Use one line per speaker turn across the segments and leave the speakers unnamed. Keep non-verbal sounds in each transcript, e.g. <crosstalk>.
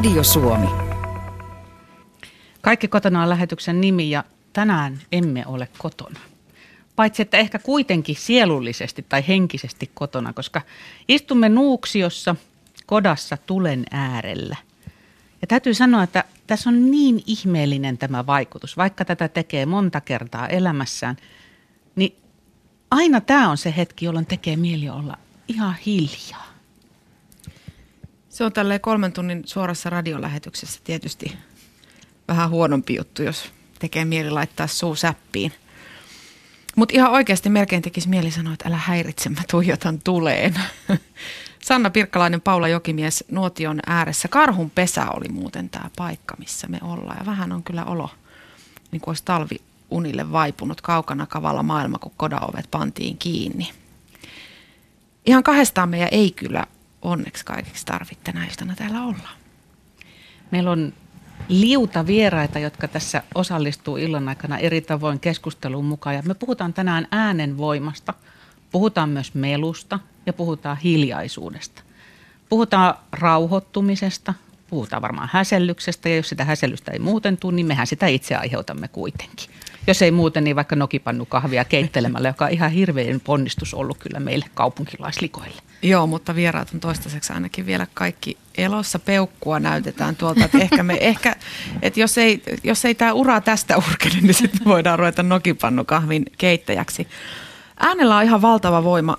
Radio Suomi.
Kaikki kotona on lähetyksen nimi ja tänään emme ole kotona. Paitsi että ehkä kuitenkin sielullisesti tai henkisesti kotona, koska istumme Nuuksiossa kodassa tulen äärellä. Ja täytyy sanoa, että tässä on niin ihmeellinen tämä vaikutus, vaikka tätä tekee monta kertaa elämässään, niin aina tämä on se hetki, jolloin tekee mieli olla ihan hiljaa.
Se on tälleen kolmen tunnin suorassa radiolähetyksessä tietysti vähän huonompi juttu, jos tekee mieli laittaa suu säppiin. Mutta ihan oikeasti melkein tekisi mieli sanoa, että älä häiritse, mä tuijotan tuleen. <laughs> Sanna Pirkkalainen, Paula Jokimies Nuotion ääressä. Karhun pesä oli muuten tämä paikka, missä me ollaan. Ja vähän on kyllä olo, niin kuin olisi talvi unille vaipunut kaukana kavalla maailma, kun kodaovet pantiin kiinni. Ihan kahdestaan meidän ei kyllä onneksi kaikiksi tarvitse tänä iltana täällä olla.
Meillä on liuta vieraita, jotka tässä osallistuu illan aikana eri tavoin keskusteluun mukaan. Ja me puhutaan tänään äänen voimasta, puhutaan myös melusta ja puhutaan hiljaisuudesta. Puhutaan rauhoittumisesta, puhutaan varmaan häsellyksestä ja jos sitä häsellystä ei muuten tule, niin mehän sitä itse aiheutamme kuitenkin. Jos ei muuten, niin vaikka nokipannukahvia keittelemällä, joka on ihan hirveän ponnistus ollut kyllä meille kaupunkilaislikoille.
Joo, mutta vieraat on toistaiseksi ainakin vielä kaikki elossa. Peukkua näytetään tuolta, että ehkä, me, ehkä että jos ei, jos ei tämä ura tästä urkene, niin sitten voidaan ruveta nokipannukahvin keittäjäksi. Äänellä on ihan valtava voima.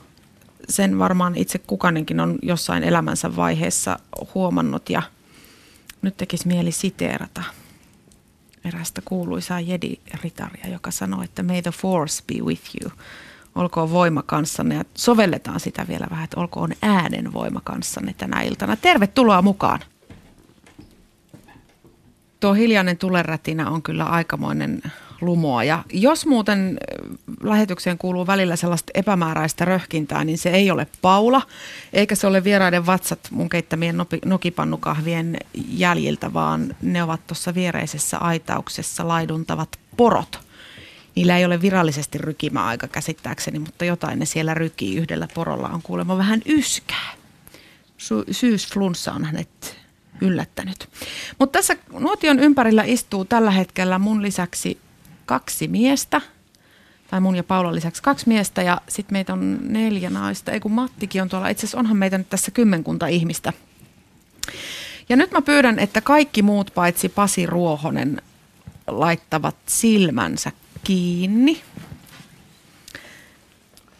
Sen varmaan itse kukainenkin on jossain elämänsä vaiheessa huomannut ja nyt tekisi mieli siteerata erästä kuuluisaa jedi-ritaria, joka sanoi, että may the force be with you. Olkoon voima kanssanne ja sovelletaan sitä vielä vähän, että olkoon äänen voima kanssanne tänä iltana. Tervetuloa mukaan. Tuo hiljainen tulerätinä on kyllä aikamoinen lumoa. Ja jos muuten lähetykseen kuuluu välillä sellaista epämääräistä röhkintää, niin se ei ole Paula, eikä se ole vieraiden vatsat mun keittämien nokipannukahvien jäljiltä, vaan ne ovat tuossa viereisessä aitauksessa laiduntavat porot. Niillä ei ole virallisesti rykimäaika käsittääkseni, mutta jotain ne siellä rykii. Yhdellä porolla on kuulemma vähän yskää. Syysflunssa on hänet yllättänyt. Mutta tässä nuotion ympärillä istuu tällä hetkellä mun lisäksi kaksi miestä, tai mun ja Paulan lisäksi kaksi miestä, ja sitten meitä on neljä naista. Ei kun Mattikin on tuolla, itse asiassa onhan meitä nyt tässä kymmenkunta ihmistä. Ja nyt mä pyydän, että kaikki muut paitsi Pasi Ruohonen laittavat silmänsä kiinni.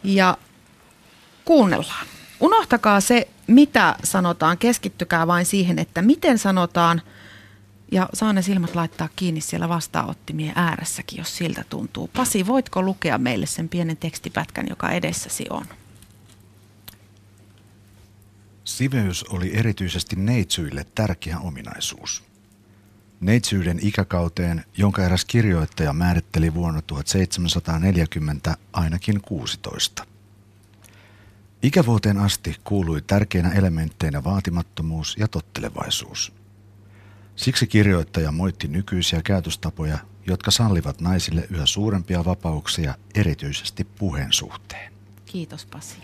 Ja kuunnellaan. Unohtakaa se, mitä sanotaan, keskittykää vain siihen, että miten sanotaan – ja saa ne silmät laittaa kiinni siellä vastaanottimien ääressäkin, jos siltä tuntuu. Pasi, voitko lukea meille sen pienen tekstipätkän, joka edessäsi on?
Siveys oli erityisesti neitsyille tärkeä ominaisuus. Neitsyyden ikäkauteen, jonka eräs kirjoittaja määritteli vuonna 1740 ainakin 16. Ikävuoteen asti kuului tärkeinä elementteinä vaatimattomuus ja tottelevaisuus – Siksi kirjoittaja moitti nykyisiä käytöstapoja, jotka sallivat naisille yhä suurempia vapauksia, erityisesti puheen suhteen.
Kiitos Pasi.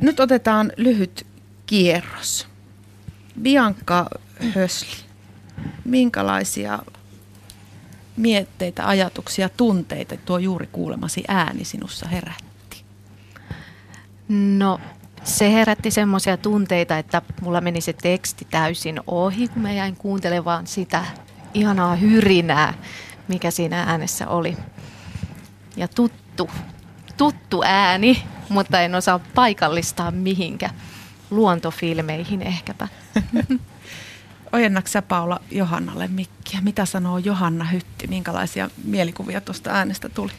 Nyt otetaan lyhyt kierros. Bianca Hösli, minkälaisia mietteitä, ajatuksia, tunteita tuo juuri kuulemasi ääni sinussa herätti?
No se herätti semmoisia tunteita, että mulla meni se teksti täysin ohi, kun mä jäin kuuntelemaan sitä ihanaa hyrinää, mikä siinä äänessä oli. Ja tuttu, tuttu ääni, mutta en osaa paikallistaa mihinkä. Luontofilmeihin ehkäpä. <laughs>
Ojennaks sä Paula Johannalle mikkiä? Mitä sanoo Johanna Hytti? Minkälaisia mielikuvia tuosta äänestä tuli?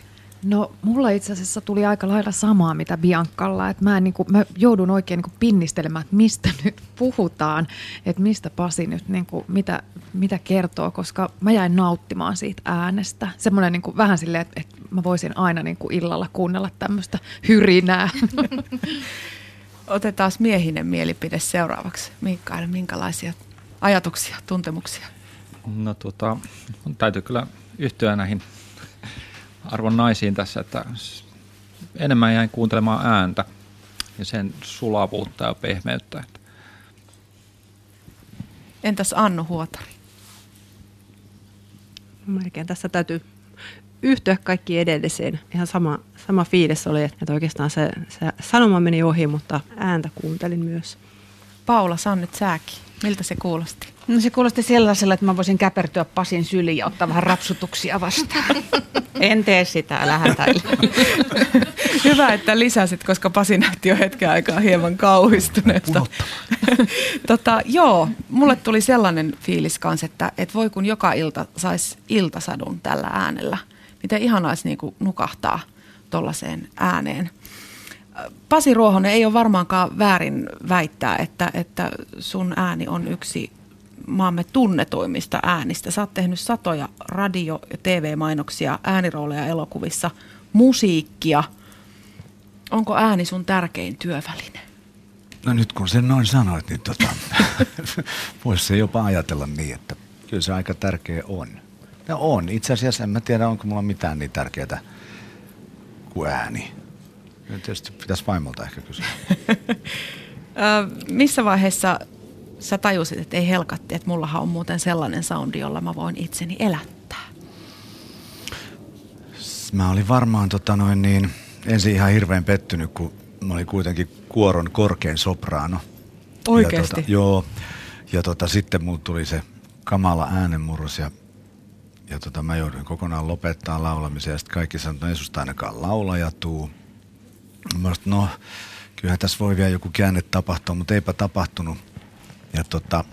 No mulla itse asiassa tuli aika lailla samaa mitä Biankalla, että mä, en, niin kuin, mä joudun oikein niin kuin pinnistelemään, että mistä <laughs> nyt puhutaan, että mistä Pasi nyt, niin kuin, mitä, mitä kertoo, koska mä jäin nauttimaan siitä äänestä. Semmoinen niin kuin, vähän silleen, että, että mä voisin aina niin kuin illalla kuunnella tämmöistä hyrinää. <laughs>
Otetaan miehinen mielipide seuraavaksi. Mikael, minkälaisia ajatuksia, tuntemuksia?
No tota, täytyy kyllä yhtyä näihin arvon naisiin tässä, että enemmän jäin kuuntelemaan ääntä ja sen sulavuutta ja pehmeyttä.
Entäs Annu Huotari?
Melkein tässä täytyy yhtyä kaikki edelliseen. Ihan sama, sama fiilis oli, että oikeastaan se, se sanoma meni ohi, mutta ääntä kuuntelin myös.
Paula, sä nyt sääkin. Miltä se kuulosti?
No se kuulosti sellaisella, että mä voisin käpertyä Pasin syliin ja ottaa vähän rapsutuksia vastaan. <laughs> en tee sitä, älä hätäile. <laughs>
Hyvä, että lisäsit, koska Pasi näytti jo hetken aikaa hieman kauhistuneesta. <laughs> tota, joo, mulle tuli sellainen fiilis kanssa, että, että voi kun joka ilta saisi iltasadun tällä äänellä. Miten ihanaa olisi niin nukahtaa tuollaiseen ääneen. Pasi Ruohonen ei ole varmaankaan väärin väittää, että, että sun ääni on yksi maamme tunnetuimmista äänistä. Sä oot tehnyt satoja radio- ja TV-mainoksia, äänirooleja elokuvissa, musiikkia. Onko ääni sun tärkein työväline?
No nyt kun sen noin sanoit, niin tota, <laughs> voisi se jopa ajatella niin, että kyllä se aika tärkeä on. Ja on. Itse asiassa en mä tiedä, onko mulla mitään niin tärkeää kuin ääni. Ja tietysti pitäisi vaimolta ehkä kysyä. <laughs>
missä vaiheessa sä tajusit, että ei helkatti, että mullahan on muuten sellainen soundi, jolla mä voin itseni elättää?
Mä olin varmaan tota noin niin, ensin ihan hirveän pettynyt, kun mä olin kuitenkin kuoron korkein sopraano.
Oikeasti?
Ja tota, joo. Ja tota, sitten mulla tuli se kamala äänenmurros ja, ja tota, mä jouduin kokonaan lopettaa laulamisen ja sitten kaikki sanoivat, että no ei susta ainakaan laulaja tuu. Mä sanoin, no kyllähän tässä voi vielä joku käänne tapahtua, mutta eipä tapahtunut. Ja tota,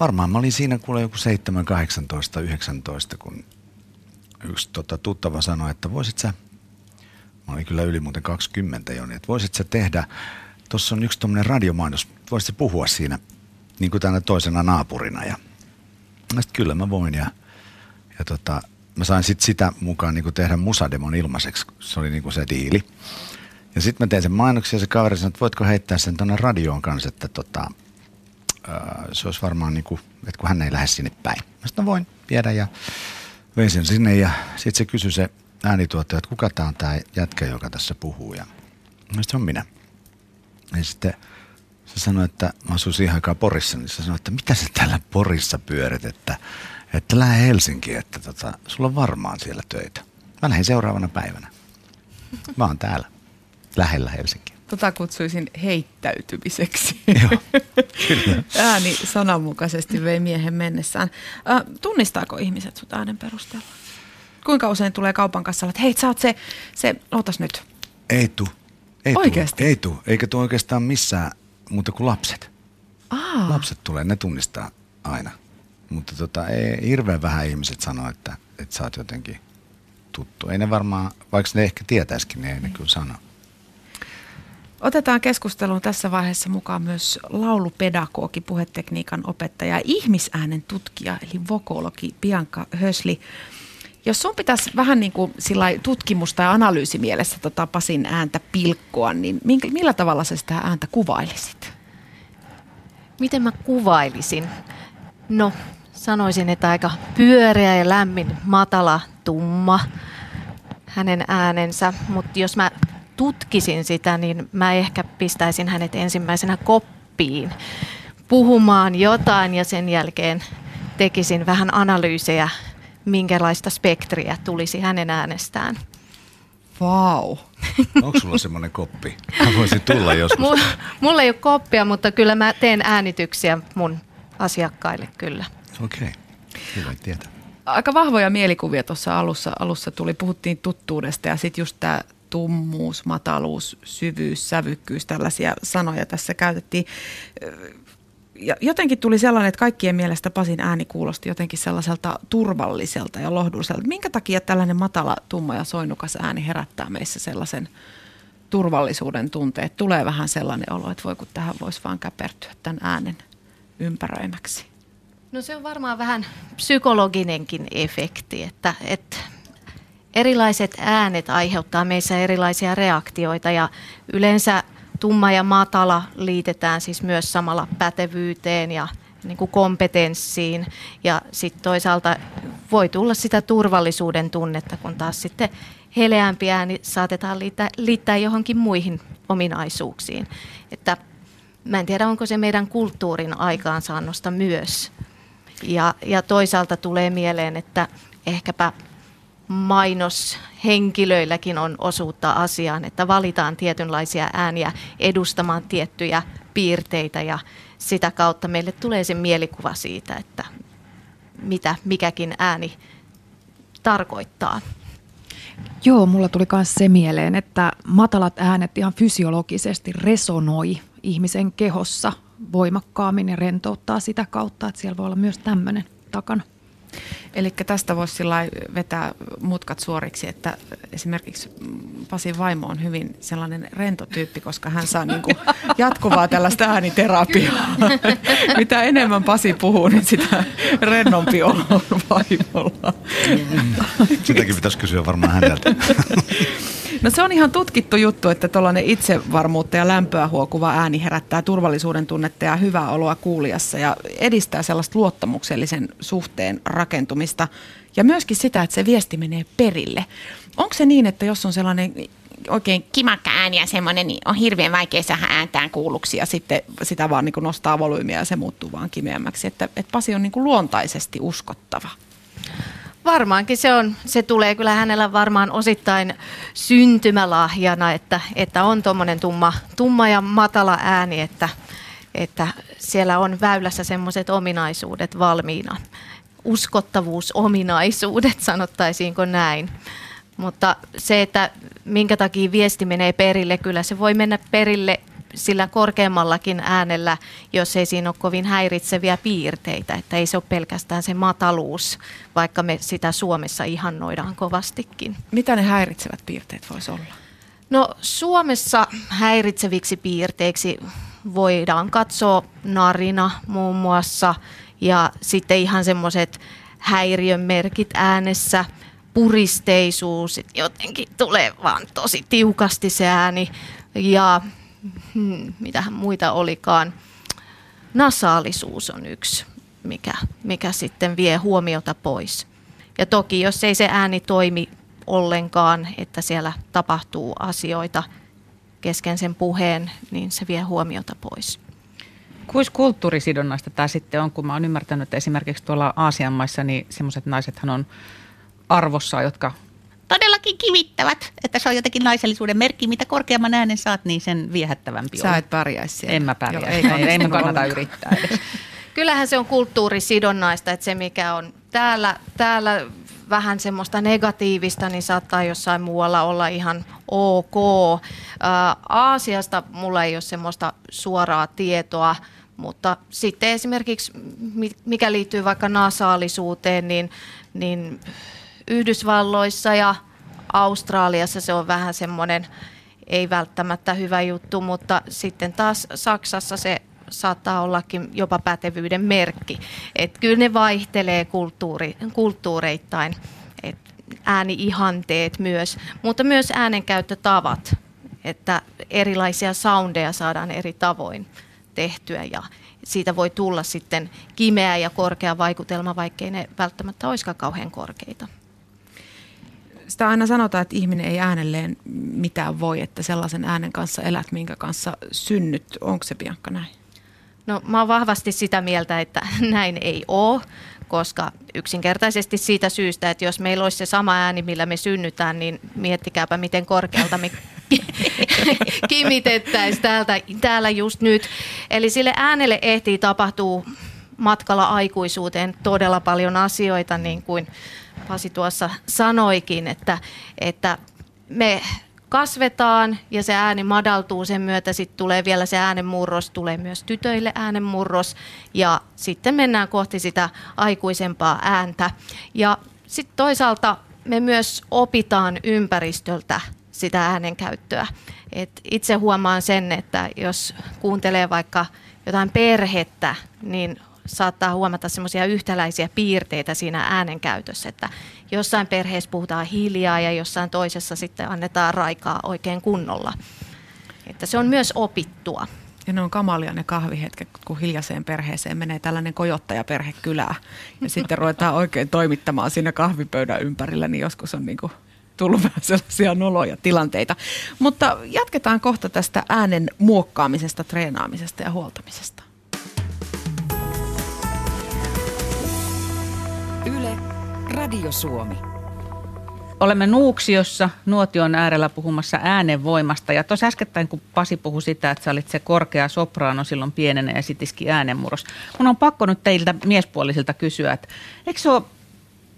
varmaan mä olin siinä kuule joku 7, 18, 19, kun yksi tota, tuttava sanoi, että voisit sä, mä olin kyllä yli muuten 20 jo, niin että voisit sä tehdä, tuossa on yksi tuommoinen radiomainos, voisit sä puhua siinä niin kuin tänä toisena naapurina. Ja mä sit, kyllä mä voin ja, ja tota, mä sain sit sitä mukaan niin kuin tehdä musademon ilmaiseksi, se oli niin kuin se diili. Ja sitten mä tein sen mainoksen ja se kaveri sanoi, että voitko heittää sen tuonne radioon kanssa, että tota, se olisi varmaan niin kuin, että kun hän ei lähde sinne päin. Mä sitten no voin viedä ja vein sen sinne ja sitten se kysyi se äänituottaja, että kuka tämä on tämä jätkä, joka tässä puhuu. Ja sitten on minä. Ja sitten se sanoi, että mä asuin siihen aikaan Porissa, niin se sanoi, että mitä sä täällä Porissa pyörit, että, että lähde Helsinkiin, että tota, sulla on varmaan siellä töitä. Mä lähdin seuraavana päivänä. Mä oon täällä lähellä Helsinkiä.
Tota kutsuisin heittäytymiseksi.
Joo, kyllä. <laughs>
Ääni sananmukaisesti vei miehen mennessään. Äh, tunnistaako ihmiset sut äänen perusteella? Kuinka usein tulee kaupan kassalla, että hei, sä oot se, se, ootas nyt.
Ei tu. Ei
Oikeesti?
Tu. Ei tu. Eikä tuo oikeastaan missään muuta kuin lapset.
Aa.
Lapset tulee, ne tunnistaa aina. Mutta tota, ei, hirveän vähän ihmiset sanoo, että, että sä oot jotenkin tuttu. Ei ne varmaan, vaikka ne ehkä tietäisikin, niin ei ne kyllä sano.
Otetaan keskusteluun tässä vaiheessa mukaan myös laulupedagogi, puhetekniikan opettaja ja ihmisäänen tutkija, eli vokologi Bianca Hösli. Jos sun pitäisi vähän niin kuin tutkimus- tai analyysimielessä tota Pasin ääntä pilkkoa, niin millä tavalla sä sitä ääntä kuvailisit?
Miten mä kuvailisin? No, sanoisin, että aika pyöreä ja lämmin, matala, tumma hänen äänensä, mutta jos mä tutkisin sitä, niin mä ehkä pistäisin hänet ensimmäisenä koppiin puhumaan jotain ja sen jälkeen tekisin vähän analyysejä, minkälaista spektriä tulisi hänen äänestään.
Vau. <laughs>
Onko sulla semmoinen koppi? Mä voisin tulla joskus.
Mulla ei ole koppia, mutta kyllä mä teen äänityksiä mun asiakkaille kyllä.
Okei, okay. hyvä tietää.
Aika vahvoja mielikuvia tuossa alussa, alussa tuli. Puhuttiin tuttuudesta ja sitten just tämä tummuus, mataluus, syvyys, sävykkyys, tällaisia sanoja tässä käytettiin. Ja jotenkin tuli sellainen, että kaikkien mielestä Pasin ääni kuulosti jotenkin sellaiselta turvalliselta ja lohdulliselta. Minkä takia tällainen matala, tumma ja soinnukas ääni herättää meissä sellaisen turvallisuuden tunteet? Tulee vähän sellainen olo, että voi kun tähän voisi vaan käpertyä tämän äänen ympäröimäksi.
No se on varmaan vähän psykologinenkin efekti, että, että erilaiset äänet aiheuttaa meissä erilaisia reaktioita ja yleensä tumma ja matala liitetään siis myös samalla pätevyyteen ja niin kuin kompetenssiin ja sitten toisaalta voi tulla sitä turvallisuuden tunnetta, kun taas sitten heleämpi ääni saatetaan liittää, liittää johonkin muihin ominaisuuksiin. Että mä en tiedä, onko se meidän kulttuurin aikaansaannosta myös. Ja, ja toisaalta tulee mieleen, että ehkäpä mainoshenkilöilläkin on osuutta asiaan, että valitaan tietynlaisia ääniä edustamaan tiettyjä piirteitä ja sitä kautta meille tulee se mielikuva siitä, että mitä mikäkin ääni tarkoittaa.
Joo, mulla tuli myös se mieleen, että matalat äänet ihan fysiologisesti resonoi ihmisen kehossa voimakkaammin ja rentouttaa sitä kautta, että siellä voi olla myös tämmöinen takana.
Eli tästä voisi vetää mutkat suoriksi, että esimerkiksi Pasin vaimo on hyvin sellainen rentotyyppi, koska hän saa niin kuin <laughs> jatkuvaa tällaista ääniterapiaa. Mitä enemmän Pasi puhuu, niin sitä rennompi on vaimolla.
Sitäkin pitäisi kysyä varmaan häneltä. <laughs>
No se on ihan tutkittu juttu, että tuollainen itsevarmuutta ja lämpöä huokuva ääni herättää turvallisuuden tunnetta ja hyvää oloa kuulijassa ja edistää sellaista luottamuksellisen suhteen rakentumista ja myöskin sitä, että se viesti menee perille. Onko se niin, että jos on sellainen oikein kimakka ääni ja semmoinen, niin on hirveän vaikea saada ääntään kuulluksi ja sitten sitä vaan niin nostaa volyymiä ja se muuttuu vaan kimeämmäksi. Että, että Pasi on niin luontaisesti uskottava.
Varmaankin se, on, se tulee kyllä hänellä varmaan osittain syntymälahjana, että, että on tuommoinen tumma, tumma ja matala ääni, että, että siellä on väylässä semmoiset ominaisuudet valmiina. Uskottavuusominaisuudet, sanottaisiinko näin. Mutta se, että minkä takia viesti menee perille, kyllä se voi mennä perille sillä korkeammallakin äänellä, jos ei siinä ole kovin häiritseviä piirteitä. Että ei se ole pelkästään se mataluus, vaikka me sitä Suomessa ihannoidaan kovastikin.
Mitä ne häiritsevät piirteet voisi olla?
No Suomessa häiritseviksi piirteiksi voidaan katsoa narina muun muassa ja sitten ihan semmoiset häiriön merkit äänessä, puristeisuus, jotenkin tulee vaan tosi tiukasti se ääni ja hmm, mitähän muita olikaan. Nasaalisuus on yksi, mikä, mikä sitten vie huomiota pois. Ja toki, jos ei se ääni toimi ollenkaan, että siellä tapahtuu asioita kesken sen puheen, niin se vie huomiota pois.
Kuis kulttuurisidonnaista tämä sitten on, kun mä oon ymmärtänyt, että esimerkiksi tuolla Aasian maissa, niin semmoiset naisethan on arvossa, jotka todellakin kivittävät, että se on jotenkin naisellisuuden merkki. Mitä korkeamman äänen saat, niin sen viehättävämpi
on. Sä et pärjäisi siellä.
En mä pärjää. Joo, ei, ei mun kannata yrittää edes. <laughs>
Kyllähän se on kulttuurisidonnaista, että se mikä on täällä, täällä vähän semmoista negatiivista, niin saattaa jossain muualla olla ihan ok. Aasiasta mulla ei ole semmoista suoraa tietoa, mutta sitten esimerkiksi mikä liittyy vaikka nasaalisuuteen, niin, niin Yhdysvalloissa ja Australiassa se on vähän semmoinen ei välttämättä hyvä juttu, mutta sitten taas Saksassa se saattaa ollakin jopa pätevyyden merkki. Et kyllä ne vaihtelee kulttuuri, kulttuureittain, et ääniihanteet myös, mutta myös äänenkäyttötavat, että erilaisia soundeja saadaan eri tavoin tehtyä ja siitä voi tulla sitten kimeä ja korkea vaikutelma, vaikkei ne välttämättä olisikaan kauhean korkeita
sitä aina sanotaan, että ihminen ei äänelleen mitään voi, että sellaisen äänen kanssa elät, minkä kanssa synnyt. Onko se Bianca näin?
No mä oon vahvasti sitä mieltä, että <laughs> näin ei ole, koska yksinkertaisesti siitä syystä, että jos meillä olisi se sama ääni, millä me synnytään, niin miettikääpä miten korkealta me <laughs> kimitettäisiin täältä, täällä just nyt. Eli sille äänelle ehtii tapahtuu matkalla aikuisuuteen todella paljon asioita, niin kuin Pasi tuossa sanoikin, että, että me kasvetaan ja se ääni madaltuu sen myötä, sitten tulee vielä se äänenmurros, tulee myös tytöille äänenmurros ja sitten mennään kohti sitä aikuisempaa ääntä. Ja sitten toisaalta me myös opitaan ympäristöltä sitä äänenkäyttöä. Et itse huomaan sen, että jos kuuntelee vaikka jotain perhettä, niin saattaa huomata semmoisia yhtäläisiä piirteitä siinä äänenkäytössä, että jossain perheessä puhutaan hiljaa ja jossain toisessa sitten annetaan raikaa oikein kunnolla. Että se on myös opittua.
Ja ne on kamalia ne kahvihetket, kun hiljaiseen perheeseen menee tällainen kojottajaperhe kylää. Ja <laughs> sitten ruvetaan oikein toimittamaan siinä kahvipöydän ympärillä, niin joskus on niin kuin tullut vähän sellaisia noloja tilanteita. Mutta jatketaan kohta tästä äänen muokkaamisesta, treenaamisesta ja huoltamisesta.
Yle, Radio Suomi.
Olemme Nuuksiossa nuotion äärellä puhumassa äänenvoimasta. Ja tuossa äskettäin, kun Pasi puhui sitä, että sä olit se korkea sopraano silloin pienenä ja sitiskin äänenmurros. Mun on pakko nyt teiltä miespuolisilta kysyä, että eikö se ole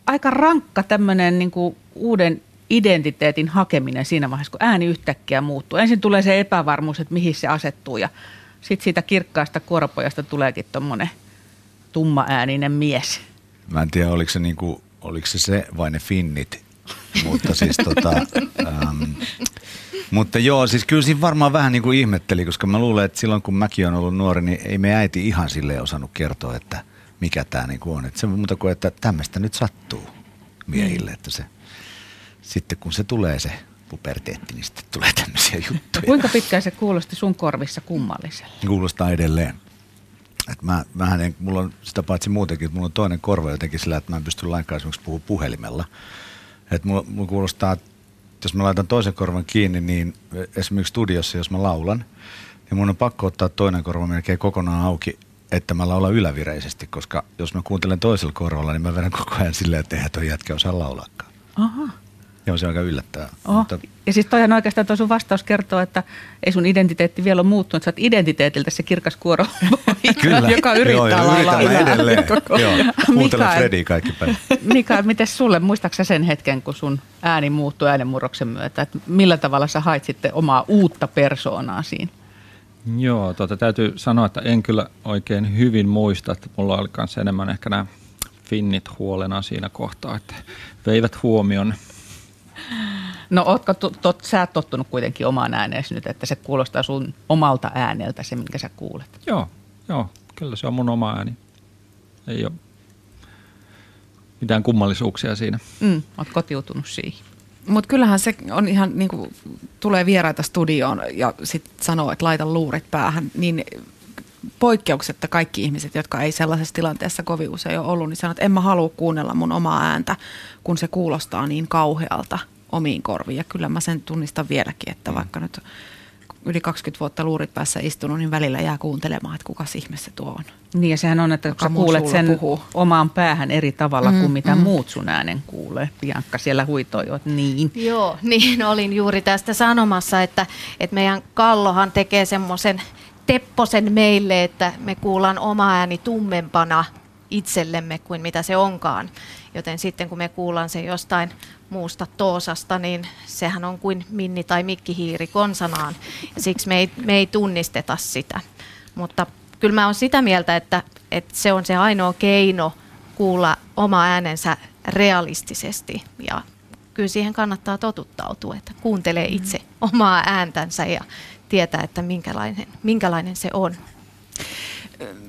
aika rankka tämmöinen niin uuden identiteetin hakeminen siinä vaiheessa, kun ääni yhtäkkiä muuttuu. Ensin tulee se epävarmuus, että mihin se asettuu ja sitten siitä kirkkaasta kuoropojasta tuleekin tuommoinen tummaääninen mies.
Mä en tiedä, oliko se, niinku, oliko se, se vai ne finnit, mutta siis tota, <laughs> ähm, mutta joo, siis kyllä siinä varmaan vähän niin kuin ihmetteli, koska mä luulen, että silloin kun mäkin olen ollut nuori, niin ei me äiti ihan sille osannut kertoa, että mikä tämä niin on. Että se muuta kuin, että tämmöistä nyt sattuu miehille, että se sitten kun se tulee se puberteetti, niin sitten tulee tämmöisiä juttuja.
Kuinka pitkään se kuulosti sun korvissa kummalliselle?
Kuulostaa edelleen. Et mä, mähän en, mulla on sitä paitsi muutenkin, että mulla on toinen korva jotenkin sillä, että mä en pysty lainkaan esimerkiksi puhua puhelimella. Et mulla, mulla kuulostaa, että jos mä laitan toisen korvan kiinni, niin esimerkiksi studiossa, jos mä laulan, niin mun on pakko ottaa toinen korva melkein kokonaan auki, että mä laulan ylävireisesti, koska jos mä kuuntelen toisella korvalla, niin mä vedän koko ajan silleen, että eihän toi jätkä osaa laulaakaan.
Aha.
Joo, se on aika yllättävää.
Mutta... Ja siis toihan oikeastaan tuo sun vastaus kertoo, että ei sun identiteetti vielä ole muuttunut. Sä oot identiteetiltä se kirkas kuoro, <laughs>
Kyllä. <laughs>
joka yrittää
Joo,
laulaa
yritän edelleen. Joo, kuuntelen Fredi kaikki päivä.
Mika, miten sulle, muistaaksä sen hetken, kun sun ääni muuttui äänenmurroksen myötä? Että millä tavalla sä hait sitten omaa uutta persoonaa siinä?
Joo, tuota, täytyy sanoa, että en kyllä oikein hyvin muista, että mulla oli myös enemmän ehkä nämä finnit huolena siinä kohtaa, että veivät huomion
No ootko tot, tot, sä oot tottunut kuitenkin omaan ääneesi nyt, että se kuulostaa sun omalta ääneltä se, minkä sä kuulet?
Joo, joo, kyllä se on mun oma ääni. Ei ole mitään kummallisuuksia siinä.
Mm, oot kotiutunut siihen.
Mutta kyllähän se on ihan niin kuin, tulee vieraita studioon ja sitten sanoo, että laita luurit päähän, niin poikkeuksetta kaikki ihmiset, jotka ei sellaisessa tilanteessa kovin usein ole ollut, niin sanoo, että en mä halua kuunnella mun omaa ääntä, kun se kuulostaa niin kauhealta omiin korviin. Ja kyllä mä sen tunnistan vieläkin, että mm. vaikka nyt yli 20 vuotta luurit päässä istunut, niin välillä jää kuuntelemaan, että kuka ihme se tuo on.
Niin ja sehän on, että kun sä kuulet sen puhuu. omaan päähän eri tavalla mm, kuin mitä mm. muut sun äänen kuulee. Piankka siellä huitoi jo, että niin.
Joo, <laughs> niin olin juuri tästä sanomassa, että, että meidän Kallohan tekee semmoisen tepposen meille, että me kuullaan oma ääni tummempana itsellemme kuin mitä se onkaan. Joten sitten kun me kuullaan se jostain muusta toosasta, niin sehän on kuin minni tai mikkihiiri konsanaan. Ja siksi me ei, me ei tunnisteta sitä. Mutta kyllä mä olen sitä mieltä, että, että se on se ainoa keino kuulla oma äänensä realistisesti. Ja kyllä siihen kannattaa totuttautua, että kuuntelee itse omaa ääntänsä ja tietää, että minkälainen, minkälainen se on.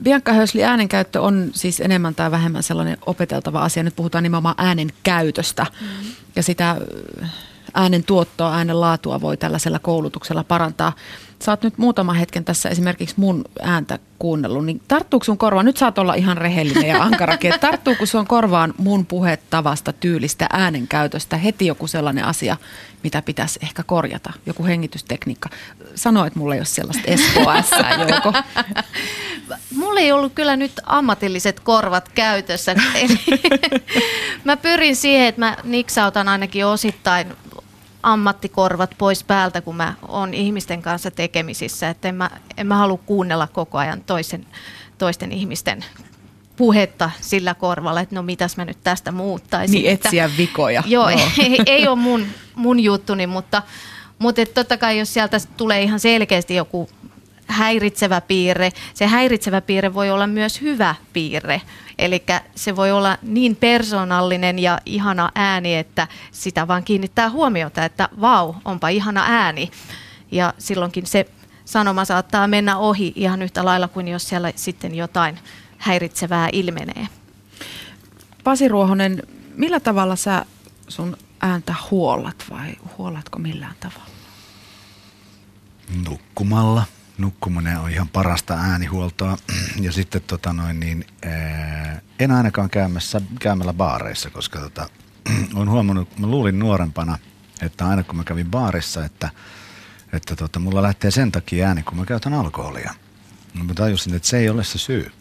Bianca Hösli, äänenkäyttö on siis enemmän tai vähemmän sellainen opeteltava asia. Nyt puhutaan nimenomaan äänen käytöstä mm. ja sitä äänen tuottoa, äänen laatua voi tällaisella koulutuksella parantaa. Sä oot nyt muutama hetken tässä esimerkiksi mun ääntä kuunnellut, niin tarttuuko sun korvaan, nyt saat olla ihan rehellinen ja ankarakin, että tarttuuko sun korvaan mun puhetavasta, tyylistä, äänen käytöstä heti joku sellainen asia, mitä pitäisi ehkä korjata, joku hengitystekniikka. Sanoit mulle, jos sellaista SOS joko.
Mulla ei ollut kyllä nyt ammatilliset korvat käytössä. Eli <laughs> mä pyrin siihen, että mä niksautan ainakin osittain ammattikorvat pois päältä, kun mä oon ihmisten kanssa tekemisissä. Että en mä, en mä halua kuunnella koko ajan toisen, toisten ihmisten puhetta sillä korvalla, että no mitäs mä nyt tästä muuttaisin.
Niin etsiä
että,
vikoja.
Joo, no. <laughs> ei, ei ole mun, mun juttuni, mutta, mutta totta kai jos sieltä tulee ihan selkeästi joku häiritsevä piirre, se häiritsevä piirre voi olla myös hyvä piirre. Eli se voi olla niin persoonallinen ja ihana ääni, että sitä vaan kiinnittää huomiota, että vau, onpa ihana ääni. Ja silloinkin se sanoma saattaa mennä ohi ihan yhtä lailla kuin jos siellä sitten jotain häiritsevää ilmenee.
Pasi Ruohonen, millä tavalla sä sun ääntä huollat vai huolatko millään tavalla?
Nukkumalla nukkuminen on ihan parasta äänihuoltoa. Ja sitten tota noin, niin, ää, en ainakaan käymässä, käymällä baareissa, koska tota, <clears throat> olen huomannut, mä luulin nuorempana, että aina kun mä kävin baarissa, että, että tota, mulla lähtee sen takia ääni, kun mä käytän alkoholia. No, mä tajusin, että se ei ole se syy,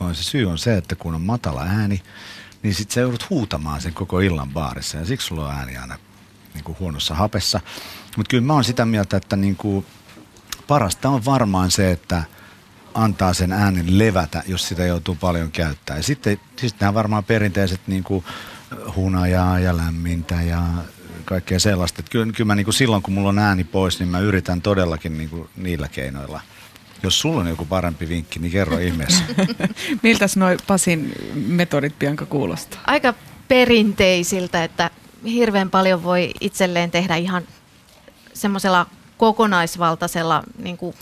vaan se syy on se, että kun on matala ääni, niin sit sä joudut huutamaan sen koko illan baarissa ja siksi sulla on ääni aina niin kuin huonossa hapessa. Mutta kyllä mä oon sitä mieltä, että niin kuin parasta on varmaan se, että antaa sen äänen levätä, jos sitä joutuu paljon käyttää. Ja sitten siis nämä varmaan perinteiset niin kuin hunajaa ja lämmintä ja kaikkea sellaista. Että kyllä, kyllä mä niin kuin silloin, kun mulla on ääni pois, niin mä yritän todellakin niin kuin niillä keinoilla. Jos sulla on joku parempi vinkki, niin kerro ihmeessä. <laughs>
Miltäs noi Pasin metodit Bianca kuulostaa?
Aika perinteisiltä, että hirveän paljon voi itselleen tehdä ihan semmoisella kokonaisvaltaisella niin kuin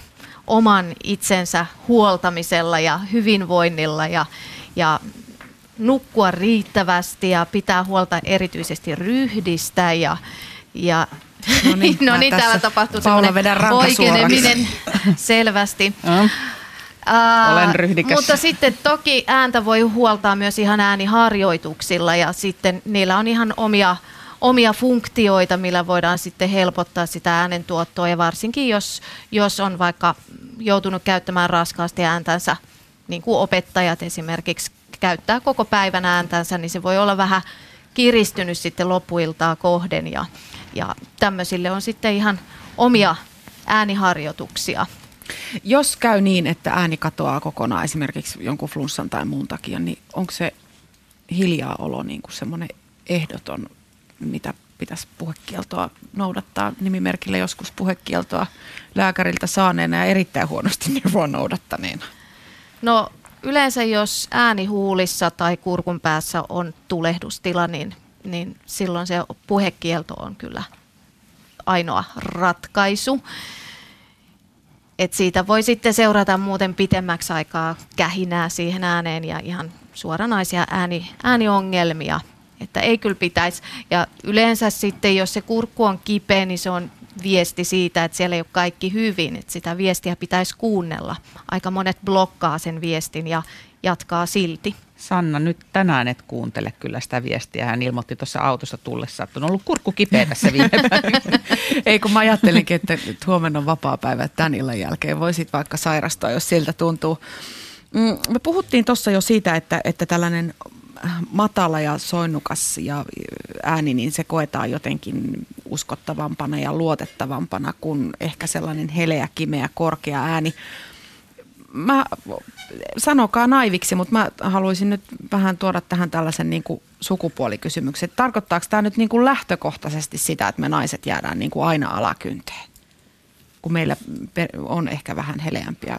oman itsensä huoltamisella ja hyvinvoinnilla ja, ja nukkua riittävästi ja pitää huolta erityisesti ryhdistä ja, ja
No niin, <laughs>
no niin täällä tapahtuu oikeneminen <laughs> selvästi. Ää,
Olen ryhdikäs.
Mutta sitten toki ääntä voi huoltaa myös ihan ääniharjoituksilla ja sitten niillä on ihan omia, omia funktioita, millä voidaan sitten helpottaa sitä äänentuottoa ja varsinkin jos, jos on vaikka joutunut käyttämään raskaasti ääntänsä, niin kuin opettajat esimerkiksi käyttää koko päivän ääntänsä, niin se voi olla vähän kiristynyt sitten loppuiltaa kohden ja, ja tämmöisille on sitten ihan omia ääniharjoituksia.
Jos käy niin, että ääni katoaa kokonaan esimerkiksi jonkun flunssan tai muun takia, niin onko se hiljaa olo niin kuin semmoinen ehdoton, mitä pitäisi puhekieltoa noudattaa nimimerkillä joskus puhekieltoa lääkäriltä saaneena ja erittäin huonosti <laughs> neuvoa noudattaneena?
No yleensä jos ääni huulissa tai kurkun päässä on tulehdustila, niin, niin silloin se puhekielto on kyllä ainoa ratkaisu. Et siitä voi sitten seurata muuten pitemmäksi aikaa kähinää siihen ääneen ja ihan suoranaisia ääni, ääniongelmia. Että ei kyllä pitäisi. Ja yleensä sitten, jos se kurkku on kipeä, niin se on viesti siitä, että siellä ei ole kaikki hyvin. Että sitä viestiä pitäisi kuunnella. Aika monet blokkaa sen viestin ja jatkaa silti.
Sanna, nyt tänään et kuuntele kyllä sitä viestiä. Hän ilmoitti tuossa autossa tullessa, että on ollut kurkku kipeä tässä viime <laughs> päivänä.
Ei kun mä ajattelinkin, että nyt huomenna on vapaa päivä, että tämän illan jälkeen voisit vaikka sairastua, jos siltä tuntuu. Mm, Me puhuttiin tuossa jo siitä, että, että tällainen matala ja soinnukas ja ääni, niin se koetaan jotenkin uskottavampana ja luotettavampana kuin ehkä sellainen heleä, kimeä, korkea ääni. Mä, sanokaa naiviksi, mutta mä haluaisin nyt vähän tuoda tähän tällaisen niin kuin sukupuolikysymyksen. Tarkoittaako tämä nyt niin kuin lähtökohtaisesti sitä, että me naiset jäädään niin kuin aina alakynteen? Kun meillä on ehkä vähän heleämpiä,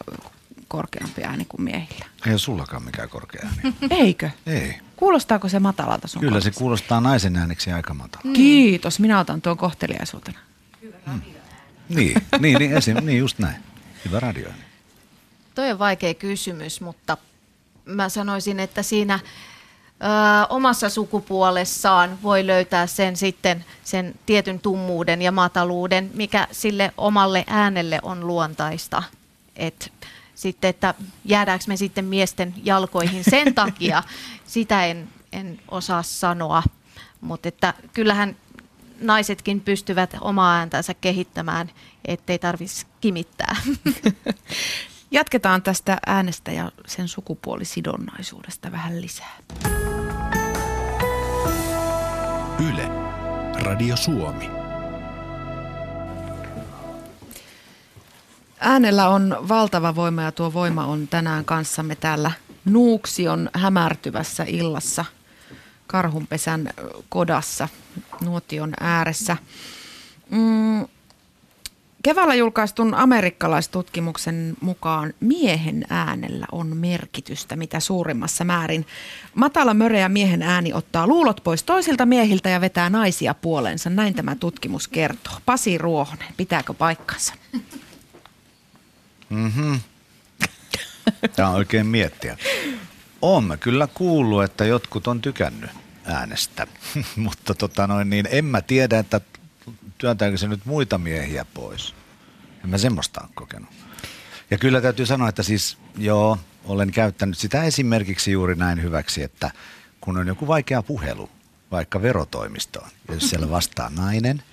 korkeampi ääni kuin miehillä.
Ei ole sullakaan mikään korkea ääni. <laughs>
Eikö?
Ei.
Kuulostaako se matalalta sun
Kyllä se
korvissa?
kuulostaa naisen ääneksi aika matala.
Kiitos, minä otan tuon kohteliaisuutena.
Niin, niin, niin, esim, niin just näin. Hyvä radio.
Toi on vaikea kysymys, mutta mä sanoisin, että siinä ö, omassa sukupuolessaan voi löytää sen sitten sen tietyn tummuuden ja mataluuden, mikä sille omalle äänelle on luontaista. Et sitten, että jäädäänkö me sitten miesten jalkoihin sen <laughs> takia, sitä en, en osaa sanoa. Mutta että kyllähän naisetkin pystyvät omaa ääntänsä kehittämään, ettei tarvitsisi kimittää. <laughs>
Jatketaan tästä äänestä ja sen sukupuolisidonnaisuudesta vähän lisää.
Yle, Radio Suomi.
Äänellä on valtava voima ja tuo voima on tänään kanssamme täällä Nuuksion hämärtyvässä illassa Karhunpesän kodassa nuotion ääressä. Mm, Keväällä julkaistun amerikkalaistutkimuksen mukaan miehen äänellä on merkitystä mitä suurimmassa määrin. Matala möreä miehen ääni ottaa luulot pois toisilta miehiltä ja vetää naisia puoleensa. Näin tämä tutkimus kertoo. Pasi Ruohonen, pitääkö paikkansa?
Tämä on oikein miettiä. Mä kyllä kuullut, että jotkut on tykännyt äänestä, <laughs> mutta tota noin, niin en mä tiedä, että työntääkö se nyt muita miehiä pois. En mä semmoista ole kokenut. Ja kyllä täytyy sanoa, että siis joo, olen käyttänyt sitä esimerkiksi juuri näin hyväksi, että kun on joku vaikea puhelu, vaikka verotoimistoon, jos siellä vastaa nainen,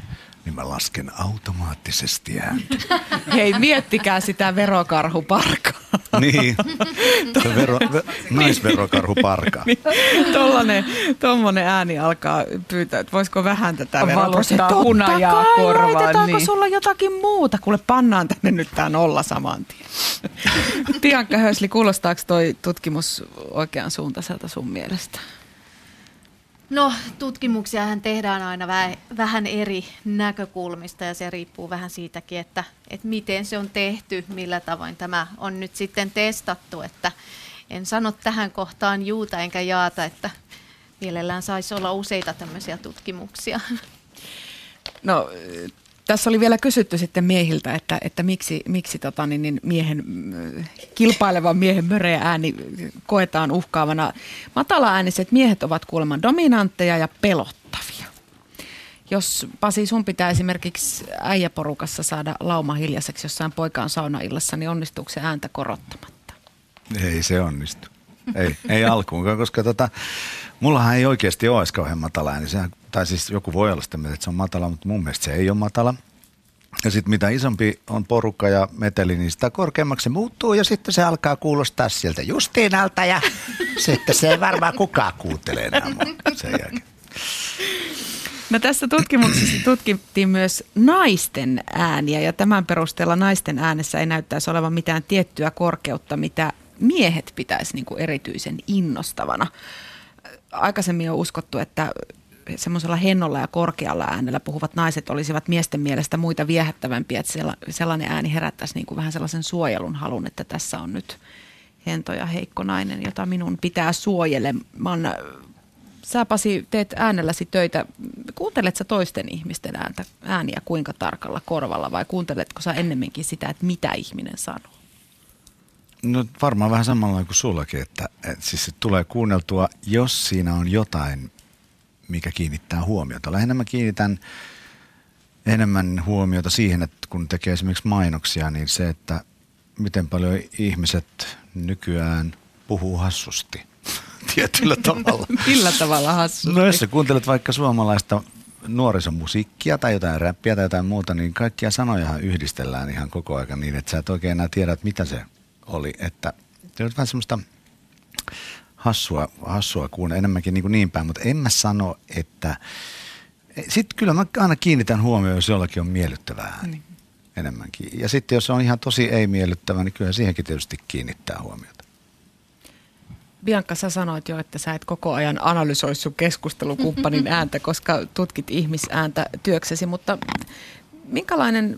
niin mä lasken automaattisesti ääntä. <laughs>
Hei, miettikää sitä verokarhuparkaa. <laughs>
Niin, se vero, ve, naisverokarhuparka. <laughs>
Niin, tollanen, tommonen ääni alkaa pyytää, että voisiko vähän tätä
Valottaa hunajaa korvaan,
Laitetaanko
niin.
sulla jotakin muuta? Kuule, pannaan tänne nyt tää nolla saman tien. Tiankka Hösli, kuulostaako toi tutkimus oikean suuntaiselta sun mielestä?
No, tutkimuksiahan tehdään aina vä- vähän eri näkökulmista ja se riippuu vähän siitäkin, että, että miten se on tehty, millä tavoin tämä on nyt sitten testattu. Että en sano tähän kohtaan juuta enkä jaata, että mielellään saisi olla useita tämmöisiä tutkimuksia.
No, tässä oli vielä kysytty sitten miehiltä, että, että miksi, miksi tota, niin, niin miehen, kilpailevan miehen möreä ääni koetaan uhkaavana. Matala-ääniset miehet ovat kuulemma dominantteja ja pelottavia. Jos Pasi, sun pitää esimerkiksi äijäporukassa saada lauma hiljaiseksi jossain poikaan saunaillassa, niin onnistuuko se ääntä korottamatta?
Ei se onnistu. Ei, ei alkuunkaan, koska tota, mullahan ei oikeasti ole edes kauhean matala ääni. Sehän, tai siis joku voi olla sitä mieltä, että se on matala, mutta mun mielestä se ei ole matala. Ja sitten mitä isompi on porukka ja meteli, niin sitä korkeammaksi se muuttuu ja sitten se alkaa kuulostaa sieltä Justiinalta ja <laughs> sitten se ei varmaan kukaan kuuntele enää sen jälkeen.
No tässä tutkimuksessa tutkittiin myös naisten ääniä ja tämän perusteella naisten äänessä ei näyttäisi olevan mitään tiettyä korkeutta, mitä miehet pitäisi niin kuin erityisen innostavana. Aikaisemmin on uskottu, että semmoisella hennolla ja korkealla äänellä puhuvat naiset olisivat miesten mielestä muita viehättävämpiä, että sellainen ääni herättäisi niin kuin vähän sellaisen suojelun halun, että tässä on nyt hento ja heikko nainen, jota minun pitää suojelemaan. Sä Pasi teet äänelläsi töitä. Kuuntelet sä toisten ihmisten ääntä, ääniä kuinka tarkalla korvalla vai kuunteletko sä ennemminkin sitä, että mitä ihminen sanoo?
No varmaan vähän samalla kuin sullakin, että, että siis se tulee kuunneltua, jos siinä on jotain, mikä kiinnittää huomiota. Lähinnä mä kiinnitän enemmän huomiota siihen, että kun tekee esimerkiksi mainoksia, niin se, että miten paljon ihmiset nykyään puhuu hassusti <laughs> tietyllä <laughs> tavalla.
Millä tavalla hassusti?
No jos sä kuuntelet vaikka suomalaista nuorisomusiikkia tai jotain räppiä tai jotain muuta, niin kaikkia sanojahan yhdistellään ihan koko ajan niin, että sä et oikein enää tiedä, että mitä se oli. Että se on vähän semmoista hassua, hassua kuin enemmänkin niin, kuin niin päin, mutta en mä sano, että sitten kyllä mä aina kiinnitän huomioon, jos jollakin on miellyttävää niin. enemmänkin. Ja sitten jos on ihan tosi ei miellyttävä, niin kyllä siihenkin tietysti kiinnittää huomiota.
Bianca, sä sanoit jo, että sä et koko ajan analysoi sun keskustelukumppanin <laughs> ääntä, koska tutkit ihmisääntä työksesi, mutta minkälainen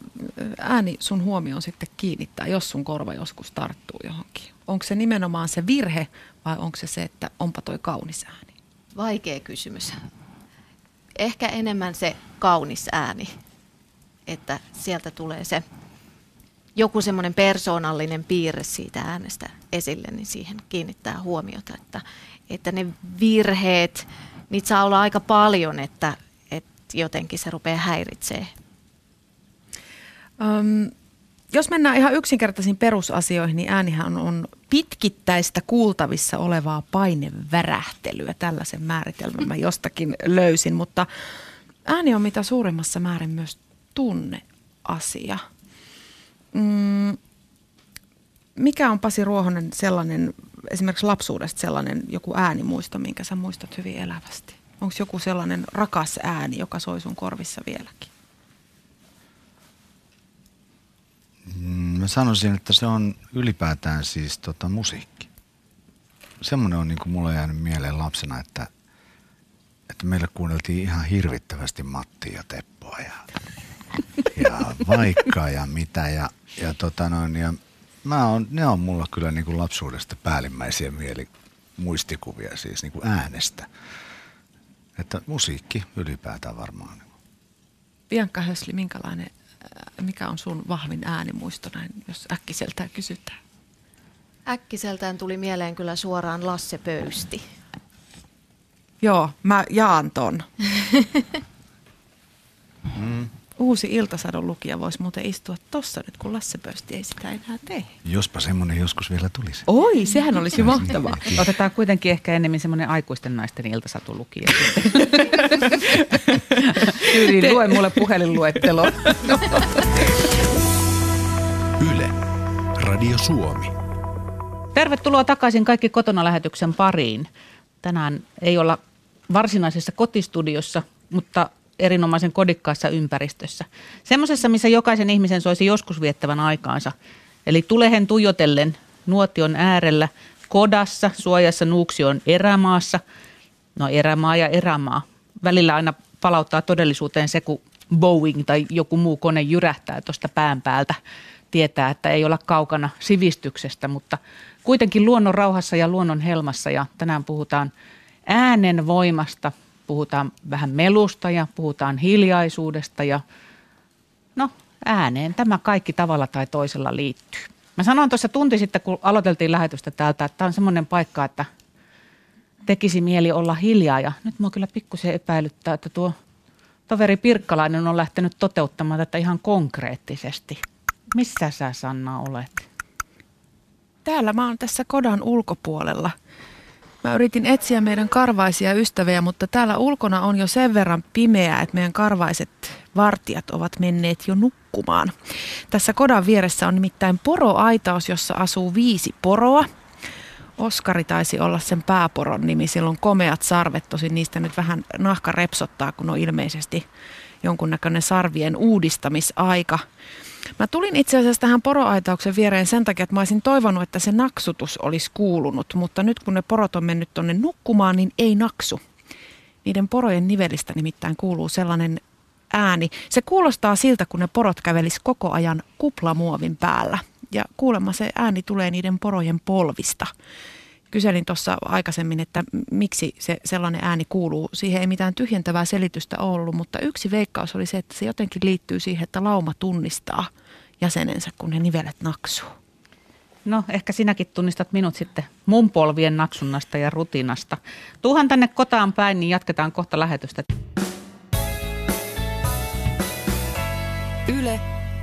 ääni sun huomioon sitten kiinnittää, jos sun korva joskus tarttuu johonkin? Onko se nimenomaan se virhe vai onko se se, että onpa toi kaunis ääni?
Vaikea kysymys. Ehkä enemmän se kaunis ääni, että sieltä tulee se joku semmoinen persoonallinen piirre siitä äänestä esille, niin siihen kiinnittää huomiota, että, että ne virheet, niitä saa olla aika paljon, että, että jotenkin se rupeaa häiritsemään
Um, jos mennään ihan yksinkertaisiin perusasioihin, niin äänihän on pitkittäistä kuultavissa olevaa painevärähtelyä. Tällaisen määritelmän mä jostakin löysin, mutta ääni on mitä suurimmassa määrin myös tunneasia. Mm, mikä on Pasi Ruohonen sellainen, esimerkiksi lapsuudesta sellainen joku äänimuisto, minkä sä muistat hyvin elävästi? Onko joku sellainen rakas ääni, joka soi sun korvissa vieläkin?
Mä sanoisin, että se on ylipäätään siis tota musiikki. Semmoinen on niin kuin mulle jäänyt mieleen lapsena, että, että meillä kuunneltiin ihan hirvittävästi Mattia ja Teppoa ja, ja vaikka ja mitä. Ja, ja, tota noin, ja mä on, ne on mulla kyllä niin kuin lapsuudesta päällimmäisiä mieli, muistikuvia siis niin kuin äänestä. Että musiikki ylipäätään varmaan.
Bianca Hösli, minkälainen mikä on sun vahvin äänimuisto näin, jos äkkiseltään kysytään?
Äkkiseltään tuli mieleen kyllä suoraan Lasse Pöysti.
Joo, mä jaan ton. <laughs> mm. Uusi Iltasadon lukija voisi muuten istua tossa nyt, kun Lasse Pöysti ei sitä enää tee.
Jospa semmoinen joskus vielä tulisi.
Oi, sehän olisi mahtavaa.
Otetaan kuitenkin ehkä enemmän semmoinen aikuisten naisten iltasatulukija. <laughs> Tyyliin lue mulle puhelinluettelo.
Yle, Radio Suomi.
Tervetuloa takaisin kaikki kotona lähetyksen pariin. Tänään ei olla varsinaisessa kotistudiossa, mutta erinomaisen kodikkaassa ympäristössä. Semmoisessa, missä jokaisen ihmisen soisi joskus viettävän aikaansa. Eli tulehen tuijotellen nuotion äärellä, kodassa, suojassa Nuuksion erämaassa. No erämaa ja erämaa. Välillä aina palauttaa todellisuuteen se, kun Boeing tai joku muu kone jyrähtää tuosta pään päältä. Tietää, että ei olla kaukana sivistyksestä, mutta kuitenkin luonnon rauhassa ja luonnon helmassa. Ja tänään puhutaan äänen voimasta, puhutaan vähän melusta ja puhutaan hiljaisuudesta ja no ääneen tämä kaikki tavalla tai toisella liittyy. Mä sanoin tuossa tunti sitten, kun aloiteltiin lähetystä täältä, että tämä on semmoinen paikka, että tekisi mieli olla hiljaa. Ja nyt mua kyllä pikkusen epäilyttää, että tuo toveri Pirkkalainen on lähtenyt toteuttamaan tätä ihan konkreettisesti. Missä sä Sanna olet?
Täällä mä oon tässä kodan ulkopuolella. Mä yritin etsiä meidän karvaisia ystäviä, mutta täällä ulkona on jo sen verran pimeää, että meidän karvaiset vartijat ovat menneet jo nukkumaan. Tässä kodan vieressä on nimittäin poroaitaus, jossa asuu viisi poroa. Oskari taisi olla sen pääporon nimi, silloin komeat sarvet, tosin niistä nyt vähän nahka repsottaa, kun on ilmeisesti jonkunnäköinen sarvien uudistamisaika. Mä tulin itse asiassa tähän poroaitauksen viereen sen takia, että mä olisin toivonut, että se naksutus olisi kuulunut, mutta nyt kun ne porot on mennyt tonne nukkumaan, niin ei naksu. Niiden porojen nivelistä nimittäin kuuluu sellainen ääni. Se kuulostaa siltä, kun ne porot kävelis koko ajan kuplamuovin päällä. Ja kuulemma se ääni tulee niiden porojen polvista. Kyselin tuossa aikaisemmin, että miksi se sellainen ääni kuuluu. Siihen ei mitään tyhjentävää selitystä ollut, mutta yksi veikkaus oli se, että se jotenkin liittyy siihen, että lauma tunnistaa jäsenensä, kun ne nivelet naksuu.
No ehkä sinäkin tunnistat minut sitten mun polvien naksunnasta ja rutinasta. Tuhan tänne kotaan päin, niin jatketaan kohta lähetystä.
Yle,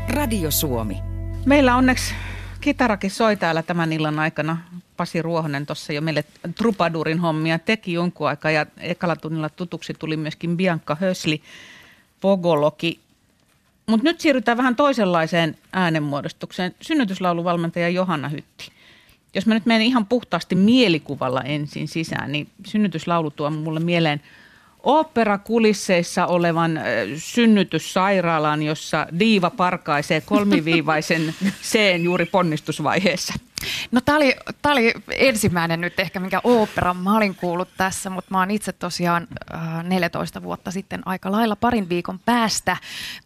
Radio Suomi.
Meillä onneksi kitarakin soi täällä tämän illan aikana. Pasi Ruohonen tuossa jo meille trupadurin hommia teki jonkun aikaa ja ekalla tunnilla tutuksi tuli myöskin Bianca Hösli, Pogoloki. Mutta nyt siirrytään vähän toisenlaiseen äänenmuodostukseen. Synnytyslauluvalmentaja Johanna Hytti. Jos mä nyt menen ihan puhtaasti mielikuvalla ensin sisään, niin synnytyslaulu tuo mulle mieleen – oopperakulisseissa olevan synnytyssairaalan, jossa diiva parkaisee kolmiviivaisen <laughs> seen juuri ponnistusvaiheessa.
No tämä oli, oli ensimmäinen nyt ehkä, minkä oopperan mä olin kuullut tässä, mutta mä oon itse tosiaan äh, 14 vuotta sitten aika lailla parin viikon päästä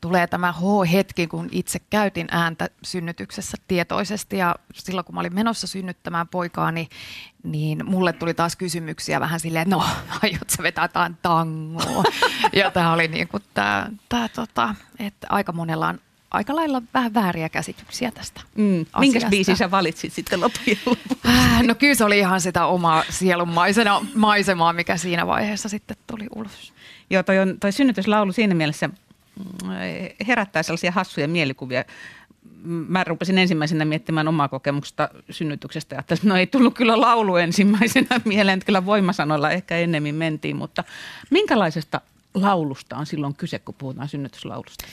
tulee tämä H-hetki, kun itse käytin ääntä synnytyksessä tietoisesti ja silloin kun mä olin menossa synnyttämään poikaani, niin mulle tuli taas kysymyksiä vähän silleen, no, <laughs> aiot sä vetää jotain tangoa. ja tämä oli niin kuin tämä, tämä tota, että aika monella on aika lailla vähän vääriä käsityksiä tästä
mm. Minkäs biisi sä valitsit sitten loppujen lopuksi?
Äh, no kyllä se oli ihan sitä omaa sielun maisena, maisemaa, mikä siinä vaiheessa sitten tuli ulos.
Joo, toi, on, toi synnytyslaulu siinä mielessä mm, herättää sellaisia hassuja mielikuvia. Mä rupesin ensimmäisenä miettimään omaa kokemusta synnytyksestä ja että no ei tullut kyllä laulu ensimmäisenä <laughs> mieleen, että kyllä voimasanoilla ehkä ennemmin mentiin, mutta minkälaisesta laulusta on silloin kyse, kun puhutaan synnytyslaulusta?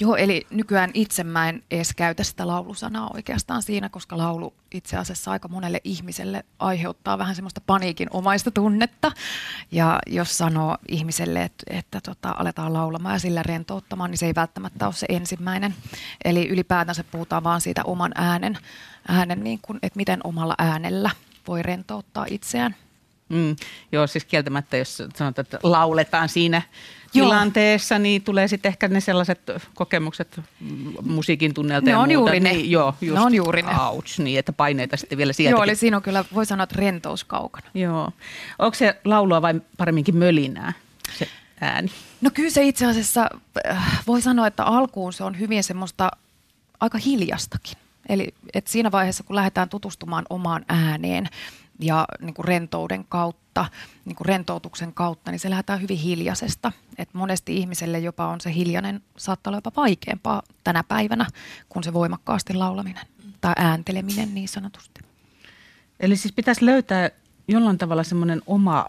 Joo, eli nykyään itse mä en edes käytä sitä laulusanaa oikeastaan siinä, koska laulu itse asiassa aika monelle ihmiselle aiheuttaa vähän semmoista paniikin omaista tunnetta. Ja jos sanoo ihmiselle, että, että tota, aletaan laulamaan ja sillä rentouttamaan, niin se ei välttämättä ole se ensimmäinen. Eli ylipäätänsä puhutaan vaan siitä oman äänen, äänen niin kuin, että miten omalla äänellä voi rentouttaa itseään.
Mm, joo, siis kieltämättä, jos sanotaan, että lauletaan siinä. Tilanteessa, niin tulee sitten ehkä ne sellaiset kokemukset musiikin tunnelta
ne
ja
on
muuta.
juuri ne.
Niin, joo, just,
ne on juuri ne.
Ouch, niin että paineita sitten vielä sieltäkin.
Joo, eli siinä on kyllä, voi sanoa, että rentous kaukana.
Joo. Onko se laulua vai paremminkin mölinää, se ääni?
No kyllä se itse asiassa, äh, voi sanoa, että alkuun se on hyvin semmoista aika hiljastakin. Eli että siinä vaiheessa, kun lähdetään tutustumaan omaan ääneen, ja niin kuin rentouden kautta, niin kuin rentoutuksen kautta, niin se lähdetään hyvin hiljaisesta. Et monesti ihmiselle jopa on se hiljainen, saattaa olla jopa vaikeampaa tänä päivänä kuin se voimakkaasti laulaminen tai äänteleminen niin sanotusti.
Eli siis pitäisi löytää jollain tavalla semmoinen oma,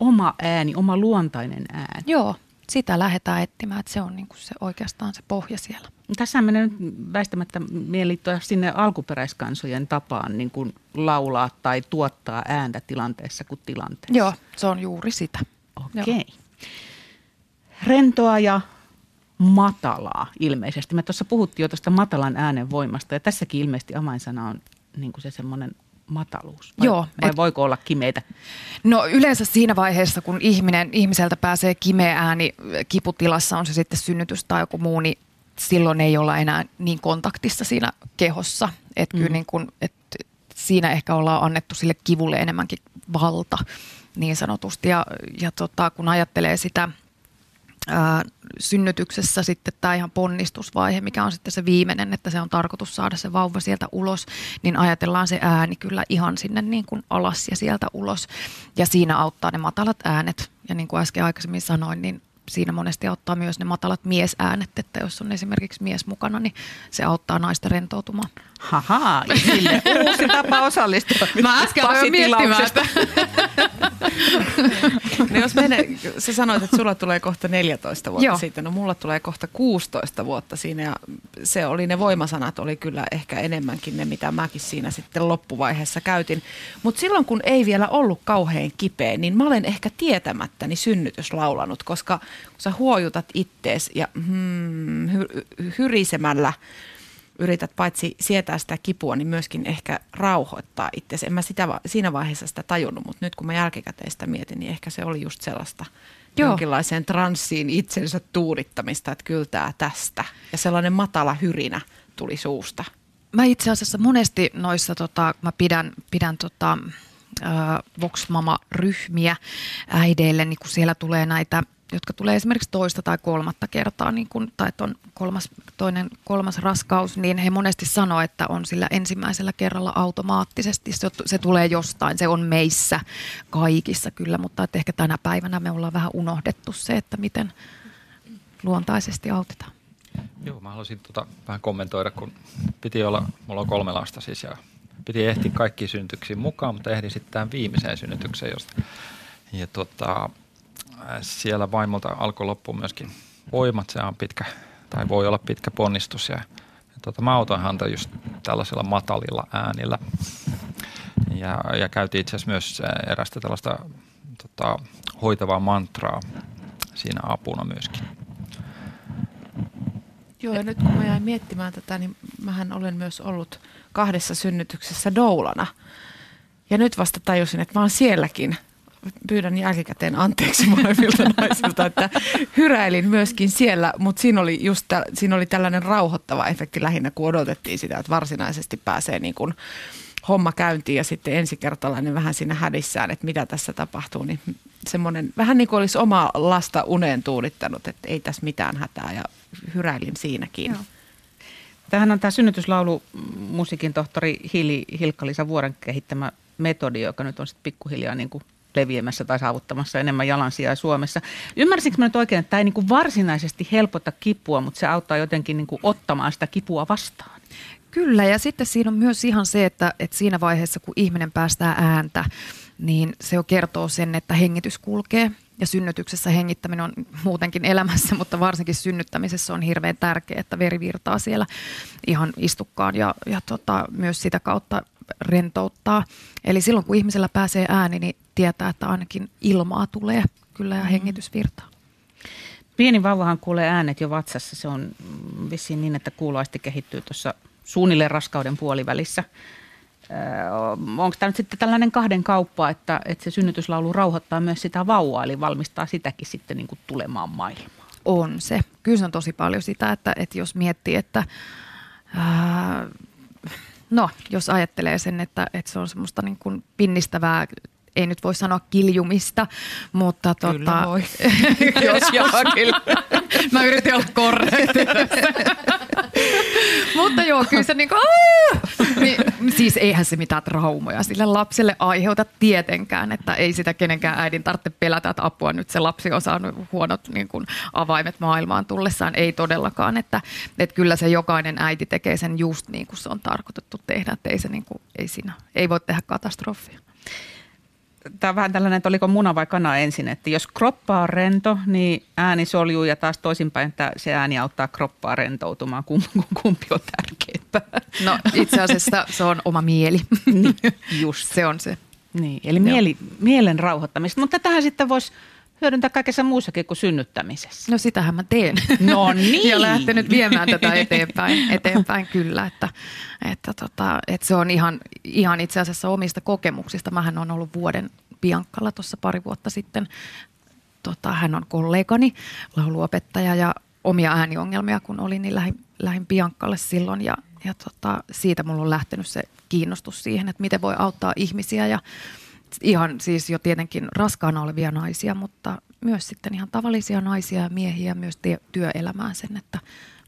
oma ääni, oma luontainen ääni.
Joo, sitä lähdetään etsimään, että se on niin kuin se oikeastaan se pohja siellä.
Tässä menee nyt väistämättä mielittoja sinne alkuperäiskansojen tapaan niin kuin laulaa tai tuottaa ääntä tilanteessa kuin tilanteessa.
Joo, se on juuri sitä.
Okei. Okay. Rentoa ja matalaa ilmeisesti. Me tuossa puhuttiin jo tuosta matalan äänen voimasta ja tässäkin ilmeisesti avainsana on niin kuin se semmoinen mataluus? Vai,
Joo.
Vai
et,
voiko olla kimeitä?
No yleensä siinä vaiheessa, kun ihminen, ihmiseltä pääsee kimeä ääni kiputilassa, on se sitten synnytys tai joku muu, niin silloin ei olla enää niin kontaktissa siinä kehossa. Että mm. kyllä niin kun, et siinä ehkä ollaan annettu sille kivulle enemmänkin valta niin sanotusti. Ja, ja tota, kun ajattelee sitä ää, synnytyksessä sitten tämä ihan ponnistusvaihe, mikä on sitten se viimeinen, että se on tarkoitus saada se vauva sieltä ulos, niin ajatellaan se ääni kyllä ihan sinne niin kuin alas ja sieltä ulos. Ja siinä auttaa ne matalat äänet. Ja niin kuin äsken aikaisemmin sanoin, niin siinä monesti auttaa myös ne matalat miesäänet, että jos on esimerkiksi mies mukana, niin se auttaa naista rentoutumaan.
Haha, sille uusi tapa osallistua. <laughs>
Mä äsken aloin miettimään sitä.
no jos mene, sä sanoit, että sulla tulee kohta 14 vuotta Joo. sitten, no mulla tulee kohta 16 vuotta siinä ja se oli ne voimasanat, oli kyllä ehkä enemmänkin ne, mitä mäkin siinä sitten loppuvaiheessa käytin. Mutta silloin kun ei vielä ollut kauhean kipeä, niin mä olen ehkä tietämättäni synnytyslaulanut, koska kun sä huojutat ittees ja hmm, hy- hyrisemällä – yrität paitsi sietää sitä kipua, niin myöskin ehkä rauhoittaa itse. En mä sitä, siinä vaiheessa sitä tajunnut, mutta nyt kun mä jälkikäteen sitä mietin, niin ehkä se oli just sellaista Joo. jonkinlaiseen transsiin itsensä tuudittamista, että kyltää tästä. Ja sellainen matala hyrinä tuli suusta.
Mä itse asiassa monesti noissa, tota, mä pidän, pidän tota, äh, Vox Mama-ryhmiä äideille, niin kun siellä tulee näitä jotka tulee esimerkiksi toista tai kolmatta kertaa, niin kun, tai on kolmas, toinen, kolmas raskaus, niin he monesti sanoo, että on sillä ensimmäisellä kerralla automaattisesti. Se, se tulee jostain, se on meissä kaikissa kyllä, mutta että ehkä tänä päivänä me ollaan vähän unohdettu se, että miten luontaisesti autetaan.
Joo, mä haluaisin tota vähän kommentoida, kun piti olla, mulla on kolme lasta siis ja piti ehtiä kaikki synnytyksiin mukaan, mutta ehdin sitten tähän viimeiseen synnytykseen, josta ja tota, siellä vaimolta alkoi loppua myöskin voimat. Se on pitkä, tai voi olla pitkä ponnistus. Ja, ja tota, mä autoin häntä just tällaisilla matalilla äänillä. Ja, ja käytiin itse asiassa myös erästä tällaista tota, hoitavaa mantraa siinä apuna myöskin.
Joo, ja nyt kun mä jäin miettimään tätä, niin mähän olen myös ollut kahdessa synnytyksessä doulana. Ja nyt vasta tajusin, että mä oon sielläkin – pyydän jälkikäteen anteeksi molemmilta <laughs> naisilta, että hyräilin myöskin siellä, mutta siinä oli, just tä, siinä oli tällainen rauhoittava efekti lähinnä, kun odotettiin sitä, että varsinaisesti pääsee niin kuin homma käyntiin ja sitten ensikertalainen vähän siinä hädissään, että mitä tässä tapahtuu, niin semmoinen vähän niin kuin olisi oma lasta uneen tuudittanut, että ei tässä mitään hätää ja hyräilin siinäkin. Joo.
Tähän on tämä synnytyslaulu musiikin tohtori Hili, Hilkka-Liisa Vuoren kehittämä metodi, joka nyt on sitten pikkuhiljaa niin kuin leviämässä tai saavuttamassa enemmän jalansijaa Suomessa. Ymmärsinkö mä nyt oikein, että tämä ei niin kuin varsinaisesti helpota kipua, mutta se auttaa jotenkin niin kuin ottamaan sitä kipua vastaan?
Kyllä, ja sitten siinä on myös ihan se, että, että siinä vaiheessa, kun ihminen päästää ääntä, niin se jo kertoo sen, että hengitys kulkee. Ja synnytyksessä hengittäminen on muutenkin elämässä, <laughs> mutta varsinkin synnyttämisessä on hirveän tärkeää, että veri virtaa siellä ihan istukkaan ja, ja tota, myös sitä kautta rentouttaa. Eli silloin kun ihmisellä pääsee ääni, niin tietää, että ainakin ilmaa tulee kyllä ja mm-hmm. hengitys virtaa.
Pieni vauvahan kuulee äänet jo vatsassa. Se on vissiin niin, että kuuloaisti kehittyy tuossa suunnilleen raskauden puolivälissä. Öö, onko tämä nyt sitten tällainen kahden kauppa, että, että se synnytyslaulu rauhoittaa myös sitä vauvaa, eli valmistaa sitäkin sitten niin kuin tulemaan maailmaan?
On se. Kyllä se on tosi paljon sitä, että, että jos miettii, että ää, no, jos ajattelee sen, että, että se on semmoista niin kuin pinnistävää ei nyt voi sanoa kiljumista, mutta
Kyllä
tota,
voi. <laughs>
jos jokin. <laughs> Mä yritin olla korrekti. <laughs> mutta joo, kyllä se niinku, niin, siis eihän se mitään traumoja sille lapselle aiheuta tietenkään, että ei sitä kenenkään äidin tarvitse pelätä, että apua nyt se lapsi on saanut huonot niin kuin, avaimet maailmaan tullessaan. Ei todellakaan, että, että kyllä se jokainen äiti tekee sen just niin kuin se on tarkoitettu tehdä, että ei, se, niin kuin, ei, siinä, ei voi tehdä katastrofia.
Tämä on vähän tällainen, että oliko muna vai kana ensin, että jos kroppa on rento, niin ääni soljuu ja taas toisinpäin, että se ääni auttaa kroppaa rentoutumaan, kumpi, <laughs> kumpi on tärkeämpää.
No itse asiassa se on oma mieli.
Niin, <laughs> just.
se on se.
Niin, eli mieli, mielen rauhoittamista, mutta tähän sitten voisi hyödyntää kaikessa muussakin kuin synnyttämisessä.
No sitähän mä teen.
No niin.
ja lähtenyt viemään tätä eteenpäin, eteenpäin kyllä, että, että, tota, että se on ihan, ihan itse asiassa omista kokemuksista. Mähän on ollut vuoden Biankalla tuossa pari vuotta sitten. Tota, hän on kollegani, lauluopettaja ja omia ääniongelmia kun olin, niin lähin, lähin Biankalle silloin ja, ja tota, siitä mulla on lähtenyt se kiinnostus siihen, että miten voi auttaa ihmisiä ja ihan siis jo tietenkin raskaana olevia naisia, mutta myös sitten ihan tavallisia naisia ja miehiä myös tie- työelämään sen, että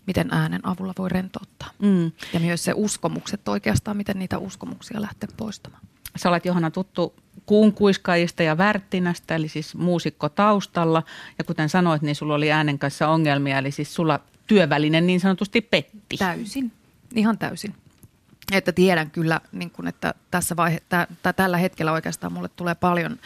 miten äänen avulla voi rentouttaa. Mm. Ja myös se uskomukset oikeastaan, miten niitä uskomuksia lähtee poistamaan.
Sä olet Johanna tuttu kuunkuiskaajista ja värttinästä, eli siis muusikko taustalla. Ja kuten sanoit, niin sulla oli äänen kanssa ongelmia, eli siis sulla työvälinen niin sanotusti petti.
Täysin, ihan täysin. Että tiedän kyllä, niin kun, että tässä vaihe, tä, tä, tällä hetkellä oikeastaan mulle tulee paljon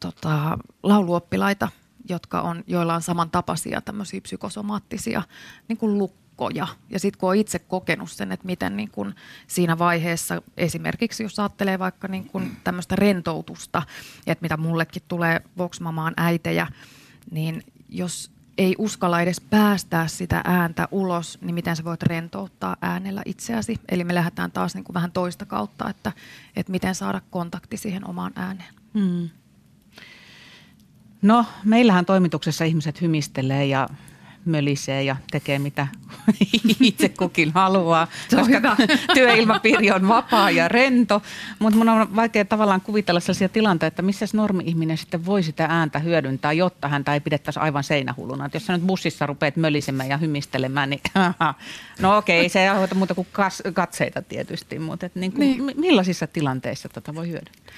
tota, lauluoppilaita, jotka on, joilla on samantapaisia tämmöisiä psykosomaattisia niin kuin lukkoja. Ja sitten kun on itse kokenut sen, että miten niin kun siinä vaiheessa, esimerkiksi jos ajattelee vaikka niin kun tämmöistä rentoutusta, että mitä mullekin tulee voksmamaan äitejä, niin jos ei uskalla edes päästää sitä ääntä ulos, niin miten sä voit rentouttaa äänellä itseäsi. Eli me lähdetään taas niin kuin vähän toista kautta, että, että miten saada kontakti siihen omaan ääneen. Hmm.
No, meillähän toimituksessa ihmiset hymistelee ja mölisee ja tekee mitä <laughs> itse kukin haluaa, <laughs> koska
hyvä. <laughs>
työilmapiiri on vapaa ja rento. Mutta mun on vaikea tavallaan kuvitella sellaisia tilanteita, että missä normi-ihminen sitten voi sitä ääntä hyödyntää, jotta häntä ei pidettäisi aivan seinähulluna. Et jos sä nyt bussissa rupeat mölisemään ja hymistelemään, niin no okei, se ei aiheuta muuta kuin kas, katseita tietysti, mutta et niin kuin, niin. millaisissa tilanteissa tätä voi hyödyntää?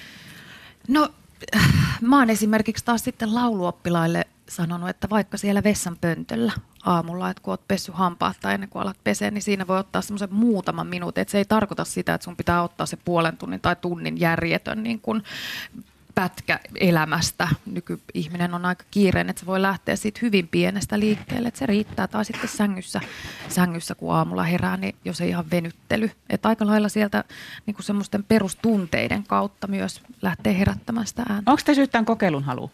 No mä oon esimerkiksi taas sitten lauluoppilaille sanonut, että vaikka siellä vessan pöntöllä aamulla, että kun oot pessy hampaat tai ennen kuin alat pesee, niin siinä voi ottaa semmoisen muutaman minuutin. Että se ei tarkoita sitä, että sun pitää ottaa se puolen tunnin tai tunnin järjetön niin kuin pätkä elämästä. Nykyihminen on aika kiireinen, että se voi lähteä siitä hyvin pienestä liikkeelle, että se riittää. Tai sitten sängyssä, sängyssä kun aamulla herää, niin jos ei ihan venyttely. Että aika lailla sieltä niin kuin semmoisten perustunteiden kautta myös lähtee herättämään sitä ääntä.
Onko tässä yhtään kokeilun halu?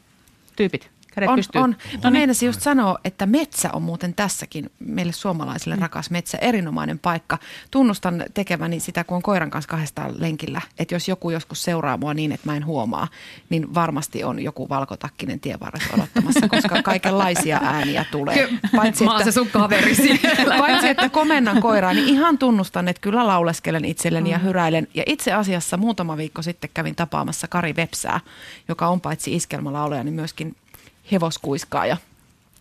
Tyypit? Kädet
on,
pystyy.
on.
No
Mä
niin.
meinasin just sanoa, että metsä on muuten tässäkin meille suomalaisille mm. rakas metsä, erinomainen paikka. Tunnustan tekeväni sitä, kun on koiran kanssa kahdestaan lenkillä, että jos joku joskus seuraa mua niin, että mä en huomaa, niin varmasti on joku valkotakkinen tievarressa odottamassa, koska <laughs> kaikenlaisia ääniä tulee.
Paitsi, mä oon se sun kaveri siellä. <laughs>
Paitsi, että komennan koiraa, niin ihan tunnustan, että kyllä lauleskelen itselleni mm. ja hyräilen. Ja itse asiassa muutama viikko sitten kävin tapaamassa Kari Vepsää, joka on paitsi iskelmälaulaja, niin myöskin hevoskuiskaaja.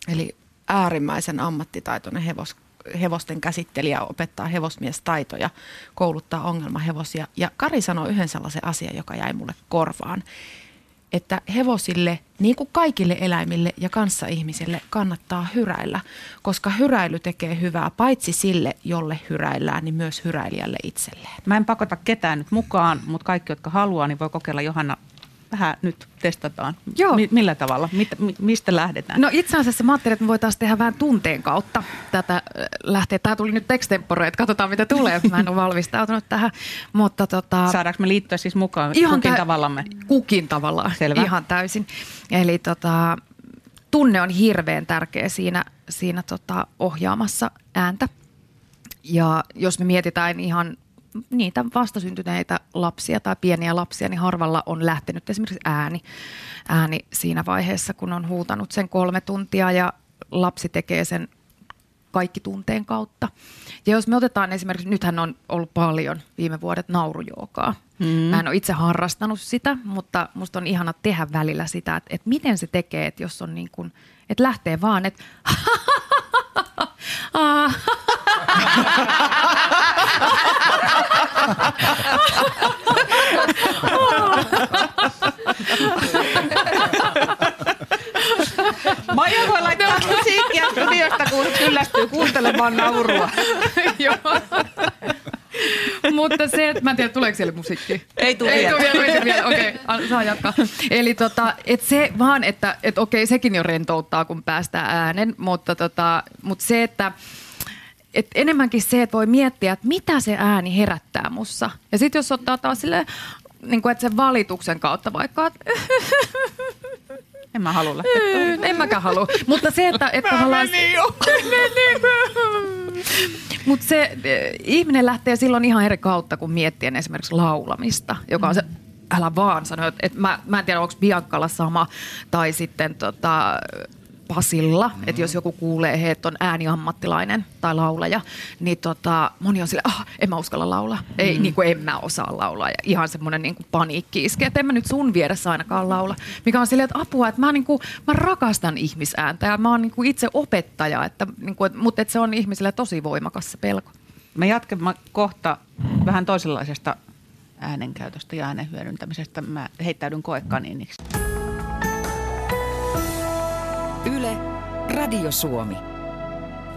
Eli äärimmäisen ammattitaitoinen hevos, hevosten käsittelijä, opettaa hevosmiestaitoja, kouluttaa ongelmahevosia. Ja Kari sanoi yhden sellaisen asian, joka jäi mulle korvaan että hevosille, niin kuin kaikille eläimille ja kanssaihmisille, kannattaa hyräillä, koska hyräily tekee hyvää paitsi sille, jolle hyräillään, niin myös hyräilijälle itselleen.
Mä en pakota ketään nyt mukaan, mutta kaikki, jotka haluaa, niin voi kokeilla Johanna. Vähän nyt testataan.
Joo.
Mi- millä tavalla? Mit, mi- mistä lähdetään?
No itse asiassa mä ajattelin, että me voitaisiin tehdä vähän tunteen kautta tätä äh, lähteä. Tämä tuli nyt textempore, että katsotaan mitä tulee. Mä en ole valmistautunut tähän. Mutta tota,
Saadaanko me liittyä siis mukaan
Ihan
kukin
tä-
tavallamme?
kukin tavallaan,
Selvä.
ihan täysin. Eli tota, tunne on hirveän tärkeä siinä, siinä tota, ohjaamassa ääntä. Ja jos me mietitään ihan niitä vastasyntyneitä lapsia tai pieniä lapsia, niin harvalla on lähtenyt esimerkiksi ääni, ääni siinä vaiheessa, kun on huutanut sen kolme tuntia ja lapsi tekee sen kaikki tunteen kautta. Ja jos me otetaan esimerkiksi, nythän on ollut paljon viime vuodet naurujookaa. Mm. Mä en ole itse harrastanut sitä, mutta musta on ihana tehdä välillä sitä, että, että miten se tekee, että jos on niin kuin, että lähtee vaan, että <laughs> <laughs>
Maija voi laittaa musiikkia studiosta, kun kyllästyy kuuntelemaan naurua.
mutta se, että mä en tiedä, tuleeko siellä musiikki?
Ei tule
Ei tule vielä, vielä, vielä. okei, okay, saa jatkaa. Eli tota, et se vaan, että et okei, sekin jo rentouttaa, kun päästään äänen, mutta, tota, mutta se, että et enemmänkin se, että voi miettiä, että mitä se ääni herättää mussa. Ja sitten jos ottaa taas silleen, niin kuin, että sen valituksen kautta vaikka, että <laughs>
En mä halua lähteä.
en mäkään halua. Mutta se, että, että tavallaan... <laughs> Mutta se eh, ihminen lähtee silloin ihan eri kautta, kun miettien esimerkiksi laulamista, joka on se, älä vaan sano, että, että mä, mä en tiedä, onko Biancalla sama, tai sitten tota, Pasilla, mm. että jos joku kuulee, he, että on ääniammattilainen tai laulaja, niin tota, moni on sille, ah, en mä uskalla laulaa. Ei,
Mm.
niin kuin en mä osaa laulaa. Ja ihan semmoinen niin kuin paniikki iskee, että en mä nyt sun vieressä ainakaan laula. Mikä on silleen, että apua, että mä, niin kuin, mä rakastan ihmisääntä ja mä oon niin kuin itse opettaja, että, niin kuin, mutta että se on ihmisille tosi voimakas se pelko.
Me jatkamme kohta vähän toisenlaisesta äänenkäytöstä ja äänen hyödyntämisestä. Mä heittäydyn koekaniiniksi.
Radio Suomi.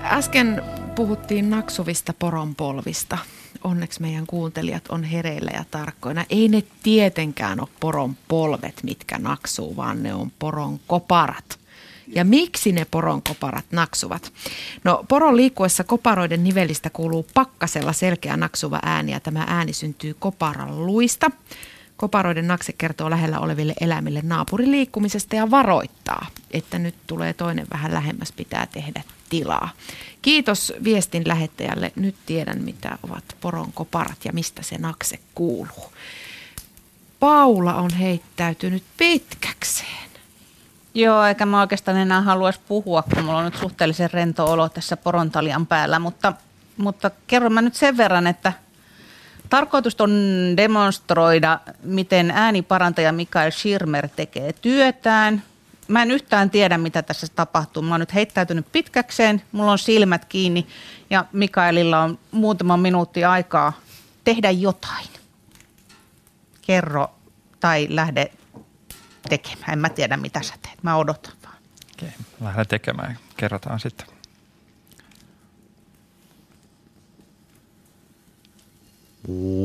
Äsken puhuttiin naksuvista poronpolvista. Onneksi meidän kuuntelijat on hereillä ja tarkkoina. Ei ne tietenkään ole poron polvet, mitkä naksuu, vaan ne on poron koparat. Ja miksi ne poron koparat naksuvat? No poron liikkuessa koparoiden nivelistä kuuluu pakkasella selkeä naksuva ääni ja tämä ääni syntyy koparan luista. Koparoiden nakse kertoo lähellä oleville eläimille naapurin liikkumisesta ja varoittaa, että nyt tulee toinen vähän lähemmäs, pitää tehdä tilaa. Kiitos viestin lähettäjälle. Nyt tiedän, mitä ovat poron koparat ja mistä se nakse kuuluu. Paula on heittäytynyt pitkäkseen.
Joo, eikä mä oikeastaan enää haluaisi puhua, kun mulla on nyt suhteellisen rento olo tässä porontalian päällä, mutta, mutta kerron mä nyt sen verran, että tarkoitus on demonstroida, miten ääniparantaja Mikael Schirmer tekee työtään. Mä en yhtään tiedä, mitä tässä tapahtuu. Mä oon nyt heittäytynyt pitkäkseen, mulla on silmät kiinni ja Mikaelilla on muutama minuutti aikaa tehdä jotain. Kerro tai lähde tekemään. En mä tiedä, mitä sä teet. Mä odotan vaan.
Okei, lähden tekemään. Kerrotaan sitten. Oh.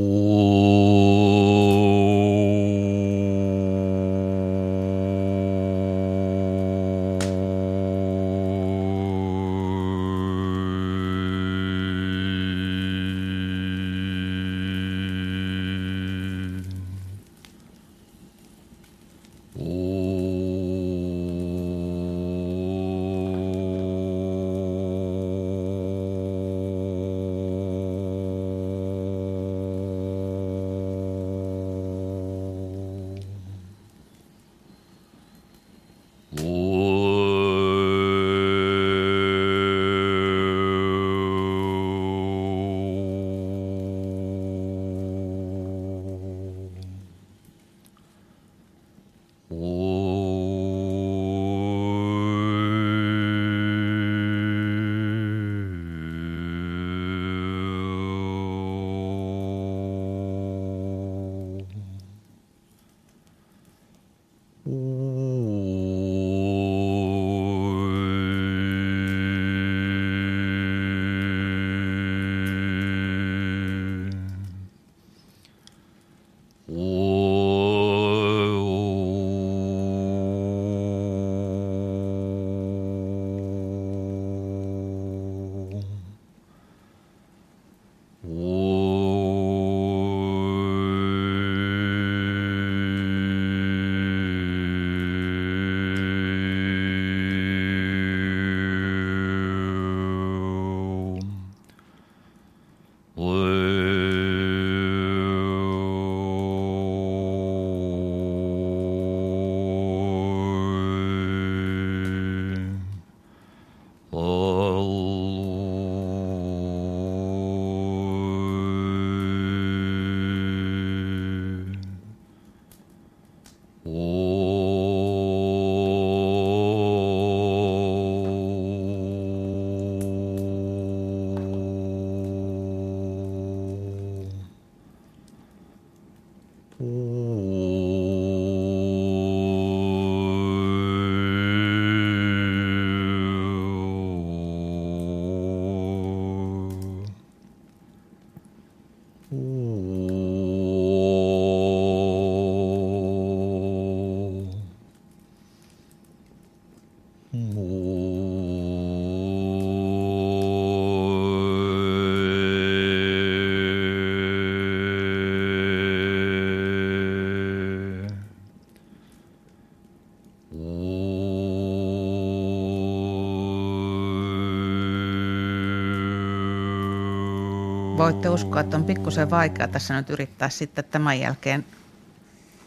Voitte uskoa, että on pikkusen vaikea tässä nyt yrittää sitten tämän jälkeen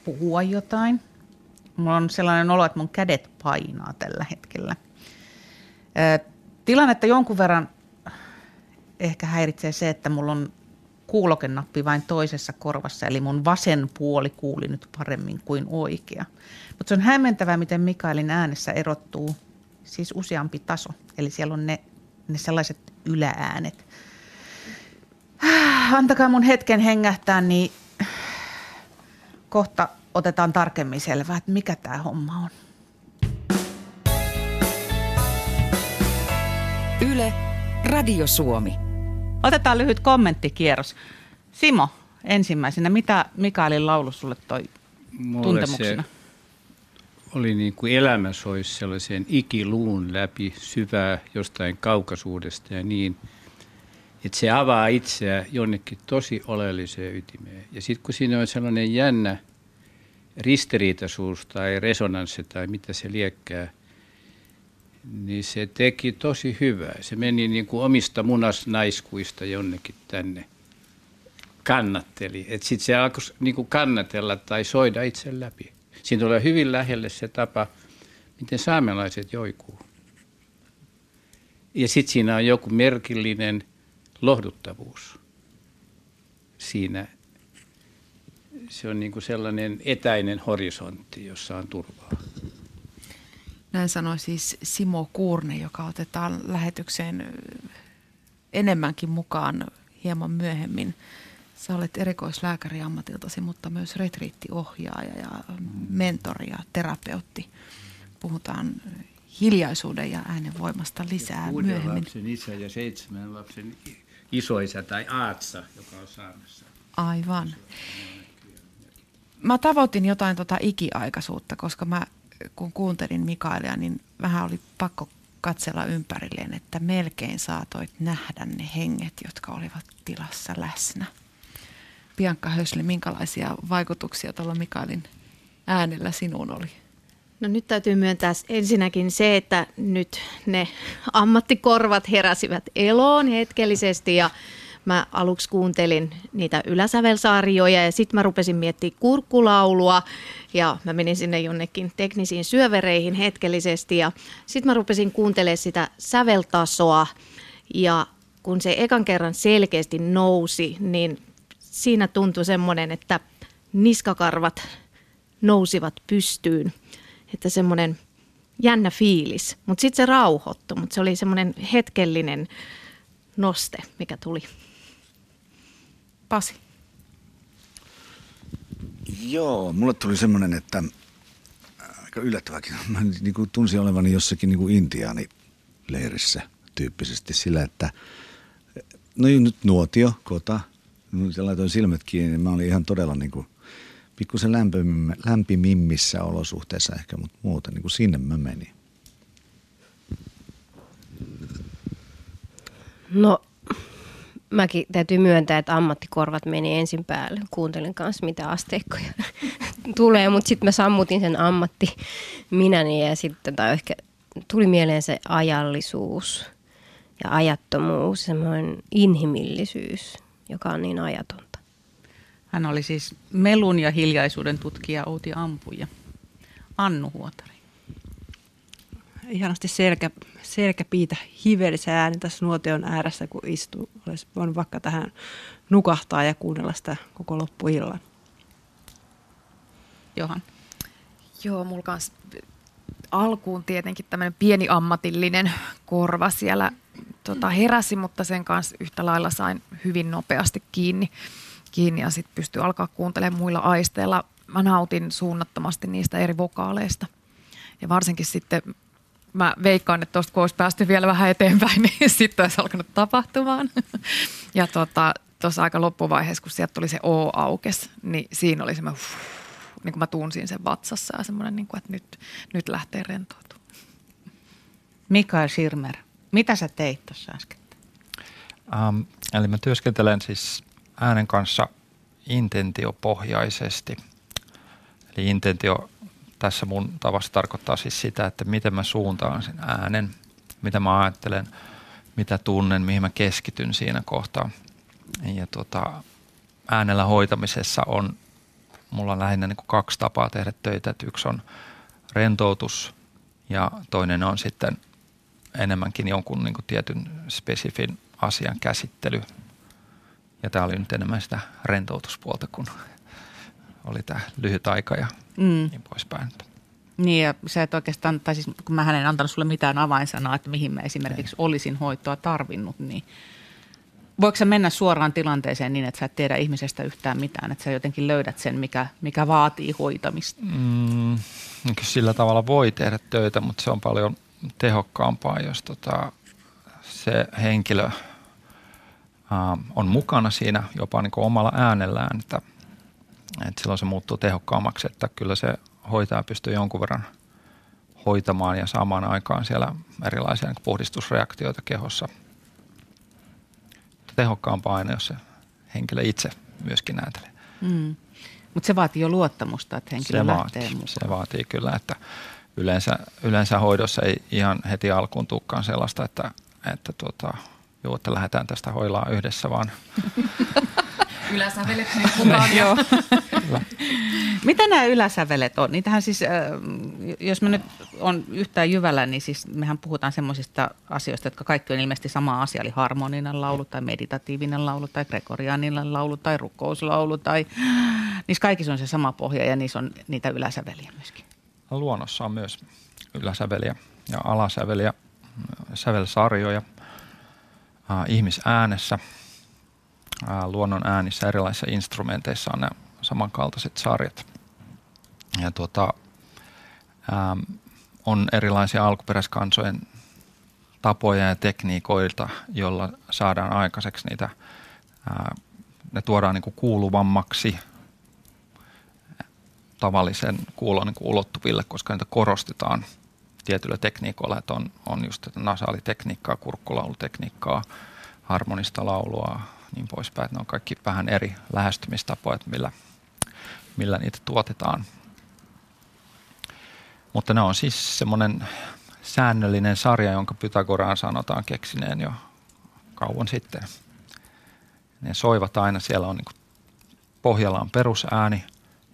puhua jotain. Mulla on sellainen olo, että mun kädet painaa tällä hetkellä. Tilannetta jonkun verran ehkä häiritsee se, että mulla on kuulokenappi vain toisessa korvassa, eli mun vasen puoli kuuli nyt paremmin kuin oikea. Mutta se on hämmentävää, miten Mikaelin äänessä erottuu siis useampi taso. Eli siellä on ne, ne sellaiset ylääänet. Antakaa mun hetken hengähtää, niin kohta otetaan tarkemmin selvää, että mikä tämä homma on.
Yle, Radio Suomi.
Otetaan lyhyt kommenttikierros. Simo, ensimmäisenä, mitä Mikaelin laulu sulle toi
Mulle
tuntemuksena?
se oli niin kuin elämä soisi sellaisen ikiluun läpi syvää jostain kaukaisuudesta ja niin, että se avaa itseä jonnekin tosi oleelliseen ytimeen. Ja sitten kun siinä on sellainen jännä ristiriitaisuus tai resonanssi tai mitä se liekkää, niin se teki tosi hyvää. Se meni niin kuin omista munasnaiskuista jonnekin tänne kannatteli. Että sitten se alkoi niin kuin kannatella tai soida itse läpi. Siinä tulee hyvin lähelle se tapa, miten saamelaiset joikuu. Ja sitten siinä on joku merkillinen lohduttavuus siinä. Se on niin kuin sellainen etäinen horisontti, jossa on turvaa.
Näin sanoi siis Simo Kuurne, joka otetaan lähetykseen enemmänkin mukaan hieman myöhemmin. Sä olet erikoislääkäri ammatiltasi, mutta myös retriittiohjaaja ja mentori ja terapeutti. Puhutaan hiljaisuuden ja äänen voimasta lisää
Kuuden
myöhemmin.
lapsen isä ja seitsemän lapsen isoisä tai aatsa, joka on saamassa.
Aivan. Mä tavoitin jotain tota ikiaikaisuutta, koska mä kun kuuntelin Mikaelia, niin vähän oli pakko katsella ympärilleen, että melkein saatoit nähdä ne henget, jotka olivat tilassa läsnä. Bianca Hösli, minkälaisia vaikutuksia tuolla Mikaelin äänellä sinuun oli?
No nyt täytyy myöntää ensinnäkin se, että nyt ne ammattikorvat heräsivät eloon hetkellisesti ja mä aluksi kuuntelin niitä yläsävelsarjoja ja sitten mä rupesin miettimään kurkkulaulua ja mä menin sinne jonnekin teknisiin syövereihin hetkellisesti ja sitten mä rupesin kuuntelemaan sitä säveltasoa ja kun se ekan kerran selkeästi nousi, niin siinä tuntui semmoinen, että niskakarvat nousivat pystyyn, että semmoinen jännä fiilis, mutta sitten se rauhoittui, mutta se oli semmoinen hetkellinen noste, mikä tuli.
Pasi.
Joo, mulle tuli semmoinen, että aika yllättäväkin. <laughs> Mä niin tunsin olevani jossakin niin kuin intiaanileirissä tyyppisesti sillä, että no nyt nuotio, kota, se laitoin silmät kiinni, niin mä olin ihan todella niin kuin pikkusen lämpimimmissä olosuhteissa ehkä, mutta muuten niin kuin sinne mä menin.
No mäkin täytyy myöntää, että ammattikorvat meni ensin päälle. Kuuntelin kanssa, mitä asteikkoja <laughs> tulee, mutta sitten mä sammutin sen ammatti minäni ja sitten tai ehkä tuli mieleen se ajallisuus ja ajattomuus, semmoinen inhimillisyys, joka on niin ajatonta.
Hän oli siis melun ja hiljaisuuden tutkija Outi Ampuja. Annu Huotari.
Ihanasti selkä, selkäpiitä hivelissä ääni tässä nuotion ääressä, kun istuu. Olisi voinut vaikka tähän nukahtaa ja kuunnella sitä koko loppuillan.
Johan.
Joo, mulla kans alkuun tietenkin tämmöinen pieni ammatillinen korva siellä tota, heräsi, mutta sen kanssa yhtä lailla sain hyvin nopeasti kiinni, kiinni ja sitten pystyi alkaa kuuntelemaan muilla aisteilla. Mä nautin suunnattomasti niistä eri vokaaleista. Ja varsinkin sitten mä veikkaan, että tuosta kun olisi päästy vielä vähän eteenpäin, <laughs> niin sitten olisi alkanut tapahtumaan. <laughs> Ja tuossa tota, aika loppuvaiheessa, kun sieltä tuli se O aukes, niin siinä oli semmoinen, niin kuin mä tunsin sen vatsassa ja semmoinen, niin kuin, että nyt, nyt lähtee rentoutumaan. <laughs>
Mikael Schirmer, mitä sä teit tuossa äsken?
Um, eli mä työskentelen siis äänen kanssa intentiopohjaisesti. Eli intentio tässä mun tavassa tarkoittaa siis sitä, että miten mä suuntaan sen äänen, mitä mä ajattelen, mitä tunnen, mihin mä keskityn siinä kohtaa. ja tota, äänellä hoitamisessa on mulla on lähinnä niin kuin kaksi tapaa tehdä töitä. Että yksi on rentoutus ja toinen on sitten enemmänkin jonkun niin kuin tietyn spesifin asian käsittely. Ja tämä oli nyt enemmän sitä rentoutuspuolta, kun oli tämä lyhyt aika ja mm. niin poispäin.
Niin ja se, että oikeastaan, tai siis kun mä en antanut sulle mitään avainsanaa, että mihin mä esimerkiksi Ei. olisin hoitoa tarvinnut, niin voiko sä mennä suoraan tilanteeseen niin, että sä et tiedä ihmisestä yhtään mitään, että sä jotenkin löydät sen, mikä, mikä vaatii hoitamista? Mm,
sillä tavalla voi tehdä töitä, mutta se on paljon tehokkaampaa, jos tota, se henkilö on mukana siinä jopa niin kuin omalla äänellään, että, että silloin se muuttuu tehokkaammaksi, että kyllä se hoitaja pystyy jonkun verran hoitamaan ja saamaan aikaan siellä erilaisia niin puhdistusreaktioita kehossa. Tehokkaampaa aina, jos se henkilö itse myöskin näytelee. Mm.
Mutta se vaatii jo luottamusta, että henkilö
se
lähtee
vaatii, mukaan. Se vaatii kyllä, että yleensä, yleensä hoidossa ei ihan heti alkuun tukkaan sellaista, että, että, tuota, joo, että lähdetään tästä hoilaa yhdessä, vaan <laughs>
Yläsävelet mukaan. Joo.
Mitä nämä yläsävelet on? Niitähän siis, äh, jos me nyt on yhtään jyvällä, niin siis mehän puhutaan semmoisista asioista, jotka kaikki on ilmeisesti sama asia, eli harmoninen laulu tai meditatiivinen laulu tai gregorianinen laulu tai rukouslaulu tai niissä kaikissa on se sama pohja ja niissä on niitä yläsäveliä myöskin.
Luonnossa on myös yläsäveliä ja alasäveliä, sävelsarjoja ihmisäänessä – luonnon äänissä erilaisissa instrumenteissa on nämä samankaltaiset sarjat. Ja tuota, on erilaisia alkuperäiskansojen tapoja ja tekniikoilta, jolla saadaan aikaiseksi niitä, ne tuodaan niin kuin kuuluvammaksi tavallisen kuulon niin kuin ulottuville, koska niitä korostetaan tietyllä tekniikoilla, että on, on just nasaalitekniikkaa, kurkkulaulutekniikkaa, harmonista laulua, niin poispäin. Että ne on kaikki vähän eri lähestymistapoja, että millä, millä niitä tuotetaan. Mutta ne on siis semmoinen säännöllinen sarja, jonka Pythagoraan sanotaan keksineen jo kauan sitten. Ne soivat aina, siellä on niin pohjalla on perusääni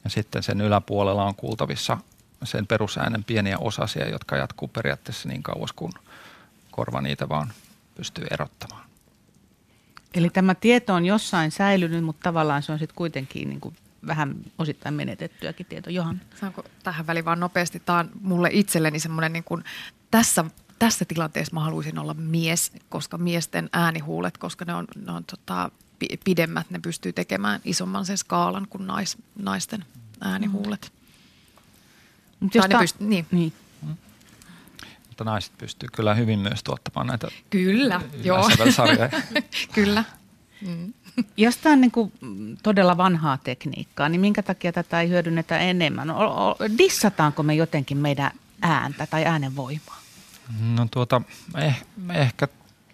ja sitten sen yläpuolella on kuultavissa sen perusäänen pieniä osasia, jotka jatkuu periaatteessa niin kauas, kun korva niitä vaan pystyy erottamaan.
Eli tämä tieto on jossain säilynyt, mutta tavallaan se on sitten kuitenkin niin kuin vähän osittain menetettyäkin tieto. Johan.
Saanko tähän väliin vaan nopeasti? Tämä on mulle itselleni semmoinen niin kuin tässä tässä tilanteessa mä haluaisin olla mies, koska miesten äänihuulet, koska ne on, ne on tota, pidemmät, ne pystyy tekemään isomman sen skaalan kuin nais, naisten äänihuulet.
Mm. Jos ta- pyst- niin. niin
mutta naiset pystyy kyllä hyvin myös tuottamaan näitä
Kyllä, joo. <laughs> kyllä.
Mm. Jos tämä on niin kuin todella vanhaa tekniikkaa, niin minkä takia tätä ei hyödynnetä enemmän? Dissataanko me jotenkin meidän ääntä tai äänen voimaa?
No tuota, eh, ehkä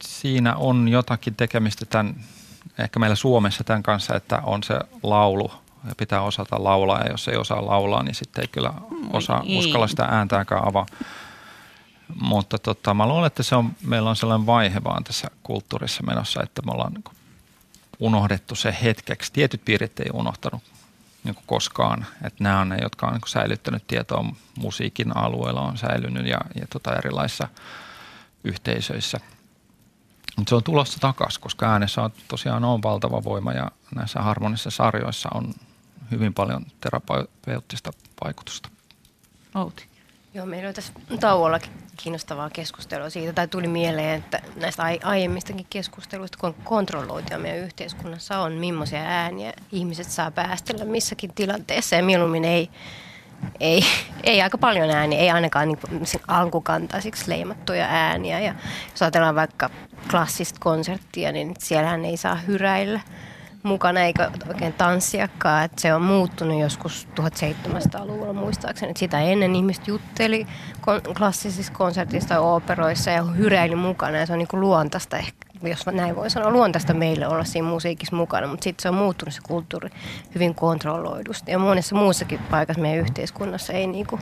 siinä on jotakin tekemistä tämän, ehkä meillä Suomessa tämän kanssa, että on se laulu ja pitää osata laulaa ja jos ei osaa laulaa, niin sitten ei kyllä osaa uskalla sitä ääntäänkään avaa. Mutta tota, mä luulen, että se on, meillä on sellainen vaihe vaan tässä kulttuurissa menossa, että me ollaan niin unohdettu se hetkeksi. Tietyt piirit ei unohtanut niin koskaan. Että nämä on ne, jotka on niin säilyttänyt tietoa musiikin alueella, on säilynyt ja, ja tota erilaisissa yhteisöissä. Mutta se on tulossa takaisin, koska äänessä on tosiaan on valtava voima ja näissä harmonisissa sarjoissa on hyvin paljon terapeuttista vaikutusta.
Outi.
Joo, meillä oli tässä tauollakin kiinnostavaa keskustelua siitä, tai tuli mieleen, että näistä aiemmistakin keskusteluista, kun kontrolloitua meidän yhteiskunnassa on, millaisia ääniä ihmiset saa päästellä missäkin tilanteessa, ja mieluummin ei, ei, ei aika paljon ääniä, ei ainakaan niin alkukantaisiksi leimattuja ääniä. Ja jos ajatellaan vaikka klassista konserttia, niin siellähän ei saa hyräillä – mukana eikä oikein tanssiakaan. Että se on muuttunut joskus 1700-luvulla muistaakseni. Että sitä ennen ihmiset jutteli klassisissa konsertissa tai operoissa ja hyräili mukana. Ja se on niin kuin luontaista ehkä, jos näin voi sanoa, luontaista meille olla siinä musiikissa mukana. Mutta sitten se on muuttunut se kulttuuri hyvin kontrolloidusti. Ja monessa muussakin paikassa meidän yhteiskunnassa ei niin kuin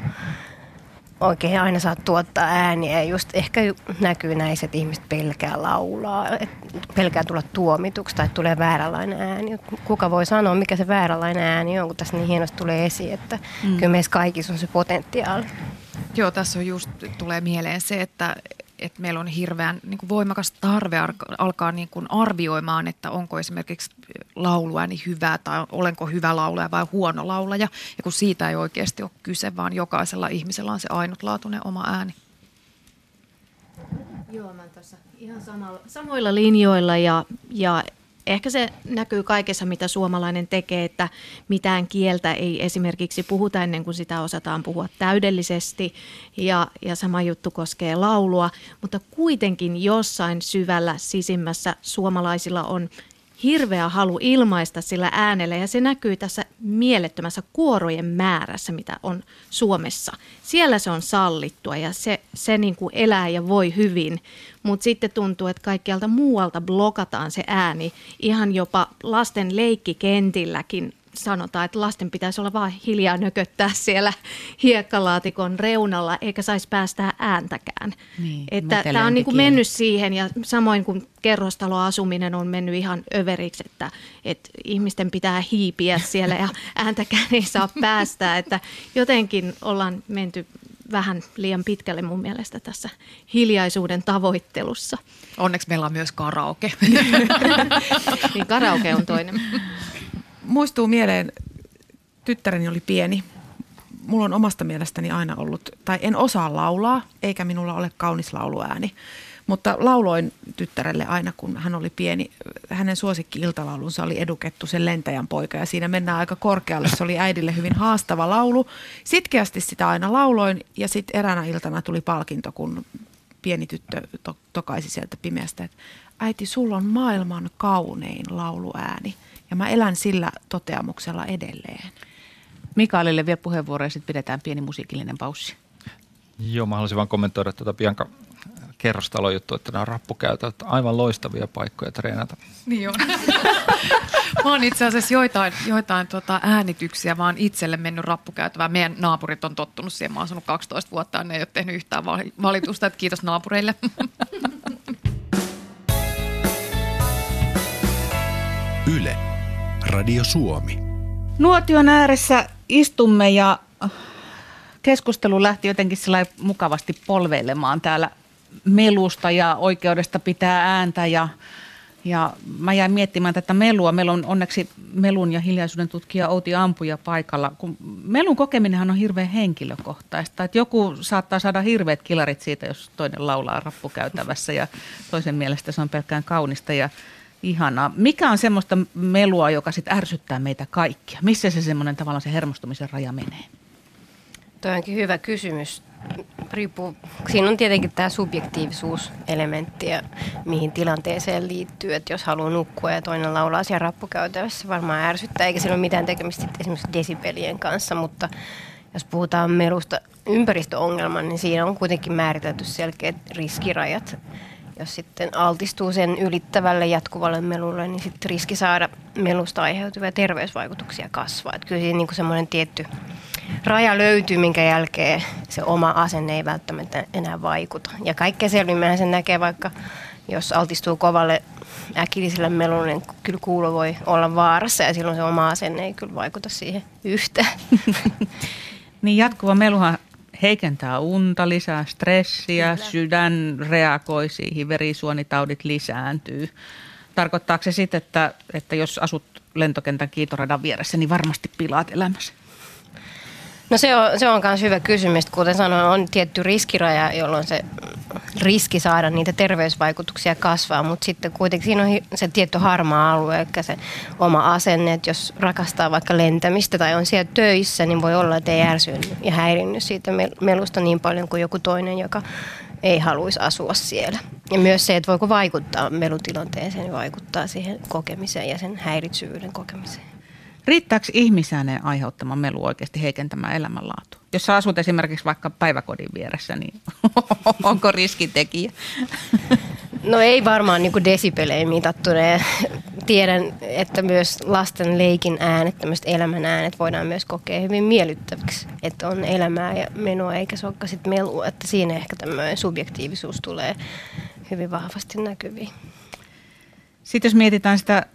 oikein aina saa tuottaa ääniä. Ja just ehkä näkyy näissä, että ihmiset pelkää laulaa, pelkää tulla tuomituksi tai tulee vääränlainen ääni. Kuka voi sanoa, mikä se vääränlainen ääni on, kun tässä niin hienosti tulee esiin, että mm. kyllä meissä kaikissa on se potentiaali.
Joo, tässä on just, tulee mieleen se, että, että meillä on hirveän niin kuin voimakas tarve alkaa niin kuin arvioimaan, että onko esimerkiksi lauluääni hyvä tai olenko hyvä laulaja vai huono laulaja. Ja kun siitä ei oikeasti ole kyse, vaan jokaisella ihmisellä on se ainutlaatuinen oma ääni.
Joo, mä tuossa ihan samalla, samoilla linjoilla ja, ja ehkä se näkyy kaikessa, mitä suomalainen tekee, että mitään kieltä ei esimerkiksi puhuta ennen kuin sitä osataan puhua täydellisesti. Ja, ja sama juttu koskee laulua, mutta kuitenkin jossain syvällä sisimmässä suomalaisilla on hirveä halu ilmaista sillä äänellä ja se näkyy tässä mielettömässä kuorojen määrässä, mitä on Suomessa. Siellä se on sallittua ja se, se niin kuin elää ja voi hyvin, mutta sitten tuntuu, että kaikkialta muualta blokataan se ääni. Ihan jopa lasten leikkikentilläkin sanotaan, että lasten pitäisi olla vain hiljaa nököttää siellä hiekkalaatikon reunalla, eikä saisi päästää ääntäkään. Niin, että tämä on niin kuin mennyt siihen ja samoin kuin kerrostaloasuminen on mennyt ihan överiksi, että, että ihmisten pitää hiipiä siellä ja <laughs> ääntäkään ei saa päästää, että jotenkin ollaan menty vähän liian pitkälle mun mielestä tässä hiljaisuuden tavoittelussa.
Onneksi meillä on myös karaoke. <laughs>
niin karaoke on toinen <laughs>
muistuu mieleen, tyttäreni oli pieni. Mulla on omasta mielestäni aina ollut, tai en osaa laulaa, eikä minulla ole kaunis lauluääni. Mutta lauloin tyttärelle aina, kun hän oli pieni. Hänen suosikki-iltalaulunsa oli Edukettu, sen lentäjän poika. Ja siinä mennään aika korkealle. Se oli äidille hyvin haastava laulu. Sitkeästi sitä aina lauloin ja sitten eräänä iltana tuli palkinto, kun pieni tyttö to- tokaisi sieltä pimeästä, että äiti, sulla on maailman kaunein lauluääni. Ja mä elän sillä toteamuksella edelleen.
Mikaelille vielä puheenvuoro ja sitten pidetään pieni musiikillinen paussi.
Joo, mä haluaisin vaan kommentoida tuota Bianca kerrostalon juttu, että nämä on rappukäytöt aivan loistavia paikkoja treenata.
Niin on. <laughs> mä oon itse asiassa joitain, joitain tota äänityksiä vaan itselle mennyt rappukäytävään. Meidän naapurit on tottunut siihen. Mä oon asunut 12 vuotta ja ne ei ole tehnyt yhtään valitusta. Että kiitos naapureille. <laughs>
Yle. Radio Suomi.
Nuotion ääressä istumme ja keskustelu lähti jotenkin mukavasti polveilemaan täällä melusta ja oikeudesta pitää ääntä ja, ja mä jäin miettimään tätä melua. Meillä on onneksi melun ja hiljaisuuden tutkija Outi Ampuja paikalla. Kun melun kokeminenhan on hirveän henkilökohtaista. Että joku saattaa saada hirveät kilarit siitä, jos toinen laulaa rappukäytävässä ja toisen mielestä se on pelkkään kaunista. Ja Ihanaa. Mikä on semmoista melua, joka sitten ärsyttää meitä kaikkia? Missä se semmoinen tavallaan se hermostumisen raja menee?
Tuo onkin hyvä kysymys. Riippuu. Siinä on tietenkin tämä subjektiivisuuselementti ja mihin tilanteeseen liittyy. Että jos haluaa nukkua ja toinen laulaa siellä rappukäytävässä, varmaan ärsyttää, eikä sillä ole mitään tekemistä esimerkiksi desibelien kanssa, mutta jos puhutaan melusta ympäristöongelman, niin siinä on kuitenkin määritelty selkeät riskirajat jos sitten altistuu sen ylittävälle jatkuvalle melulle, niin sitten riski saada melusta aiheutuvia terveysvaikutuksia kasvaa. Että kyllä siinä niin semmoinen tietty raja löytyy, minkä jälkeen se oma asenne ei välttämättä enää vaikuta. Ja kaikkea selvimmähän sen näkee vaikka, jos altistuu kovalle äkilliselle melulle, niin kyllä kuulo voi olla vaarassa ja silloin se oma asenne ei kyllä vaikuta siihen yhtään. <laughs>
niin jatkuva meluhan heikentää unta, lisää stressiä, Kyllä. sydän reagoi siihen, verisuonitaudit lisääntyy. Tarkoittaako se sitten, että, että jos asut lentokentän kiitoradan vieressä, niin varmasti pilaat elämässä?
No se on, se on myös hyvä kysymys. Kuten sanoin, on tietty riskiraja, jolloin se riski saada niitä terveysvaikutuksia kasvaa, mutta sitten kuitenkin siinä on se tietty harmaa alue, eli se oma asenne, että jos rakastaa vaikka lentämistä tai on siellä töissä, niin voi olla, että ei ärsynyt ja häirinnyt siitä melusta niin paljon kuin joku toinen, joka ei haluaisi asua siellä. Ja myös se, että voiko vaikuttaa melutilanteeseen, vaikuttaa siihen kokemiseen ja sen häiritsyvyyden kokemiseen.
Riittääkö ihmisäänen aiheuttama melu oikeasti heikentämään elämänlaatua? Jos sä asut esimerkiksi vaikka päiväkodin vieressä, niin <laughs> onko riskitekijä?
No ei varmaan niin desipeleihin mitattuna. tiedän, että myös lasten leikin äänet, tämmöiset elämän äänet voidaan myös kokea hyvin miellyttäviksi. Että on elämää ja menoa eikä se olekaan sit melua. Että siinä ehkä tämmöinen subjektiivisuus tulee hyvin vahvasti näkyviin.
Sitten jos mietitään sitä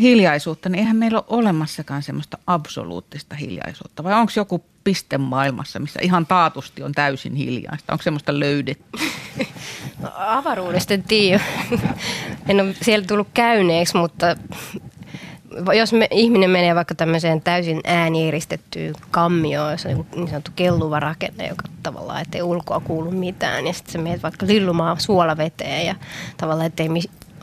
hiljaisuutta, niin eihän meillä ole olemassakaan semmoista absoluuttista hiljaisuutta. Vai onko joku piste maailmassa, missä ihan taatusti on täysin hiljaista? Onko semmoista löydetty? <laughs>
No, avaruudesta en tiedä. En ole siellä tullut käyneeksi, mutta jos me, ihminen menee vaikka tämmöiseen täysin äänieristettyyn kammioon, jossa on niin sanottu kelluva rakenne, joka tavallaan, ettei ulkoa kuulu mitään, ja sitten se menet vaikka lillumaan suolaveteen ja tavallaan, ettei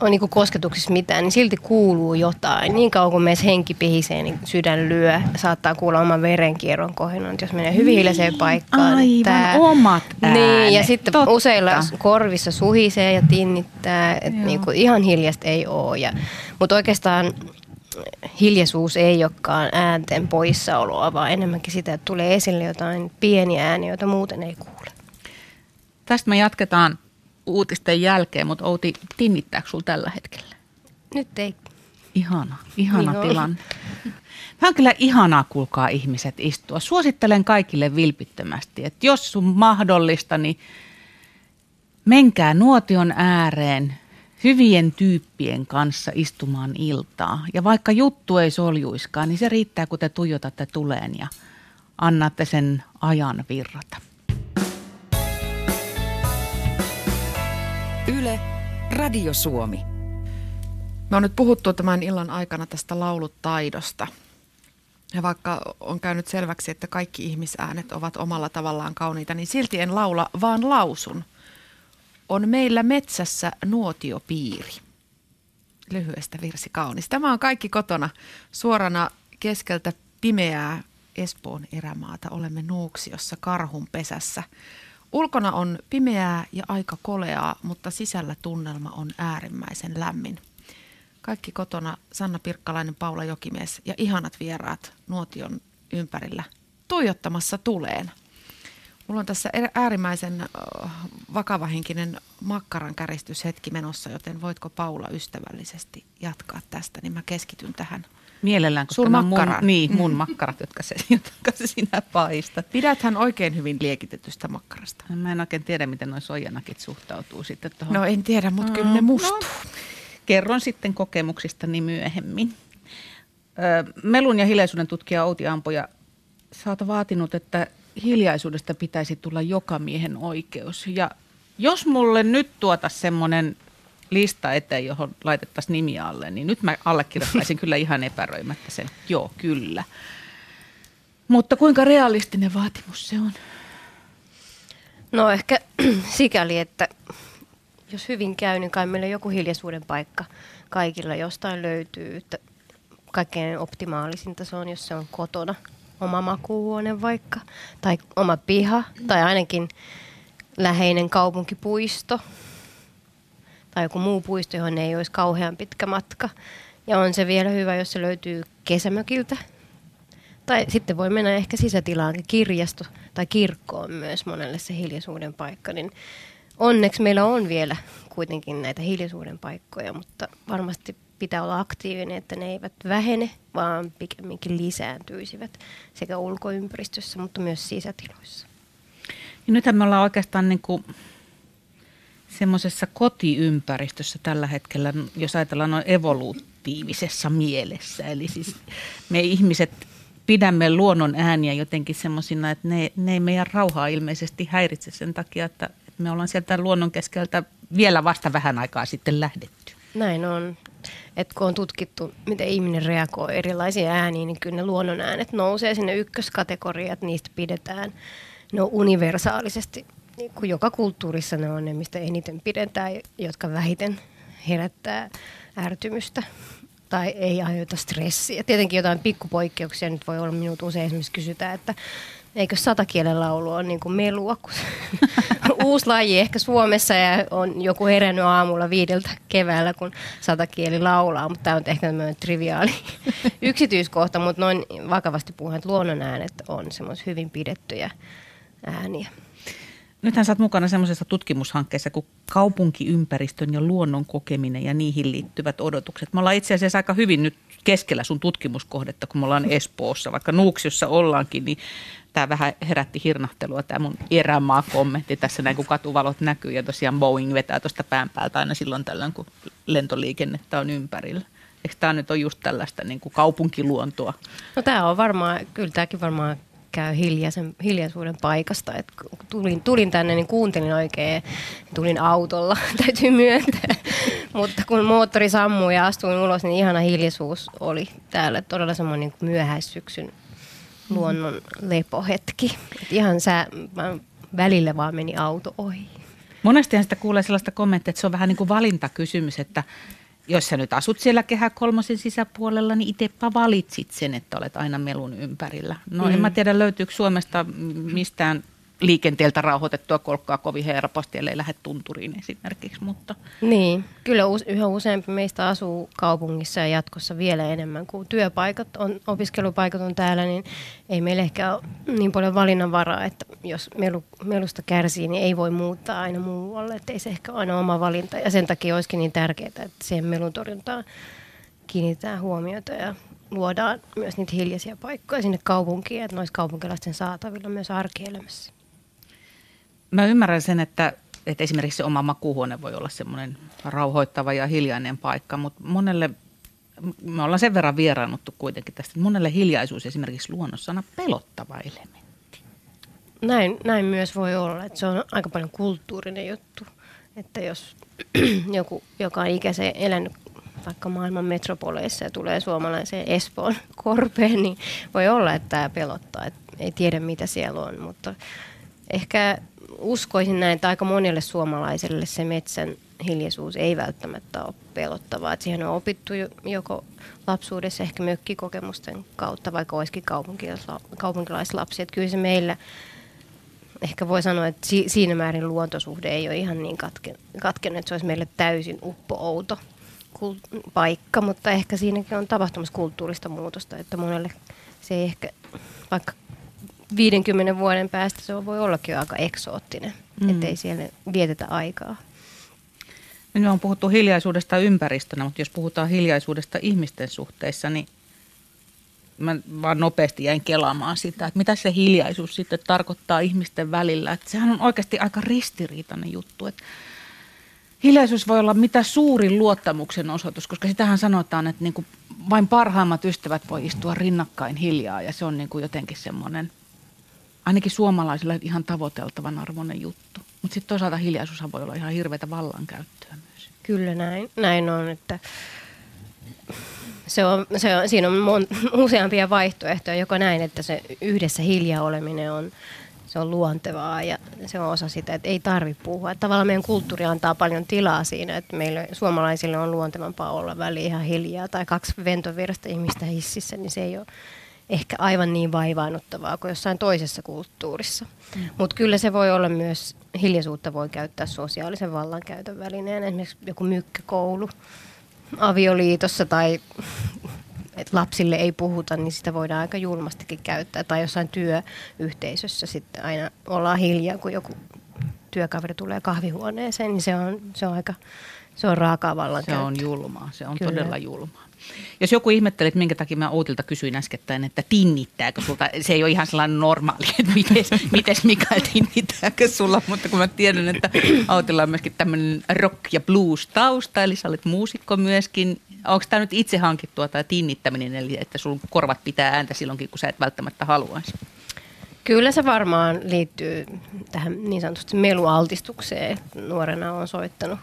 on niin kosketuksissa mitään, niin silti kuuluu jotain. Niin kauan kuin meissä henki pihisee, niin sydän lyö. Saattaa kuulla oman verenkierron kohinnan, jos menee hyvin hiljaiseen paikkaan.
Aivan,
niin
tää, omat äänet.
Niin, ja sitten Totta. useilla korvissa suhisee ja tinnittää. Että niin kuin ihan hiljasta ei ole. Ja, mutta oikeastaan hiljaisuus ei olekaan äänten poissaoloa, vaan enemmänkin sitä, että tulee esille jotain pieniä ääniä, joita muuten ei kuule.
Tästä me jatketaan uutisten jälkeen, mutta Outi, tinnittääkö sinulla tällä hetkellä?
Nyt ei.
Ihana, ihana niin tilanne. Tämä on kyllä ihanaa, kuulkaa ihmiset istua. Suosittelen kaikille vilpittömästi, että jos sun mahdollista, niin menkää nuotion ääreen hyvien tyyppien kanssa istumaan iltaa. Ja vaikka juttu ei soljuiskaan, niin se riittää, kun te tuijotatte tuleen ja annatte sen ajan virrata.
Yle, Radio Suomi.
Me on nyt puhuttu tämän illan aikana tästä laulutaidosta. Ja vaikka on käynyt selväksi, että kaikki ihmisäänet ovat omalla tavallaan kauniita, niin silti en laula, vaan lausun. On meillä metsässä nuotiopiiri. Lyhyestä virsi kaunis. Tämä on kaikki kotona suorana keskeltä pimeää Espoon erämaata. Olemme Nuuksiossa karhun pesässä. Ulkona on pimeää ja aika koleaa, mutta sisällä tunnelma on äärimmäisen lämmin. Kaikki kotona Sanna Pirkkalainen, Paula Jokimies ja ihanat vieraat nuotion ympärillä tuijottamassa tuleen. Mulla on tässä äärimmäisen vakavahenkinen makkaran käristyshetki menossa, joten voitko Paula ystävällisesti jatkaa tästä, niin mä keskityn tähän
Mielellään, koska
Sun
mun, niin, mun <laughs> makkarat, jotka, se, jotka sinä paistat.
Pidäthän oikein hyvin liekitetystä makkarasta.
No, Mä en oikein tiedä, miten noin soijanakit suhtautuu sitten tuohon.
No en tiedä, mutta kyllä ne
Mm,
mustuu.
No, kerron sitten kokemuksistani myöhemmin. Ö, Melun ja hiljaisuuden tutkija Outi Ampoja, sä oot vaatinut, että hiljaisuudesta pitäisi tulla joka miehen oikeus. Ja jos mulle nyt tuota semmoinen lista eteen, johon laitettaisiin nimi alle, niin nyt mä allekirjoittaisin kyllä ihan epäröimättä sen, joo, kyllä. Mutta kuinka realistinen vaatimus se on?
No ehkä <clears throat> sikäli, että jos hyvin käy, niin kai meillä joku hiljaisuuden paikka kaikilla jostain löytyy. Että kaikkein optimaalisinta se on, jos se on kotona, oma makuuhuone vaikka, tai oma piha, tai ainakin läheinen kaupunkipuisto, tai joku muu puisto, johon ei olisi kauhean pitkä matka. Ja on se vielä hyvä, jos se löytyy kesämökiltä. Tai sitten voi mennä ehkä sisätilaan, kirjasto tai kirkkoon myös monelle se hiljaisuuden paikka. Niin onneksi meillä on vielä kuitenkin näitä hiljaisuuden paikkoja, mutta varmasti pitää olla aktiivinen, että ne eivät vähene, vaan pikemminkin lisääntyisivät sekä ulkoympäristössä, mutta myös sisätiloissa.
Ja nythän me ollaan oikeastaan niin kuin semmoisessa kotiympäristössä tällä hetkellä, jos ajatellaan noin evoluutiivisessa mielessä. Eli siis me ihmiset pidämme luonnon ääniä jotenkin semmoisina, että ne, ne ei meidän rauhaa ilmeisesti häiritse sen takia, että, me ollaan sieltä luonnon keskeltä vielä vasta vähän aikaa sitten lähdetty.
Näin on. Et kun on tutkittu, miten ihminen reagoi erilaisiin ääniin, niin kyllä ne luonnon äänet nousee sinne ykköskategoriaan, että niistä pidetään. Ne on universaalisesti, niin kuin joka kulttuurissa ne on ne, mistä eniten pidetään, jotka vähiten herättää ärtymystä tai ei aiheuta stressiä. Tietenkin jotain pikkupoikkeuksia nyt voi olla. Minut usein esimerkiksi kysytään, että eikö satakielen laulu ole niin kuin melua, kun <laughs> uusi laji ehkä Suomessa ja on joku herännyt aamulla viideltä keväällä, kun satakieli laulaa, mutta tämä on ehkä tämmöinen triviaali <laughs> yksityiskohta, mutta noin vakavasti puhuen, että luonnon äänet on semmoisia hyvin pidettyjä ääniä.
Nythän sä oot mukana semmoisessa tutkimushankkeessa kuin kaupunkiympäristön ja luonnon kokeminen ja niihin liittyvät odotukset. Me ollaan itse asiassa aika hyvin nyt keskellä sun tutkimuskohdetta, kun me ollaan Espoossa, vaikka Nuuksiossa ollaankin, niin tämä vähän herätti hirnahtelua, tämä mun erämaa-kommentti tässä näin, kun katuvalot näkyy ja tosiaan Boeing vetää tuosta pään päältä aina silloin tällöin, kun lentoliikennettä on ympärillä. Eikö tämä nyt ole just tällaista niin kuin kaupunkiluontoa?
No tämä on varmaan, kyllä tämäkin varmaan käy hiljaisen, hiljaisuuden paikasta. Et kun tulin, tulin tänne, niin kuuntelin oikein. Tulin autolla, <laughs> täytyy myöntää. Mutta kun moottori sammui ja astuin ulos, niin ihana hiljaisuus oli täällä. Todella semmoinen niin myöhäissyksyn luonnon lepohetki. Et ihan sä, välillä vaan meni auto ohi.
Monestihan sitä kuulee sellaista kommenttia, että se on vähän niin kuin valintakysymys, että jos sä nyt asut siellä kehä kolmosen sisäpuolella, niin itsepä valitsit sen, että olet aina melun ympärillä. No mm. en mä tiedä, löytyykö Suomesta mistään liikenteeltä rauhoitettua kolkkaa kovin helposti, ellei lähde tunturiin esimerkiksi. Mutta.
Niin, kyllä yhä useampi meistä asuu kaupungissa ja jatkossa vielä enemmän kuin työpaikat on, opiskelupaikat on täällä, niin ei meillä ehkä ole niin paljon valinnanvaraa, että jos melu, melusta kärsii, niin ei voi muuttaa aina muualle, että ei se ehkä aina oma valinta. Ja sen takia olisikin niin tärkeää, että siihen melun torjuntaan kiinnitetään huomiota ja luodaan myös niitä hiljaisia paikkoja sinne kaupunkiin, että noissa kaupunkilaisten saatavilla myös arkielämässä.
Mä ymmärrän sen, että, että esimerkiksi oma makuuhuone voi olla semmoinen rauhoittava ja hiljainen paikka, mutta monelle, me ollaan sen verran vieraannuttu kuitenkin tästä, että monelle hiljaisuus esimerkiksi luonnossa on pelottava elementti.
Näin, näin myös voi olla, että se on aika paljon kulttuurinen juttu. Että jos <clears throat> joku, joka on ikäisen elänyt vaikka maailman metropoleissa ja tulee suomalaiseen Espoon <laughs> korpeen, niin voi olla, että tämä pelottaa. Että ei tiedä, mitä siellä on, mutta ehkä uskoisin näin, että aika monelle suomalaiselle se metsän hiljaisuus ei välttämättä ole pelottavaa. Että siihen on opittu joko lapsuudessa ehkä mökkikokemusten kautta, vaikka olisikin kaupunkilaislapsi. Että kyllä se meillä ehkä voi sanoa, että siinä määrin luontosuhde ei ole ihan niin katkenut, että se olisi meille täysin uppo-outo paikka, mutta ehkä siinäkin on tapahtumassa kulttuurista muutosta, että monelle se ei ehkä, vaikka 50 vuoden päästä se voi ollakin jo aika eksoottinen, mm. ettei siellä vietetä aikaa.
Me on puhuttu hiljaisuudesta ympäristönä, mutta jos puhutaan hiljaisuudesta ihmisten suhteissa, niin mä vaan nopeasti jäin kelaamaan sitä, että mitä se hiljaisuus sitten tarkoittaa ihmisten välillä. Että sehän on oikeasti aika ristiriitainen juttu, että hiljaisuus voi olla mitä suurin luottamuksen osoitus, koska sitähän sanotaan, että niin kuin vain parhaimmat ystävät voi istua rinnakkain hiljaa ja se on niin kuin jotenkin semmoinen – ainakin suomalaisille ihan tavoiteltavan arvoinen juttu. Mutta sitten toisaalta hiljaisuus voi olla ihan hirveätä vallankäyttöä myös.
Kyllä näin, näin on, että se on, se on, siinä on mon, useampia vaihtoehtoja, joko näin, että se yhdessä hiljaa oleminen on, se on luontevaa ja se on osa sitä, että ei tarvitse puhua. Että tavallaan meidän kulttuuri antaa paljon tilaa siinä, että meille suomalaisille on luontevampaa olla väliin ihan hiljaa tai kaksi ventovirasta ihmistä hississä, niin se ei ole ehkä aivan niin vaivaannuttavaa kuin jossain toisessa kulttuurissa. Mm. Mutta kyllä se voi olla myös, hiljaisuutta voi käyttää sosiaalisen vallankäytön välineen, esimerkiksi joku mykkäkoulu avioliitossa tai <laughs> että lapsille ei puhuta, niin sitä voidaan aika julmastikin käyttää. Tai jossain työyhteisössä sitten aina ollaan hiljaa, kun joku työkaveri tulee kahvihuoneeseen, niin se on, se on aika se on raakaa vallankäyttöä.
Se on julmaa, se on Kyllä. todella julmaa. Jos joku ihmettelee, että minkä takia mä Outilta kysyin äskettäin, että tinnittääkö sulta, se ei ole ihan sellainen normaali, että mites, mites Mikael tinnittääkö sulla, mutta kun mä tiedän, että Outilla on myöskin tämmöinen rock- ja blues-tausta, eli sä olet muusikko myöskin. Onko tämä nyt itse hankittua tai tinnittäminen, eli että sun korvat pitää ääntä silloinkin, kun sä et välttämättä haluaisi?
Kyllä se varmaan liittyy tähän niin sanotusti melualtistukseen. Nuorena on soittanut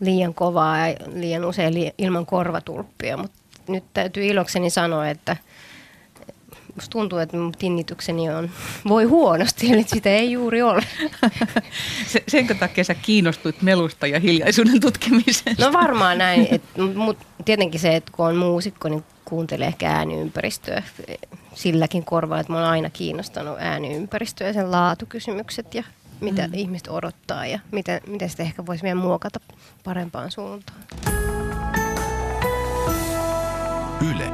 liian kovaa ja liian usein li- ilman korvatulppia, mutta nyt täytyy ilokseni sanoa, että musta tuntuu, että mun tinnitykseni on, <laughs> voi huonosti, eli sitä ei juuri ole. <laughs>
Se, senkö takia sä kiinnostuit melusta ja hiljaisuuden tutkimisesta?
No varmaan näin, mutta tietenkin se, että kun on muusikko, niin kuuntelee ehkä ääniympäristöä silläkin korvalla, että mä oon aina kiinnostanut ääniympäristöä ja sen laatukysymykset ja mitä mm. ihmiset odottaa ja miten, miten sitä ehkä voisi vielä muokata parempaan suuntaan.
Yle,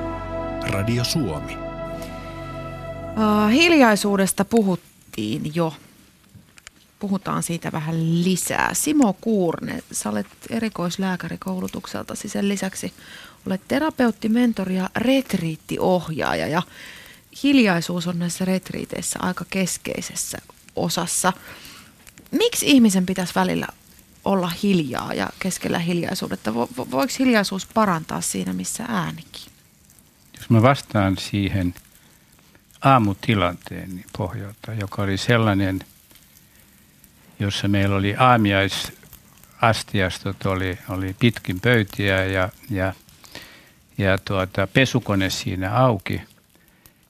Radio Suomi.
Uh, hiljaisuudesta puhuttiin jo. puhutaan siitä vähän lisää. Simo Kuurne, sä olet erikoislääkäri koulutukseltasi. Sen lisäksi olet terapeutti, mentori ja retriittiohjaaja. Ja hiljaisuus on näissä retriiteissä aika keskeisessä osassa. Miksi ihmisen pitäisi välillä olla hiljaa ja keskellä hiljaisuudetta? Vo, vo, voiko hiljaisuus parantaa siinä, missä äänikin?
Jos mä vastaan siihen aamutilanteen pohjalta, joka oli sellainen, jossa meillä oli aamiaisastiastot, oli, oli pitkin pöytiä ja, ja, ja tuota, pesukone siinä auki.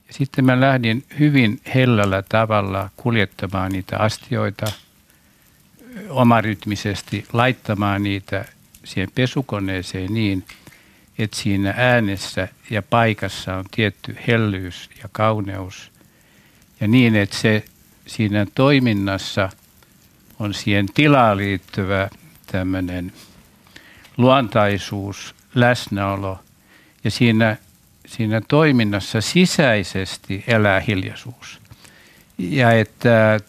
Ja sitten mä lähdin hyvin hellällä tavalla kuljettamaan niitä astioita – omarytmisesti laittamaan niitä siihen pesukoneeseen niin, että siinä äänessä ja paikassa on tietty hellyys ja kauneus. Ja niin, että se siinä toiminnassa on siihen tilaan liittyvä tämmöinen luontaisuus, läsnäolo ja siinä, siinä toiminnassa sisäisesti elää hiljaisuus. Ja että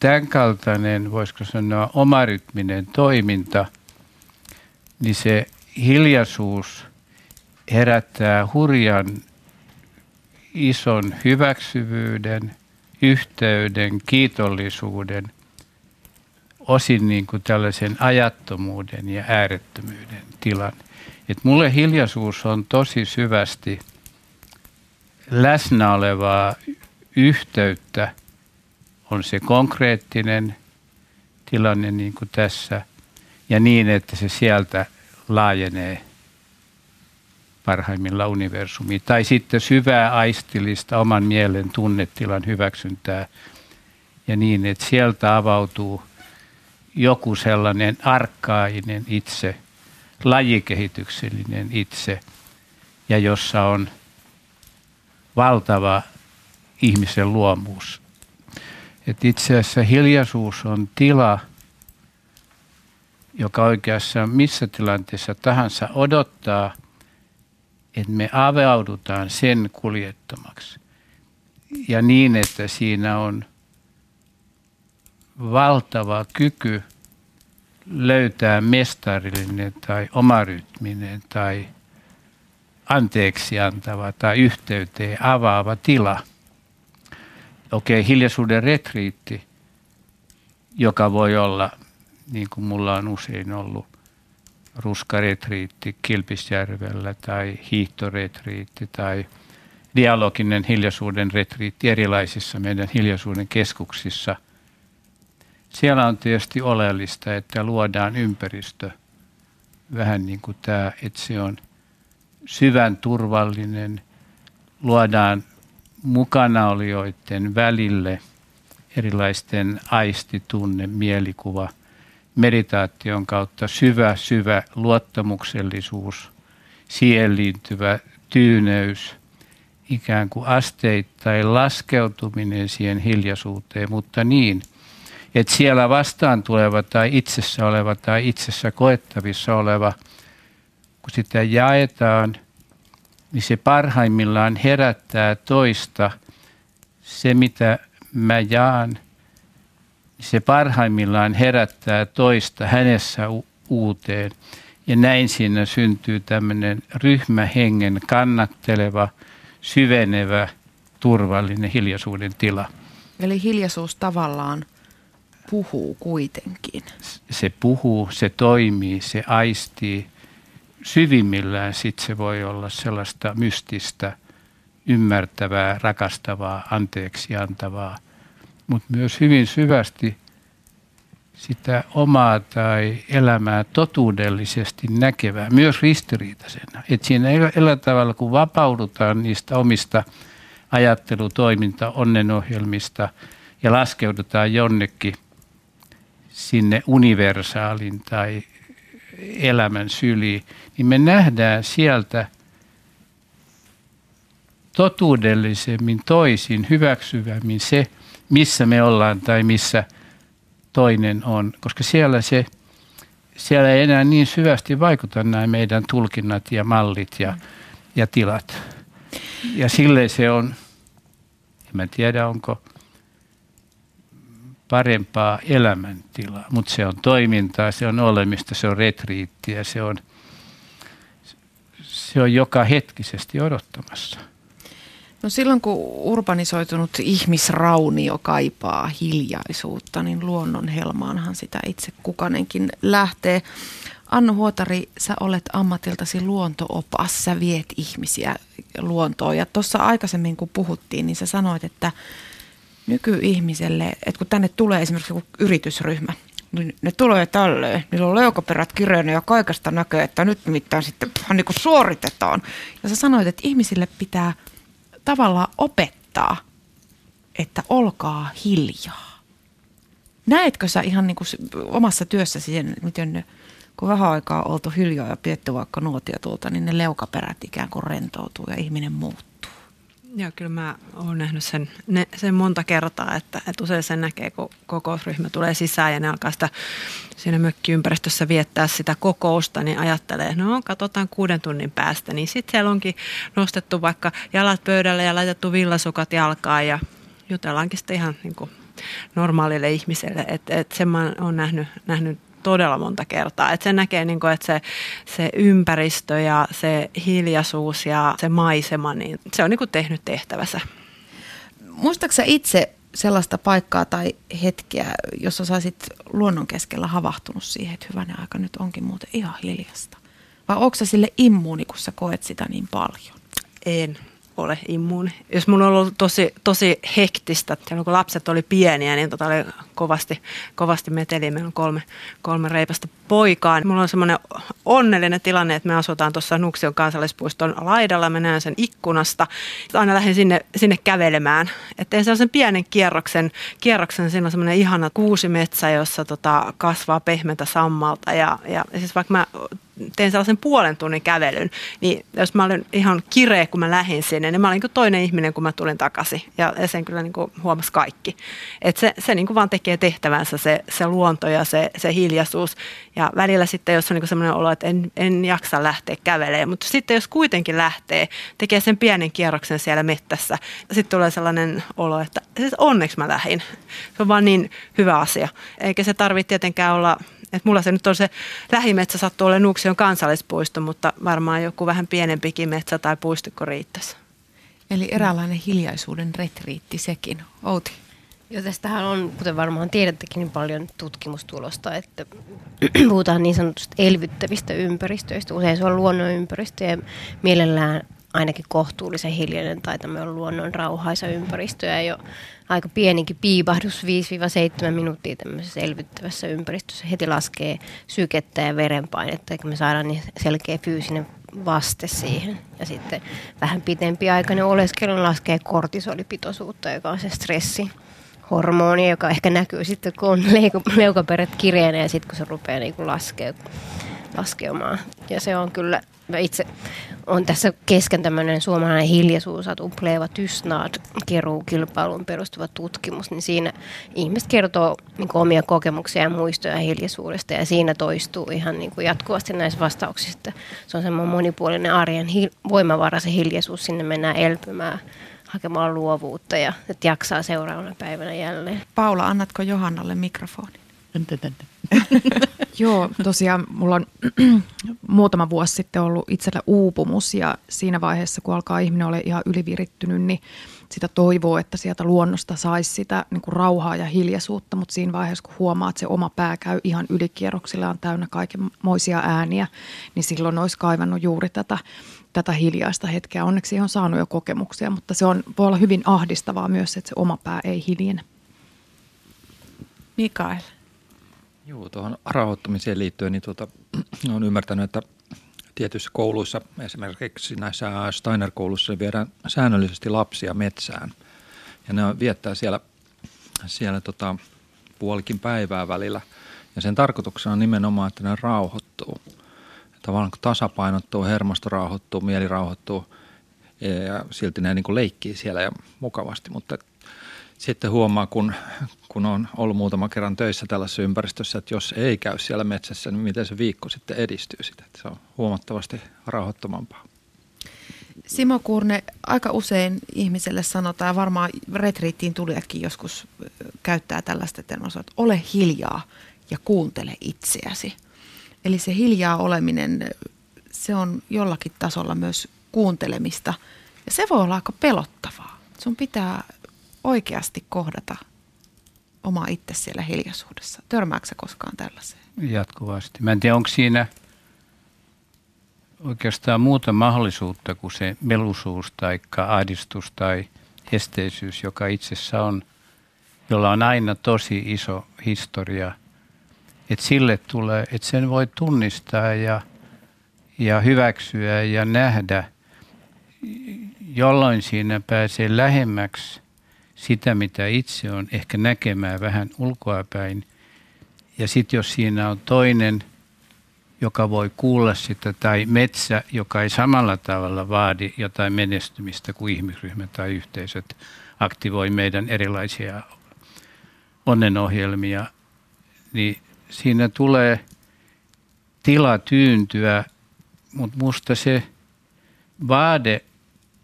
tämän kaltainen, voisiko sanoa, omarytminen toiminta, niin se hiljaisuus herättää hurjan ison hyväksyvyyden, yhteyden, kiitollisuuden, osin niin kuin tällaisen ajattomuuden ja äärettömyyden tilan. Et mulle hiljaisuus on tosi syvästi läsnä olevaa yhteyttä – on se konkreettinen tilanne niin kuin tässä ja niin, että se sieltä laajenee parhaimmilla universumiin. Tai sitten syvää aistillista oman mielen tunnetilan hyväksyntää ja niin, että sieltä avautuu joku sellainen arkkainen itse, lajikehityksellinen itse ja jossa on valtava ihmisen luomuus että itse asiassa hiljaisuus on tila, joka oikeassa missä tilanteessa tahansa odottaa, että me avaudutaan sen kuljettamaksi. Ja niin, että siinä on valtava kyky löytää mestarillinen tai omarytminen tai anteeksi antava tai yhteyteen avaava tila – okei, okay, hiljaisuuden retriitti, joka voi olla, niin kuin mulla on usein ollut, ruskaretriitti Kilpisjärvellä tai hiihtoretriitti tai dialoginen hiljaisuuden retriitti erilaisissa meidän hiljaisuuden keskuksissa. Siellä on tietysti oleellista, että luodaan ympäristö vähän niin kuin tämä, että se on syvän turvallinen, luodaan mukanaolijoiden välille erilaisten aistitunne, mielikuva, meditaation kautta syvä, syvä luottamuksellisuus, siihen liittyvä tyyneys, ikään kuin asteittain laskeutuminen siihen hiljaisuuteen, mutta niin, että siellä vastaan tuleva tai itsessä oleva tai itsessä koettavissa oleva, kun sitä jaetaan – niin se parhaimmillaan herättää toista. Se, mitä mä jaan, niin se parhaimmillaan herättää toista hänessä u- uuteen. Ja näin siinä syntyy tämmöinen ryhmähengen kannatteleva, syvenevä, turvallinen hiljaisuuden tila.
Eli hiljaisuus tavallaan puhuu kuitenkin.
Se puhuu, se toimii, se aistii, syvimmillään sit se voi olla sellaista mystistä, ymmärtävää, rakastavaa, anteeksi antavaa, mutta myös hyvin syvästi sitä omaa tai elämää totuudellisesti näkevää, myös ristiriitaisena. Et siinä ellä tavalla, kun vapaudutaan niistä omista ajattelutoiminta onnenohjelmista ja laskeudutaan jonnekin sinne universaalin tai elämän syliin, niin me nähdään sieltä totuudellisemmin toisin, hyväksyvämmin se, missä me ollaan tai missä toinen on. Koska siellä, se, siellä ei enää niin syvästi vaikuta nämä meidän tulkinnat ja mallit ja, ja tilat. Ja sille se on, en mä tiedä onko parempaa elämäntilaa, mutta se on toimintaa, se on olemista, se on retriittiä, se on, se on joka hetkisesti odottamassa.
No silloin kun urbanisoitunut ihmisraunio kaipaa hiljaisuutta, niin luonnon helmaanhan sitä itse kukanenkin lähtee. Annu Huotari, sä olet ammatiltasi luontoopas, sä viet ihmisiä luontoon. Ja tuossa aikaisemmin kun puhuttiin, niin sä sanoit, että nykyihmiselle, että kun tänne tulee esimerkiksi joku yritysryhmä, niin ne tulee tälleen, niillä on leukaperät kireinen ja kaikesta näkee, että nyt nimittäin sitten niin kuin suoritetaan. Ja sä sanoit, että ihmisille pitää tavallaan opettaa, että olkaa hiljaa. Näetkö sä ihan niin kuin omassa työssäsi miten ne, kun vähän aikaa oltu hiljaa ja pietty vaikka nuotia tuolta, niin ne leukaperät ikään kuin rentoutuu ja ihminen muuttuu?
Joo, kyllä mä oon nähnyt sen, ne, sen monta kertaa, että, että usein sen näkee, kun kokousryhmä tulee sisään ja ne alkaa sitä siinä mökkiympäristössä viettää sitä kokousta, niin ajattelee, no katsotaan kuuden tunnin päästä. Niin sitten siellä onkin nostettu vaikka jalat pöydälle ja laitettu villasukat jalkaan ja jutellaankin sitten ihan niin kuin normaalille ihmiselle. Että et sen mä oon nähnyt, nähnyt todella monta kertaa. Että se näkee, niin kuin, että se, se ympäristö ja se hiljaisuus ja se maisema, niin se on niin kuin tehnyt tehtävänsä.
Muistaaksä itse sellaista paikkaa tai hetkeä, jossa saisit luonnon keskellä havahtunut siihen, että hyvänen aika nyt onkin muuten ihan hiljasta? Vai onko sille immuuni, kun sä koet sitä niin paljon?
En ole immuuni. Jos mun on ollut tosi, tosi hektistä, kun lapset oli pieniä, niin tota oli kovasti, kovasti meteliä. Meillä on kolme, kolme reipasta poikaa. Mulla on semmoinen onnellinen tilanne, että me asutaan tuossa Nuksion kansallispuiston laidalla. Mä näen sen ikkunasta. Aina lähden sinne, sinne kävelemään. Että sellaisen pienen kierroksen, kierroksen siinä on semmoinen ihana kuusimetsä, jossa tota, kasvaa pehmeätä sammalta. Ja, ja siis vaikka mä teen sellaisen puolen tunnin kävelyn, niin jos mä olin ihan kireä, kun mä lähdin sinne, niin mä olin toinen ihminen, kun mä tulin takaisin. Ja, sen kyllä niin kuin huomasi kaikki. Että se, se niin kuin vaan tekee tehtävänsä se, se luonto ja se, se hiljaisuus. Ja välillä sitten, jos on niin semmoinen olo, että en, en jaksa lähteä kävelemään, mutta sitten jos kuitenkin lähtee, tekee sen pienen kierroksen siellä mettässä, sitten tulee sellainen olo, että siis onneksi mä lähdin. Se on vaan niin hyvä asia. Eikä se tarvitse tietenkään olla et mulla se nyt on se lähimetsä sattuu olemaan Nuuksion kansallispuisto, mutta varmaan joku vähän pienempikin metsä tai puistikko riittäisi.
Eli eräänlainen hiljaisuuden retriitti sekin. Outi.
Joo, tästähän on, kuten varmaan tiedättekin, niin paljon tutkimustulosta, että <clears throat> puhutaan niin sanotusta elvyttävistä ympäristöistä. Usein se on luonnonympäristö ja mielellään ainakin kohtuullisen hiljainen tai tämmöinen luonnon rauhaisa ympäristö ja jo aika pienikin piipahdus 5-7 minuuttia tämmöisessä elvyttävässä ympäristössä heti laskee sykettä ja verenpainetta, eikä me saadaan niin selkeä fyysinen vaste siihen. Ja sitten vähän pitempi aikainen oleskelu laskee kortisolipitoisuutta, joka on se stressi hormoni, joka ehkä näkyy sitten, kun <laughs> on leukaperät kireenä ja sitten kun se rupeaa niin kuin laskee, laskemaan. Ja se on kyllä, mä itse on tässä kesken tämmöinen suomalainen hiljaisuusatu Pleva Tysnad keruu kilpailuun perustuva tutkimus, niin siinä ihmiset kertoo niin kuin omia kokemuksia ja muistoja hiljaisuudesta ja siinä toistuu ihan niin kuin jatkuvasti näissä vastauksissa. Se on semmoinen monipuolinen arjen hil- voimavara se hiljaisuus, sinne mennään elpymään hakemaan luovuutta ja että jaksaa seuraavana päivänä jälleen.
Paula, annatko Johannalle mikrofonin? <laughs>
Joo, tosiaan mulla on <clears throat> muutama vuosi sitten ollut itsellä uupumus ja siinä vaiheessa, kun alkaa ihminen olla ihan ylivirittynyt, niin sitä toivoo, että sieltä luonnosta saisi sitä niin kuin rauhaa ja hiljaisuutta, mutta siinä vaiheessa, kun huomaa, että se oma pää käy ihan ylikierroksilla, on täynnä kaikenmoisia ääniä, niin silloin olisi kaivannut juuri tätä, tätä hiljaista hetkeä. Onneksi on saanut jo kokemuksia, mutta se on, voi olla hyvin ahdistavaa myös, että se oma pää ei hiljene.
Mikael.
Joo, tuohon rauhoittumiseen liittyen, niin tuota, <clears throat> olen ymmärtänyt, että tietyissä kouluissa, esimerkiksi näissä Steiner-kouluissa, niin viedään säännöllisesti lapsia metsään. Ja ne viettää siellä, siellä tota, puolikin päivää välillä. Ja sen tarkoituksena on nimenomaan, että ne rauhoittuu. Tavallaan kun tasapainottuu, hermosto rauhoittuu, mieli rauhoittuu ja silti ne niin kuin leikkii siellä ja mukavasti. Mutta sitten huomaa, kun, kun on ollut muutama kerran töissä tällaisessa ympäristössä, että jos ei käy siellä metsässä, niin miten se viikko sitten edistyy sitä. Että se on huomattavasti rauhoittomampaa.
Simo Kurne, aika usein ihmiselle sanotaan, varmaan retriittiin tulijatkin joskus käyttää tällaista termoa, että ole hiljaa ja kuuntele itseäsi. Eli se hiljaa oleminen, se on jollakin tasolla myös kuuntelemista. Ja se voi olla aika pelottavaa. Sun pitää oikeasti kohdata oma itse siellä hiljaisuudessa. Törmääkö koskaan tällaiseen?
Jatkuvasti. Mä en tiedä, onko siinä – oikeastaan muuta mahdollisuutta kuin se melusuus tai ahdistus tai esteisyys, joka itsessä on, jolla on aina tosi iso historia. Että sille tulee, että sen voi tunnistaa ja, ja hyväksyä ja nähdä, jolloin siinä pääsee lähemmäksi sitä, mitä itse on, ehkä näkemään vähän ulkoapäin. Ja sitten jos siinä on toinen – joka voi kuulla sitä, tai metsä, joka ei samalla tavalla vaadi jotain menestymistä kuin ihmisryhmä tai yhteisöt, aktivoi meidän erilaisia onnenohjelmia, niin siinä tulee tila tyyntyä, mutta musta se vaade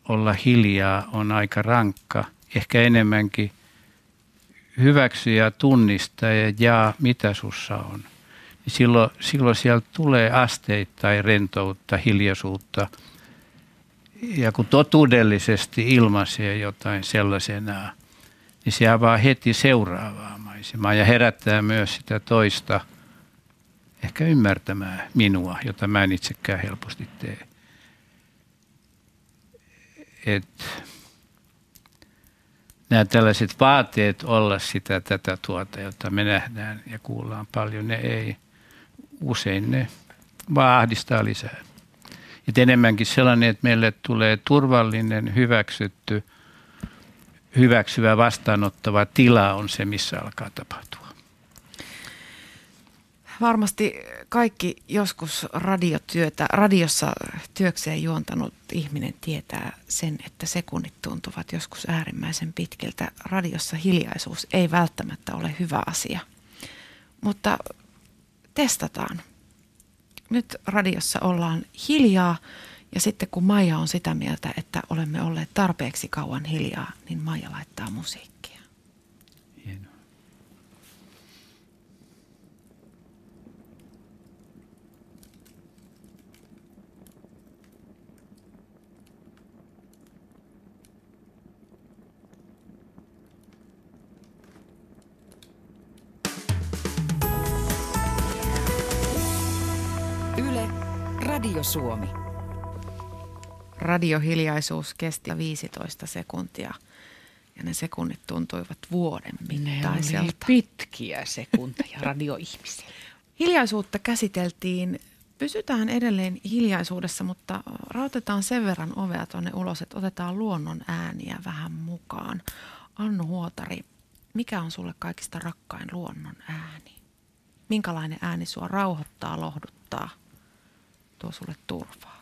olla hiljaa on aika rankka, ehkä enemmänkin hyväksyä ja tunnistaa ja jaa, mitä sussa on silloin, silloin sieltä tulee asteittain rentoutta, hiljaisuutta. Ja kun totuudellisesti ilmaisee jotain sellaisena, niin se avaa heti seuraavaa maisemaa ja herättää myös sitä toista ehkä ymmärtämään minua, jota mä en itsekään helposti tee. Et nämä tällaiset vaateet olla sitä tätä tuota, jota me nähdään ja kuullaan paljon, ne ei – usein ne vaan ahdistaa lisää. Et enemmänkin sellainen, että meille tulee turvallinen, hyväksytty, hyväksyvä, vastaanottava tila on se, missä alkaa tapahtua.
Varmasti kaikki joskus radiotyötä, radiossa työkseen juontanut ihminen tietää sen, että sekunnit tuntuvat joskus äärimmäisen pitkiltä. Radiossa hiljaisuus ei välttämättä ole hyvä asia. Mutta testataan. Nyt radiossa ollaan hiljaa ja sitten kun Maija on sitä mieltä, että olemme olleet tarpeeksi kauan hiljaa, niin Maija laittaa musiikkia.
Radio Suomi.
Radiohiljaisuus kesti 15 sekuntia ja ne sekunnit tuntuivat vuoden mittaiselta. Ne
pitkiä sekunteja <laughs> radioihmisille.
Hiljaisuutta käsiteltiin. Pysytään edelleen hiljaisuudessa, mutta rautetaan sen verran ovea tuonne ulos, että otetaan luonnon ääniä vähän mukaan. Annu Huotari, mikä on sulle kaikista rakkain luonnon ääni? Minkälainen ääni sua rauhoittaa, lohduttaa – tuo sulle turvaa?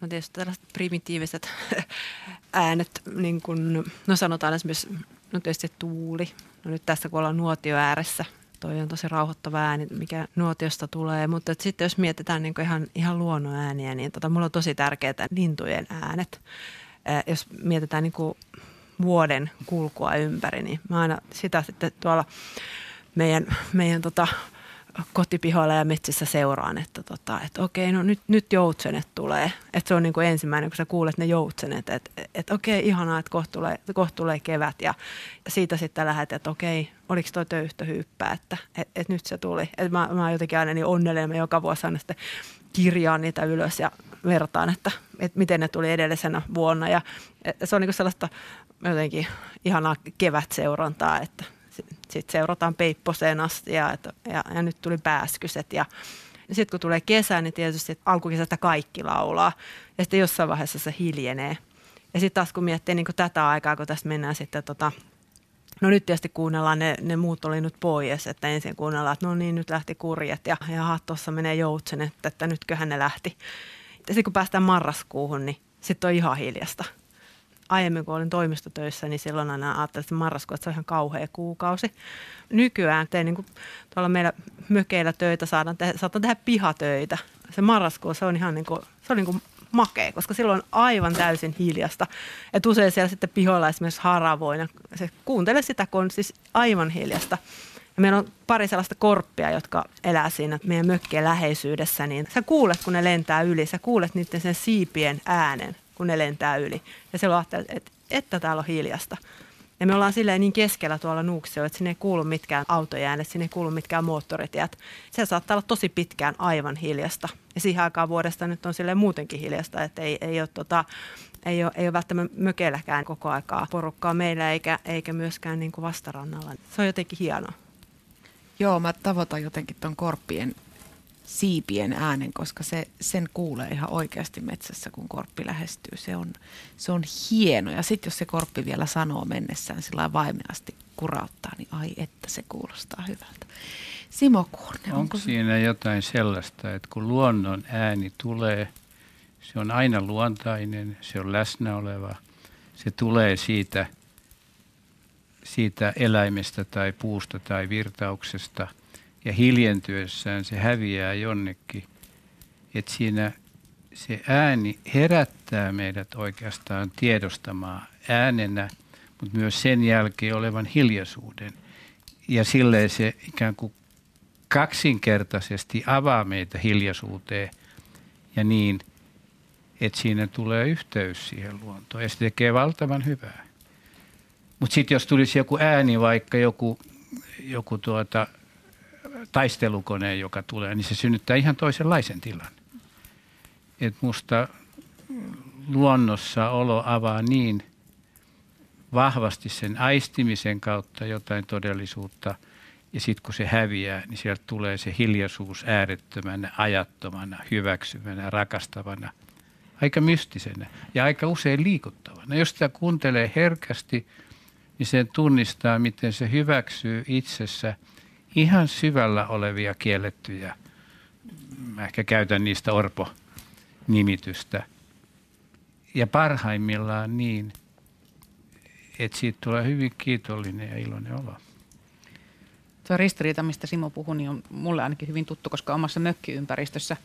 No tietysti tällaiset primitiiviset <laughs> äänet, niin kun, no sanotaan esimerkiksi, no tietysti tuuli. No nyt tässä kun ollaan nuotio ääressä, toi on tosi rauhoittava ääni, mikä nuotiosta tulee. Mutta sitten jos mietitään niin ihan, ihan luonnon ääniä, niin tota, mulla on tosi tärkeää lintujen äänet. Ää, jos mietitään niin kuin vuoden kulkua ympäri, niin mä aina sitä sitten tuolla meidän, meidän tota, kotipihoilla ja metsissä seuraan, että, tota, että okei, no nyt, nyt joutsenet tulee. Että se on niin kuin ensimmäinen, kun sä kuulet ne joutsenet, että, että okei, ihanaa, että kohta tulee, kohta tulee kevät. Ja siitä sitten lähdet, että okei, oliko toi töyhtöhyyppää, että, että, että nyt se tuli. Että mä, mä jotenkin aina niin onnellinen, mä joka vuosi aina sitten kirjaan niitä ylös ja vertaan, että, että miten ne tuli edellisenä vuonna. Ja se on niin kuin sellaista jotenkin ihanaa kevätseurantaa, että sitten seurataan Peipposeen asti ja, et, ja, ja nyt tuli pääskyset ja sitten kun tulee kesä, niin tietysti alkukesästä kaikki laulaa ja sitten jossain vaiheessa se hiljenee. Ja sitten taas kun miettii niin tätä aikaa, kun tästä mennään sitten tota, No nyt tietysti kuunnellaan ne, ne muut oli nyt pois, että ensin kuunnellaan, että no niin, nyt lähti kurjet ja, ja tuossa menee joutsen, että, että nytköhän ne lähti. Ja sitten kun päästään marraskuuhun, niin sitten on ihan hiljasta aiemmin kun olin toimistotöissä, niin silloin aina ajattelin, että marraskuu, että se on ihan kauhea kuukausi. Nykyään tein niin kuin tuolla meillä mökeillä töitä, saadaan tehdä, saatan tehdä pihatöitä. Se marraskuu, se on ihan niin kuin, se on niin kuin makea, koska silloin on aivan täysin hiljasta. Et usein siellä sitten pihoilla esimerkiksi haravoina, se kuuntele sitä, kun on siis aivan hiljasta. Ja meillä on pari sellaista korppia, jotka elää siinä meidän mökkien läheisyydessä, niin sä kuulet, kun ne lentää yli, sä kuulet niiden sen siipien äänen, kun ne lentää yli. Ja silloin ajattelet, että, että täällä on hiljasta. Ja me ollaan silleen niin keskellä tuolla Nuuksio, että sinne ei kuulu mitkään autojen äänet, sinne ei kuulu mitkään moottoritiet. Se saattaa olla tosi pitkään aivan hiljasta. Ja siihen aikaan vuodesta nyt on silleen muutenkin hiljasta, että ei, ei ole tota, ei ole, ei ole välttämättä mökeilläkään koko aikaa porukkaa meillä eikä, eikä myöskään niin kuin vastarannalla. Se on jotenkin hienoa.
Joo, mä tavoitan jotenkin ton korppien siipien äänen, koska se, sen kuulee ihan oikeasti metsässä, kun korppi lähestyy. Se on, se on hieno. Ja sitten jos se korppi vielä sanoo mennessään sillä vaimeasti kurauttaa, niin ai että se kuulostaa hyvältä. Simo Kuurne,
onko, onko siinä jotain sellaista, että kun luonnon ääni tulee, se on aina luontainen, se on läsnä oleva, se tulee siitä, siitä eläimestä tai puusta tai virtauksesta – ja hiljentyessään se häviää jonnekin. Että siinä se ääni herättää meidät oikeastaan tiedostamaan äänenä, mutta myös sen jälkeen olevan hiljaisuuden. Ja silleen se ikään kuin kaksinkertaisesti avaa meitä hiljaisuuteen ja niin, että siinä tulee yhteys siihen luontoon ja se tekee valtavan hyvää. Mutta sitten jos tulisi joku ääni, vaikka joku, joku tuota, taistelukone, joka tulee, niin se synnyttää ihan toisenlaisen tilan. Et musta luonnossa olo avaa niin vahvasti sen aistimisen kautta jotain todellisuutta, ja sitten kun se häviää, niin sieltä tulee se hiljaisuus äärettömänä, ajattomana, hyväksyvänä, rakastavana, aika mystisenä ja aika usein liikuttavana. Jos sitä kuuntelee herkästi, niin sen tunnistaa, miten se hyväksyy itsessä – ihan syvällä olevia kiellettyjä. Mä ehkä käytän niistä Orpo-nimitystä. Ja parhaimmillaan niin, että siitä tulee hyvin kiitollinen ja iloinen olo.
Tuo ristiriita, mistä Simo puhui, niin on mulle ainakin hyvin tuttu, koska omassa mökkiympäristössä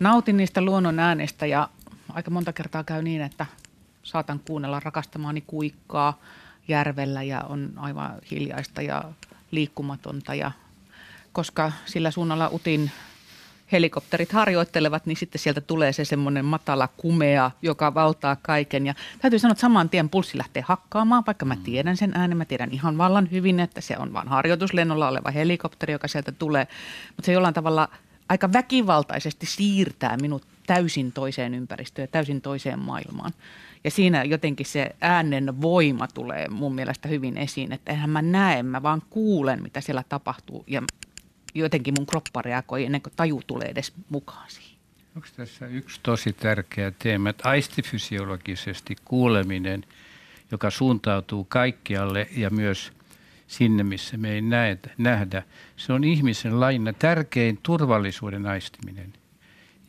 nautin niistä luonnon äänestä ja aika monta kertaa käy niin, että saatan kuunnella rakastamaani kuikkaa järvellä ja on aivan hiljaista ja liikkumatonta ja koska sillä suunnalla Utin helikopterit harjoittelevat, niin sitten sieltä tulee se semmoinen matala kumea, joka valtaa kaiken. Ja täytyy sanoa, että saman tien pulssi lähtee hakkaamaan, vaikka mä mm. tiedän sen äänen, mä tiedän ihan vallan hyvin, että se on vain harjoituslennolla oleva helikopteri, joka sieltä tulee. Mutta se jollain tavalla aika väkivaltaisesti siirtää minut täysin toiseen ympäristöön ja täysin toiseen maailmaan. Ja siinä jotenkin se äänen voima tulee mun mielestä hyvin esiin, että eihän mä näe, mä vaan kuulen, mitä siellä tapahtuu ja jotenkin mun kroppa reagoi ennen kuin taju tulee edes mukaan siihen.
Onko tässä yksi tosi tärkeä teema, että aistifysiologisesti kuuleminen, joka suuntautuu kaikkialle ja myös sinne, missä me ei näet, nähdä, se on ihmisen laina tärkein turvallisuuden aistiminen.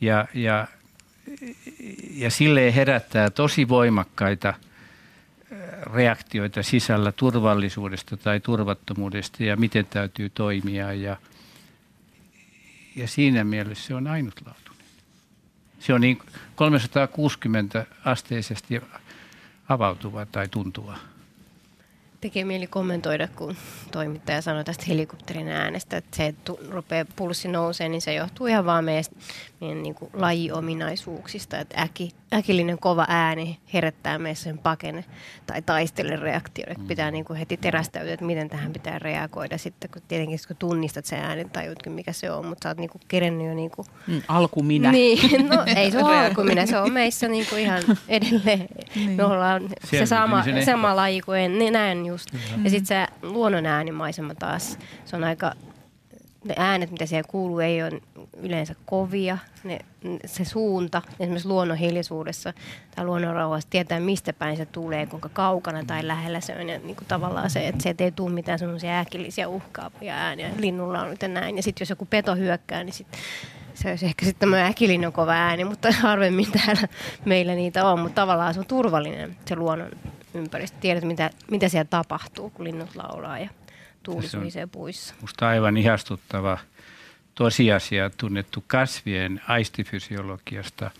Ja, ja, ja sille herättää tosi voimakkaita reaktioita sisällä turvallisuudesta tai turvattomuudesta ja miten täytyy toimia ja – ja siinä mielessä se on ainutlaatuinen. Se on niin 360 asteisesti avautuva tai tuntuva.
Tekee mieli kommentoida, kun toimittaja sanoi tästä helikopterin äänestä, että se, että rupeaa pulssi nousee, niin se johtuu ihan vaan meidän niin kuin lajiominaisuuksista, että äki, äkillinen kova ääni herättää meissä sen pakene tai taistelen reaktio, että pitää niin kuin heti terästäytyä, että miten tähän pitää reagoida. Sitten kun tietenkin kun tunnistat sen äänen, tajutkin mikä se on, mutta sä oot niin kuin kerennyt jo niin kuin...
Mm, alkuminä.
Niin, no <laughs> ei se ole alkuminä, se on meissä niin kuin ihan edelleen. niin. Me ollaan se sama, sama laji kuin en, niin näen just. Mm. Ja sitten se luonnon äänimaisema taas, se on aika ne äänet, mitä siellä kuuluu, ei ole yleensä kovia. Ne, se suunta, esimerkiksi luonnon hiljaisuudessa tai luonnon rauhassa, tietää mistä päin se tulee, kuinka kaukana tai lähellä se on. Ja niin kuin tavallaan se, että se ei tule mitään semmoisia äkillisiä uhkaavia ääniä. Linnulla on nyt näin. Ja sitten jos joku peto hyökkää, niin sit, se olisi ehkä sitten tämmöinen äkillinen kova ääni, mutta <laughs> harvemmin täällä meillä niitä on. Mutta tavallaan se on turvallinen se luonnon ympäristö. Tiedät, mitä, mitä siellä tapahtuu, kun linnut laulaa ja tuuli suhisee puissa.
Musta aivan ihastuttava tosiasia tunnettu kasvien aistifysiologiasta,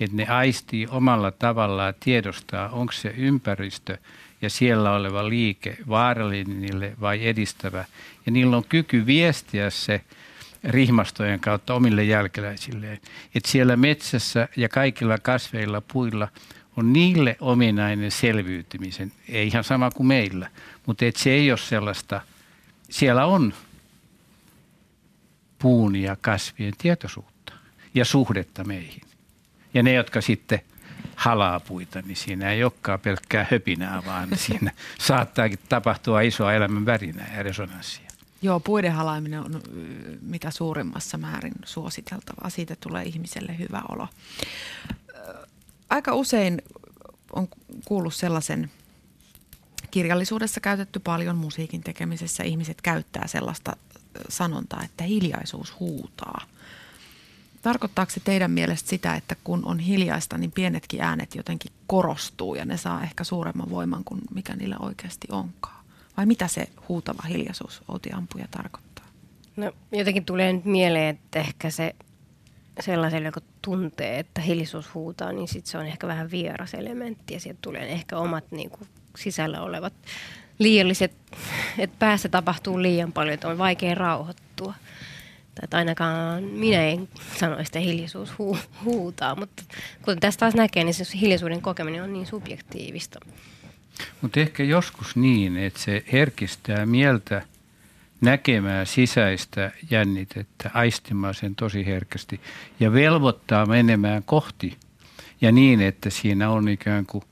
että ne aistii omalla tavallaan tiedostaa, onko se ympäristö ja siellä oleva liike vaarallinen niille vai edistävä. Ja niillä on kyky viestiä se rihmastojen kautta omille jälkeläisilleen. Että siellä metsässä ja kaikilla kasveilla, puilla on niille ominainen selviytymisen, ei ihan sama kuin meillä, mutta et se ei ole sellaista, siellä on puun ja kasvien tietoisuutta ja suhdetta meihin. Ja ne, jotka sitten halaa puita, niin siinä ei olekaan pelkkää höpinää, vaan <laughs> siinä saattaakin tapahtua isoa elämän värinää ja resonanssia.
Joo, puiden halaaminen on mitä suurimmassa määrin suositeltavaa. Siitä tulee ihmiselle hyvä olo. Aika usein on kuullut sellaisen kirjallisuudessa käytetty paljon musiikin tekemisessä. Ihmiset käyttää sellaista sanontaa, että hiljaisuus huutaa. Tarkoittaako se teidän mielestä sitä, että kun on hiljaista, niin pienetkin äänet jotenkin korostuu ja ne saa ehkä suuremman voiman kuin mikä niillä oikeasti onkaan? Vai mitä se huutava hiljaisuus Outi Ampuja tarkoittaa?
No jotenkin tulee nyt mieleen, että ehkä se sellaiselle, joka tuntee, että hiljaisuus huutaa, niin sit se on ehkä vähän vieras elementti ja sieltä tulee ehkä omat niin kuin, sisällä olevat liialliset, että päässä tapahtuu liian paljon, että on vaikea rauhoittua. Tai ainakaan minä en sano, että hiljaisuus hu- huutaa, mutta kuten tästä taas näkee, niin se hiljaisuuden kokeminen on niin subjektiivista.
Mutta ehkä joskus niin, että se herkistää mieltä näkemään sisäistä jännitettä, aistimaan sen tosi herkästi ja velvoittaa menemään kohti ja niin, että siinä on ikään kuin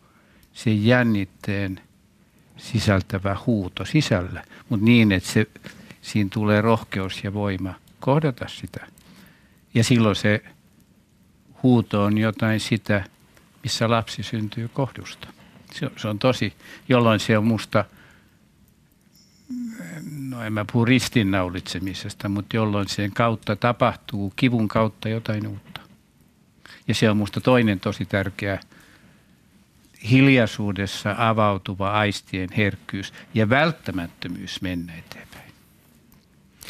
se jännitteen sisältävä huuto sisällä, mutta niin, että se, siinä tulee rohkeus ja voima kohdata sitä. Ja silloin se huuto on jotain sitä, missä lapsi syntyy kohdusta. Se, se on tosi, jolloin se on musta, no en mä puhu ristinnaulitsemisesta, mutta jolloin sen kautta tapahtuu kivun kautta jotain uutta. Ja se on musta toinen tosi tärkeä hiljaisuudessa avautuva aistien herkkyys ja välttämättömyys mennä eteenpäin.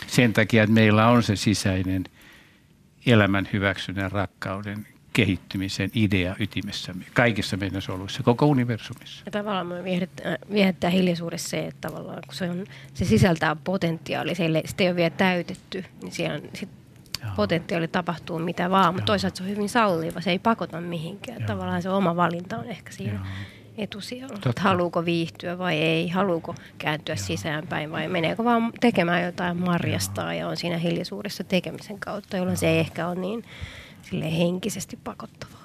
Sen takia, että meillä on se sisäinen elämän hyväksynnän rakkauden kehittymisen idea ytimessämme, kaikissa meidän soluissa, koko universumissa.
Ja tavallaan me viehdyttää hiljaisuudessa se, että tavallaan kun se, on, se sisältää potentiaali, se ei, ole vielä täytetty, niin siellä on, sit potentiaali tapahtuu mitä vaan, mutta toisaalta se on hyvin salliva, se ei pakota mihinkään. Joo. Tavallaan se oma valinta on ehkä siinä Joo. etusijalla, että haluuko viihtyä vai ei, haluuko kääntyä Joo. sisäänpäin vai meneekö vaan tekemään jotain marjastaa Joo. ja on siinä hiljaisuudessa tekemisen kautta, jolloin Joo. se ei ehkä ole niin sille henkisesti pakottavaa.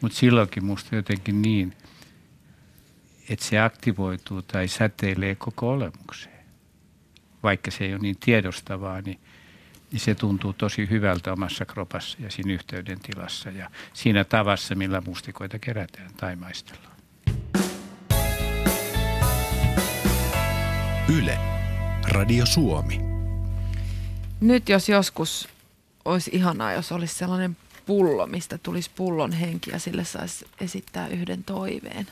Mutta silloinkin musta jotenkin niin, että se aktivoituu tai säteilee koko olemukseen. Vaikka se ei ole niin tiedostavaa, niin, niin se tuntuu tosi hyvältä omassa kropassa ja siinä yhteyden tilassa ja siinä tavassa, millä mustikoita kerätään tai maistellaan.
Yle. Radio Suomi.
Nyt jos joskus olisi ihanaa, jos olisi sellainen pullo, mistä tulisi pullon henki ja sille saisi esittää yhden toiveen.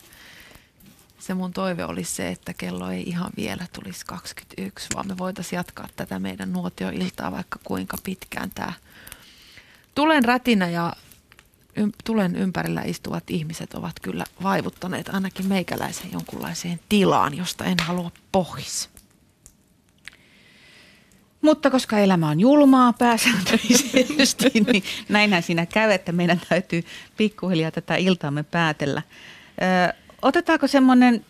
Se mun toive olisi se, että kello ei ihan vielä tulisi 21, vaan me voitaisiin jatkaa tätä meidän nuotioiltaa vaikka kuinka pitkään tämä tulen rätinä ja tulen ympärillä istuvat ihmiset ovat kyllä vaivuttaneet ainakin meikäläisen jonkunlaiseen tilaan, josta en halua pois.
Mutta koska elämä on julmaa pääsääntöisesti, <laughs> niin näinhän siinä käy, että meidän täytyy pikkuhiljaa tätä iltaamme päätellä. Ö, otetaanko semmoinen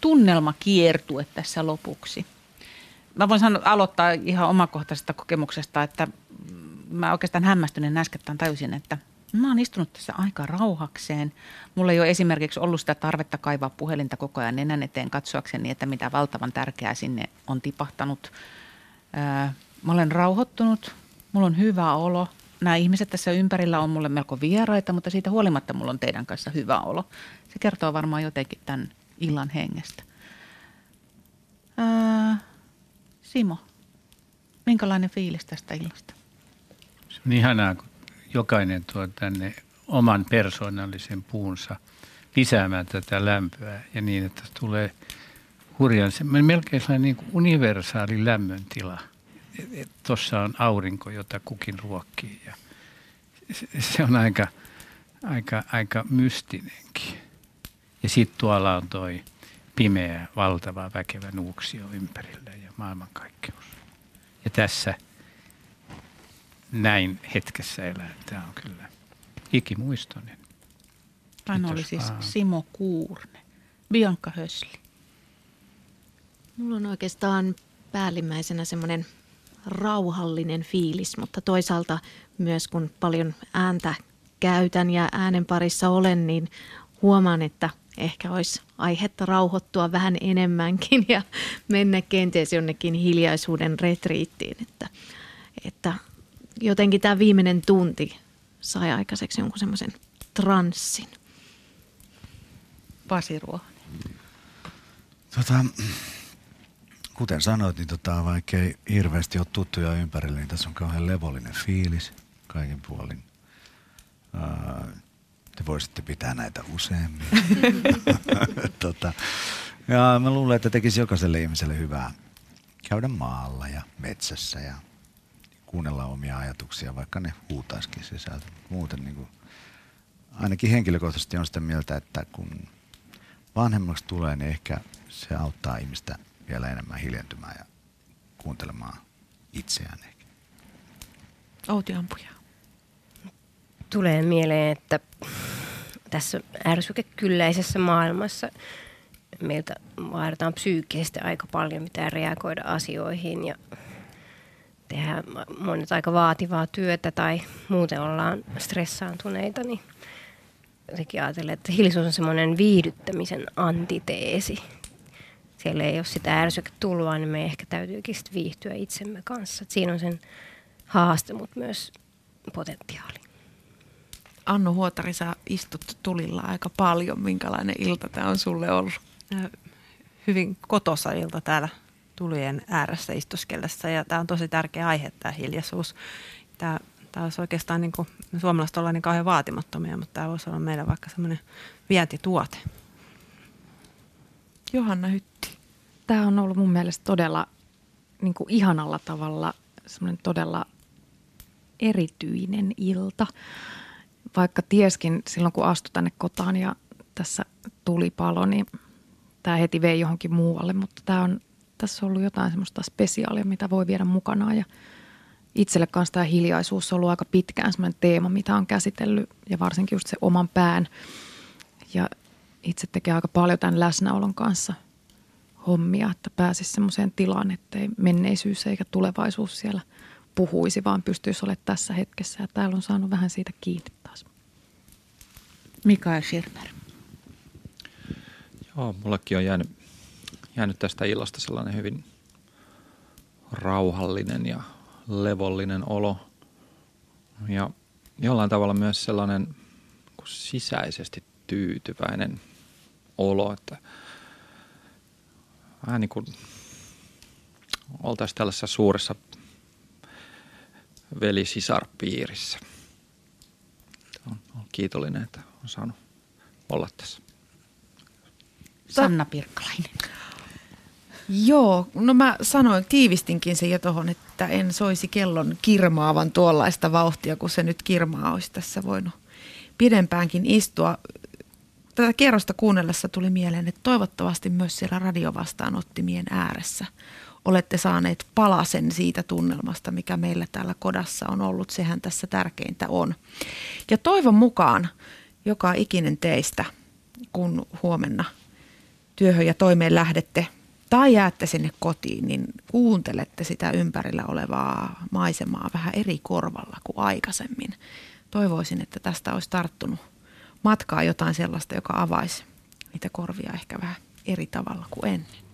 tunnelmakiertue tässä lopuksi? Mä voin sanoa, aloittaa ihan omakohtaisesta kokemuksesta, että mä oikeastaan hämmästyneen äskettäin tajusin, että mä oon istunut tässä aika rauhakseen. Mulla ei ole esimerkiksi ollut sitä tarvetta kaivaa puhelinta koko ajan nenän eteen katsoakseni, että mitä valtavan tärkeää sinne on tipahtanut – Mä olen rauhoittunut, mulla on hyvä olo. Nämä ihmiset tässä ympärillä on mulle melko vieraita, mutta siitä huolimatta mulla on teidän kanssa hyvä olo. Se kertoo varmaan jotenkin tämän illan hengestä. Ää, Simo, minkälainen fiilis tästä illasta?
Se on ihanaa, kun jokainen tuo tänne oman persoonallisen puunsa lisäämään tätä lämpöä ja niin, että tulee – hurjan, se melkein sellainen niin kuin universaali lämmöntila. Tuossa on aurinko, jota kukin ruokkii ja se on aika, aika, aika mystinenkin. Ja sitten tuolla on toi pimeä, valtava, väkevä nuuksio ympärillä ja maailmankaikkeus. Ja tässä näin hetkessä elää. Tämä on kyllä ikimuistoinen.
Hän oli siis
vaan.
Simo Kuurne. Bianca Hösli.
Mulla on oikeastaan päällimmäisenä semmoinen rauhallinen fiilis, mutta toisaalta myös kun paljon ääntä käytän ja äänen parissa olen, niin huomaan, että ehkä olisi aihetta rauhoittua vähän enemmänkin ja mennä kenties jonnekin hiljaisuuden retriittiin. Että, että jotenkin tämä viimeinen tunti sai aikaiseksi jonkun semmoisen transsin.
Pasi Ruohonen.
Tota, kuten sanoit, niin tota, vaikka ei hirveästi ole tuttuja ympärillä, niin tässä on kauhean levollinen fiilis kaiken puolin. Ää, te voisitte pitää näitä useammin. <laughs> tota, ja mä luulen, että tekisi jokaiselle ihmiselle hyvää käydä maalla ja metsässä ja kuunnella omia ajatuksia, vaikka ne huutaisikin sisältä. Muuten niin kuin, ainakin henkilökohtaisesti on sitä mieltä, että kun vanhemmaksi tulee, niin ehkä se auttaa ihmistä vielä enemmän hiljentymään ja kuuntelemaan itseään ehkä.
Outi Ampuja.
Tulee mieleen, että tässä ärsykekylläisessä maailmassa meiltä vaaditaan psyykkisesti aika paljon, mitä reagoida asioihin ja tehdään monet aika vaativaa työtä tai muuten ollaan stressaantuneita, niin jotenkin ajattelen, että hiljaisuus on semmoinen viihdyttämisen antiteesi. Siellä ei ole sitä ärsyketulvaa, niin me ehkä täytyykin viihtyä itsemme kanssa. Et siinä on sen haaste, mutta myös potentiaali.
Annu Huotari, sä istut tulilla aika paljon. Minkälainen ilta tämä on sulle ollut?
Hyvin kotosa ilta täällä tulien ääressä istuskellessa ja tämä on tosi tärkeä aihe, tämä hiljaisuus. Tämä, tämä olisi oikeastaan, niin kuin, me suomalaiset ollaan niin kauhean vaatimattomia, mutta tämä voisi olla meillä vaikka semmoinen vientituote.
Johanna Hytti.
Tämä on ollut mun mielestä todella niin kuin ihanalla tavalla semmoinen todella erityinen ilta. Vaikka tieskin silloin, kun astui tänne kotaan ja tässä tuli palo, niin tämä heti vei johonkin muualle. Mutta tämä on, tässä on ollut jotain semmoista spesiaalia, mitä voi viedä mukanaan. Ja itselle kanssa tämä hiljaisuus on ollut aika pitkään semmoinen teema, mitä on käsitellyt ja varsinkin just se oman pään. Ja itse tekee aika paljon tämän läsnäolon kanssa hommia, että pääsisi semmoiseen tilaan, ettei menneisyys eikä tulevaisuus siellä puhuisi, vaan pystyisi olemaan tässä hetkessä. Ja täällä on saanut vähän siitä kiinni.
Mikael Schirmer.
Joo, mullekin on jäänyt, jäänyt tästä illasta sellainen hyvin rauhallinen ja levollinen olo. Ja jollain tavalla myös sellainen niin sisäisesti tyytyväinen olo, että vähän niin kuin oltaisiin tällaisessa suuressa veli-sisarpiirissä. Olen kiitollinen, että on saanut olla tässä.
Sanna Pirkkalainen.
Joo, no mä sanoin, tiivistinkin sen jo tuohon, että en soisi kellon kirmaavan tuollaista vauhtia, kun se nyt kirmaa olisi tässä voinut pidempäänkin istua. Tätä kierrosta kuunnellessa tuli mieleen, että toivottavasti myös siellä radiovastaanottimien ääressä olette saaneet palasen siitä tunnelmasta, mikä meillä täällä kodassa on ollut. Sehän tässä tärkeintä on. Ja toivon mukaan joka ikinen teistä, kun huomenna työhön ja toimeen lähdette tai jäätte sinne kotiin, niin kuuntelette sitä ympärillä olevaa maisemaa vähän eri korvalla kuin aikaisemmin. Toivoisin, että tästä olisi tarttunut matkaa jotain sellaista, joka avaisi niitä korvia ehkä vähän eri tavalla kuin ennen.